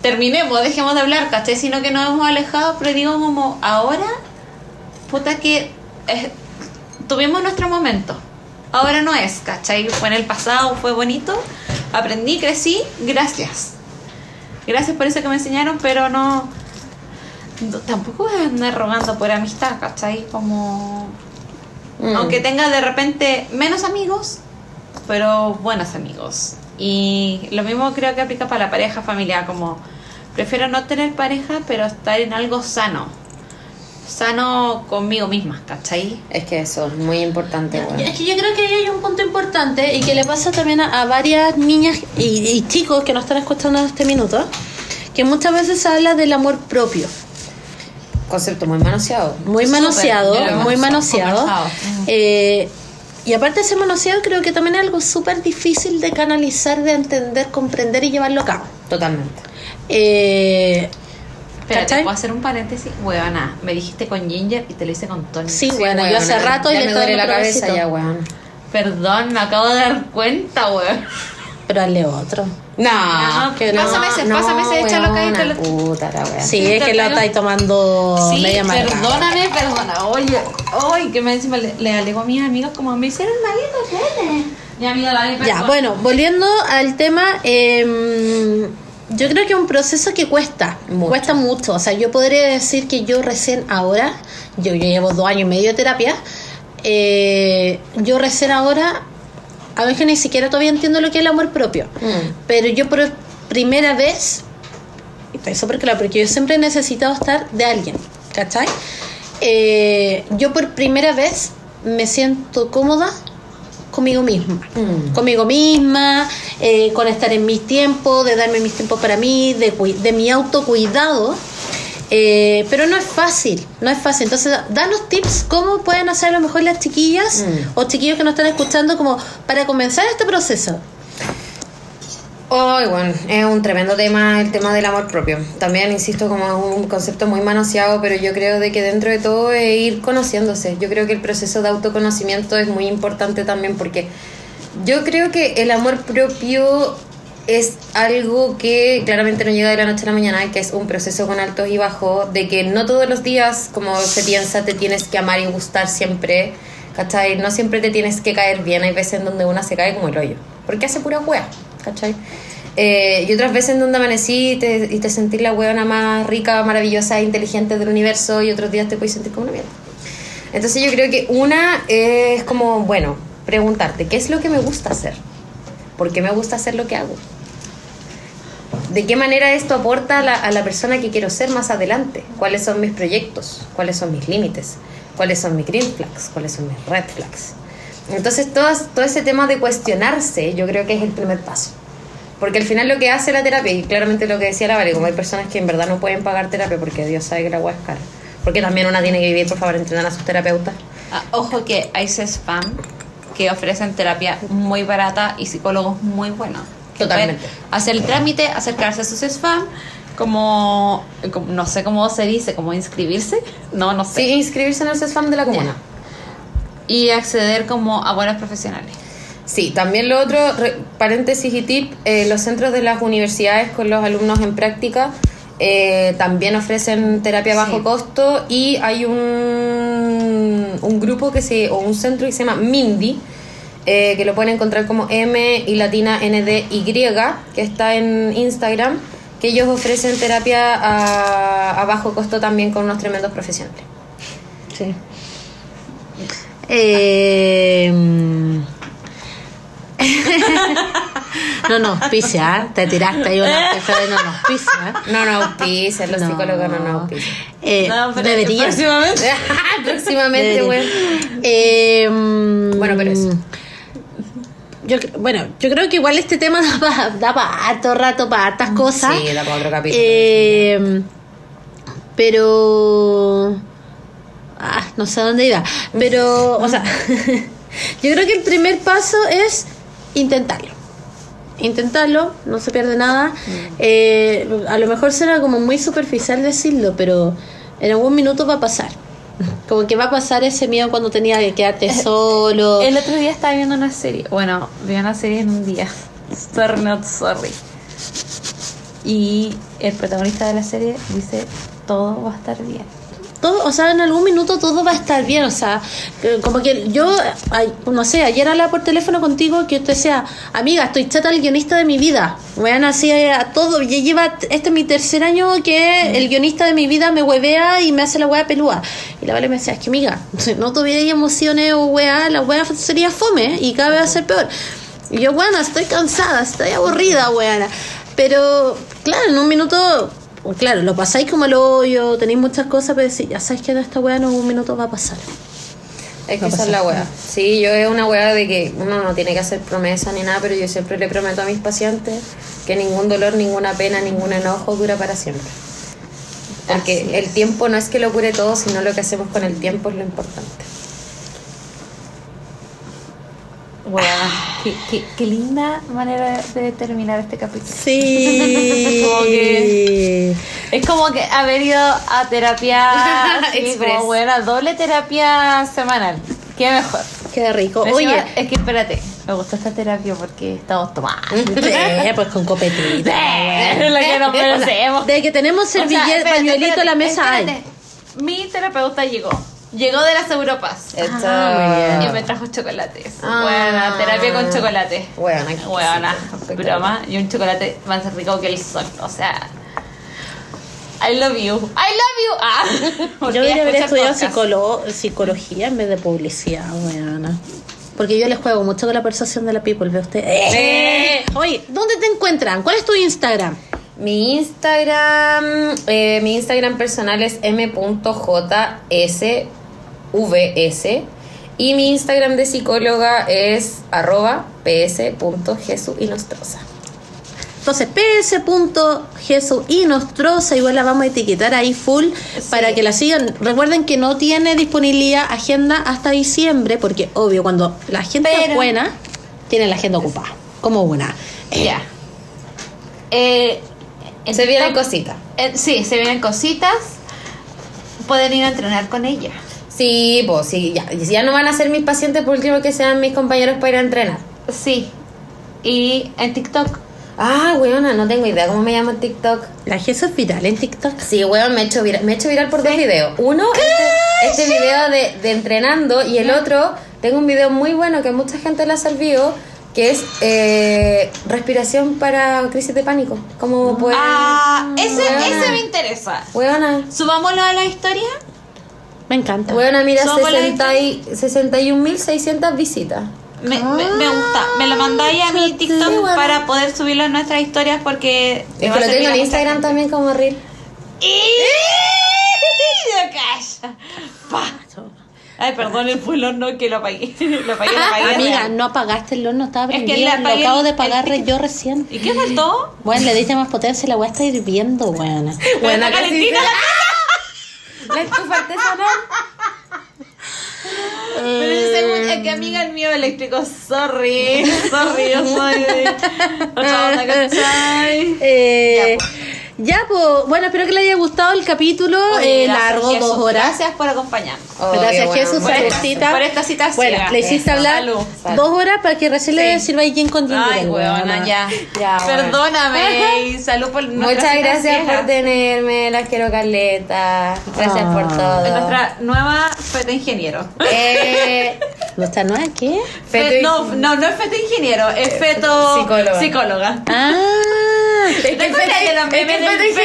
B: terminemos, dejemos de hablar, ¿cachai? Sino que nos hemos alejado, pero digo como, ahora, puta que eh, tuvimos nuestro momento. Ahora no es, ¿cachai? Fue en el pasado, fue bonito, aprendí, crecí, gracias. Gracias por eso que me enseñaron, pero no... no- tampoco voy a andar rogando por amistad, ¿cachai? Como...
D: Mm.
B: Aunque tenga de repente menos amigos, pero buenos amigos. Y lo mismo creo que aplica para la pareja familiar, como prefiero no tener pareja, pero estar en algo sano. Sano conmigo misma, ¿cachai?
D: Es que eso es muy importante.
A: Es que yo creo que ahí hay un punto importante y que le pasa también a, a varias niñas y, y chicos que nos están escuchando en este minuto, que muchas veces se habla del amor propio.
D: Concepto muy manoseado.
A: Muy manoseado,
B: hemos
A: muy manoseado. Eh, y aparte de ser manoseado, creo que también es algo súper difícil de canalizar, de entender, comprender y llevarlo a cabo.
D: Totalmente.
A: Eh,
B: Espérate. ¿puedo hacer un paréntesis? Huevona, me dijiste con Ginger y te lo hice con Tony.
A: sí, bueno, yo hace rato
D: ya
A: le
D: me duele la cabeza ya, weón.
B: Perdón, me acabo de dar cuenta, weón.
A: Pero hazle otro.
D: No,
A: que no.
B: pásame ese, pásame ese, échalo acá y te lo...
D: Puta la wea.
A: Sí, es que lo estáis tomando
B: Sí,
A: media amarga.
B: perdóname, perdona. Oye, oye, que me encima le, le alego a mis amigos como me hicieron malito. Mi amiga la
A: Ya, bueno, volviendo al tema, eh, yo creo que es un proceso que cuesta,
D: Mucho.
A: cuesta mucho. O sea, yo podría decir que yo recién ahora, yo, yo llevo dos años y medio de terapia, eh, yo recién ahora, a veces ni siquiera todavía entiendo lo que es el amor propio,
D: Mm.
A: pero yo por primera vez, y estoy súper claro, porque yo siempre he necesitado estar de alguien, ¿cachai? Eh, yo por primera vez me siento cómoda conmigo misma.
D: Mm.
A: Conmigo misma, eh, con estar en mis tiempos, de darme mis tiempos para mí, de, de mi autocuidado. Eh, pero no es fácil, no es fácil. Entonces, danos tips cómo pueden hacer a lo mejor las chiquillas
D: Mm.
A: o chiquillos que nos están escuchando como para comenzar este proceso.
D: Ay, bueno, es un tremendo tema el tema del amor propio. También, insisto, como es un concepto muy manoseado, pero yo creo de que dentro de todo es ir conociéndose. Yo creo que el proceso de autoconocimiento es muy importante también porque yo creo que el amor propio es algo que claramente no llega de la noche a la mañana, que es un proceso con altos y bajos, de que no todos los días, como se piensa, te tienes que amar y gustar siempre, ¿cachai? No siempre te tienes que caer bien, hay veces en donde una se cae como el hoyo, porque hace pura wea, ¿cachai? Eh, y otras veces en donde amanecí y te, y te sentís la weona más rica, maravillosa inteligente del universo y otros días te puedes sentir como una mierda. Entonces yo creo que una es como, bueno, preguntarte, ¿qué es lo que me gusta hacer? ¿Por qué me gusta hacer lo que hago? ¿De qué manera esto aporta a la, persona que quiero ser más adelante? ¿Cuáles son mis proyectos? ¿Cuáles son mis límites? ¿Cuáles son mis green flags? ¿Cuáles son mis red flags? Entonces todas- todo ese tema de cuestionarse yo creo que es el primer paso. Porque al final lo que hace la terapia, y claramente lo que decía la Vale, como hay personas que en verdad no pueden pagar terapia porque Dios sabe que la agua es cara. Porque también una tiene que vivir, por favor, entrenar a sus terapeutas.
B: Ah, ojo que hay spam que ofrecen terapia muy barata y psicólogos muy buenos.
D: Totalmente.
B: Hacer el trámite, acercarse a sus spam, como, como- no sé cómo se dice, como inscribirse, no, no sé.
D: Sí, inscribirse en el CESFAM de la comuna.
B: Y acceder como a buenos profesionales.
D: Sí, también lo otro, re- paréntesis y tip, eh, los centros de las universidades con los alumnos en práctica eh, también ofrecen terapia a bajo
B: Sí.
D: costo y hay un, un grupo que se, o un centro que se llama Mindy, eh, que lo pueden encontrar como M y latina NDY, que está en Instagram, que ellos ofrecen terapia a, a bajo costo también con unos tremendos profesionales.
A: Sí. Eh, no nos auspicia, ¿eh? te tiraste ahí una de no nos auspicia.
D: No, no auspician, los
A: No.
D: psicólogos no nos auspician.
A: Eh,
B: No, pero
A: debería.
B: próximamente.
D: Próximamente.
A: Eh, mm,
D: Bueno, pero eso.
A: Yo, bueno, yo creo que igual este tema da para da pa harto rato, para hartas cosas.
D: Sí, da para otro capítulo.
A: Eh, pero. Ah, no sé a dónde iba. Pero, o sea, yo creo que el primer paso es intentarlo. Intentarlo, no se pierde nada. Eh, a lo mejor será como muy superficial decirlo, pero en algún minuto va a pasar. Como que va a pasar ese miedo cuando tenía que quedarte solo.
B: El otro día estaba viendo una serie. Bueno, vi una serie en un día. Sorry, not sorry. Y el protagonista de la serie dice: Todo va a estar bien.
A: Todo, o sea, en algún minuto todo va a estar bien, o sea, como que yo, ay, no sé, ayer hablaba por teléfono contigo que te decía, amiga, estoy chata el guionista de mi vida, weón, así a todo, ya lleva, este es mi tercer año que el guionista de mi vida me huevea y me hace la wea pelúa, y la Vale me decía, es que amiga, si no tuviera emociones o wea, la wea sería fome y cada vez va a ser peor, y yo, bueno, estoy cansada, estoy aburrida, weana, pero, claro, en un minuto claro, lo pasáis como el hoyo, tenéis muchas cosas, pero decís, ya sabes que esta weá en un minuto va a pasar.
D: Es que esa es la weá. Sí, yo es una weá de que uno no tiene que hacer promesa ni nada, pero yo siempre le prometo a mis pacientes que ningún dolor, ninguna pena, ningún enojo dura para siempre. Porque el tiempo no es que lo cure todo, sino lo que hacemos con el tiempo es lo importante.
B: Bueno, qué, qué, qué linda manera de terminar este capítulo.
A: Sí.
B: Como que- Es como que haber ido a terapia
D: Express.
B: como buena, doble terapia semanal. Qué mejor.
A: Qué rico.
B: Encima,
A: Oye,
B: es que espérate, me gustó esta terapia porque estamos tomando.
A: sí, pues con copetita.
B: Es lo que nos merecemos.
A: De que tenemos
B: O sea,
A: servilleta, pañuelito en la
B: espérate,
A: mesa hay.
B: espérate. Mi terapeuta llegó. Llegó de las Europas.
A: Ah, muy
B: Y me trajo chocolates.
D: Ah.
B: Buena, terapia con chocolate.
D: Buena, qué
B: Buena, broma. Y un chocolate más rico que el sol. O sea. I love you. I love you. Ah,
A: Yo debería haber
B: escucha
A: estudiado psicolo- psicología en vez de publicidad, weona. Porque yo les juego mucho con la persuasión de la people, ¿ve usted?
B: Eh.
A: Oye, ¿dónde te encuentran? ¿Cuál es tu Instagram?
D: Mi Instagram, eh, mi Instagram personal es m.jsvs y mi Instagram de psicóloga es arroba ps.jesuinostrosa.
A: Entonces, ps.jesús y Nostrosa, igual la vamos a etiquetar ahí full para que la sigan. Recuerden que no tiene disponibilidad agenda hasta diciembre, porque obvio, cuando la gente es buena, tiene la agenda ocupada. Como una.
B: Ya. Eh, en
D: Se vienen cositas.
B: eh, sí, se vienen cositas. Pueden ir a entrenar con ella.
D: Sí, pues sí, ya. Ya no van a ser mis pacientes, por último que sean mis compañeros para ir a entrenar.
B: Sí. Y en TikTok.
D: Ah, weona, no tengo idea cómo me llama en TikTok.
A: La Jesús es viral en TikTok.
D: Sí, weón, me he hecho viral, me he hecho viral por dos videos. Uno, este, este video de, de entrenando y el otro, tengo un video muy bueno que a mucha gente le ha servido, que es eh, respiración para crisis de pánico. ¿Cómo pueden...?
B: Ah, ese,
D: Weona.
B: ese me interesa.
D: Weona,
B: Subámoslo a la historia.
A: Me encanta.
D: weona, mira,
B: Somos la
D: 60 y- 61.600 visitas.
B: Me, me, me gusta. Me lo mandáis a mi TikTok
D: Sí, bueno.
B: para poder subirlo en nuestras historias porque.
D: Es que lo tengo en Instagram también como reel.
B: ¡Ya calla! Pa. Ay, perdón, fue el horno que lo apagué. Lo apagué, lo apagué.
A: Amiga, no apagaste el horno, estaba
B: Es que
A: prendido. lo acabo
B: el-
A: de apagar
B: el-
A: yo recién.
B: ¿Y qué faltó?
A: Bueno, le diste más potencia y la weá está hirviendo.
D: Buena
B: está calentita la
D: La estufa artesanal.
B: Pero yo es que amiga el mío eléctrico, sorry, sorry, yo soy de otra onda, ¿cachai?
A: Eh, ya, pues, bueno, espero que le haya gustado el capítulo.
B: Oye,
A: eh, largo,
B: Jesús,
A: dos horas.
B: Gracias por acompañarnos.
D: Obvio,
A: Gracias,
D: bueno,
A: Jesús, por
D: gracias.
A: cita.
B: Por esta cita
A: Bueno,
B: ciega.
A: le hiciste
B: Eso,
A: hablar
B: salud.
A: dos horas para que recién le
B: Sí.
A: sirva ahí quien con
B: Ay, weona, ya.
D: Ya.
B: Perdóname y salud por nuestra
D: Muchas gracias
B: ciega.
D: por tenerme, las quiero Carleta. Gracias por
A: Ah.
D: todo.
B: Es nuestra nueva feta ingeniero.
D: Eh,
A: ¿Nuestra nueva qué?
D: feto
B: Fe- no, no, no es feto ingeniero, es feto
D: psicóloga.
B: psicóloga.
A: Ah,
D: Es
B: ¿Te
D: que feto- es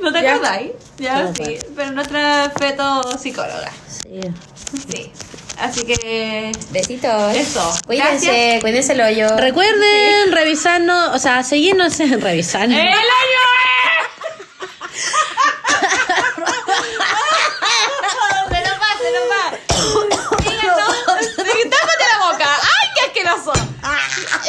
B: ¿No te
D: Ya.
B: acordáis? Ya,
A: No,
B: sí. Pero nuestra feto psicóloga.
A: sí.
B: Sí. Así que.
D: Besitos.
B: Eso.
D: Cuídense,
B: Gracias.
D: cuídense el hoyo.
A: Recuerden revisarnos, o sea, seguirnos en revisarnos.
B: ¡El año Se nos va, se nos va.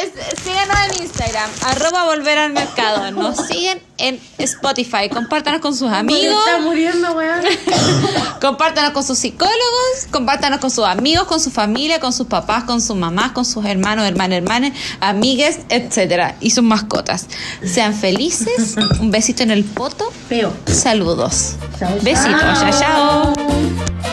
B: Es- Síganos en Instagram, arroba volver al mercado. Nos siguen en Spotify. Compártanos con sus amigos.
D: Está muriendo, weón.
B: Compártanos con sus psicólogos, compártanos con sus amigos, con su familia, con sus papás, con sus mamás, con sus hermanos, hermanas, hermanas, amigues, etcétera, y sus mascotas. Sean felices. Un besito en el poto.
A: Feo.
B: Saludos.
A: Chao.
B: Besitos. Chao, chao.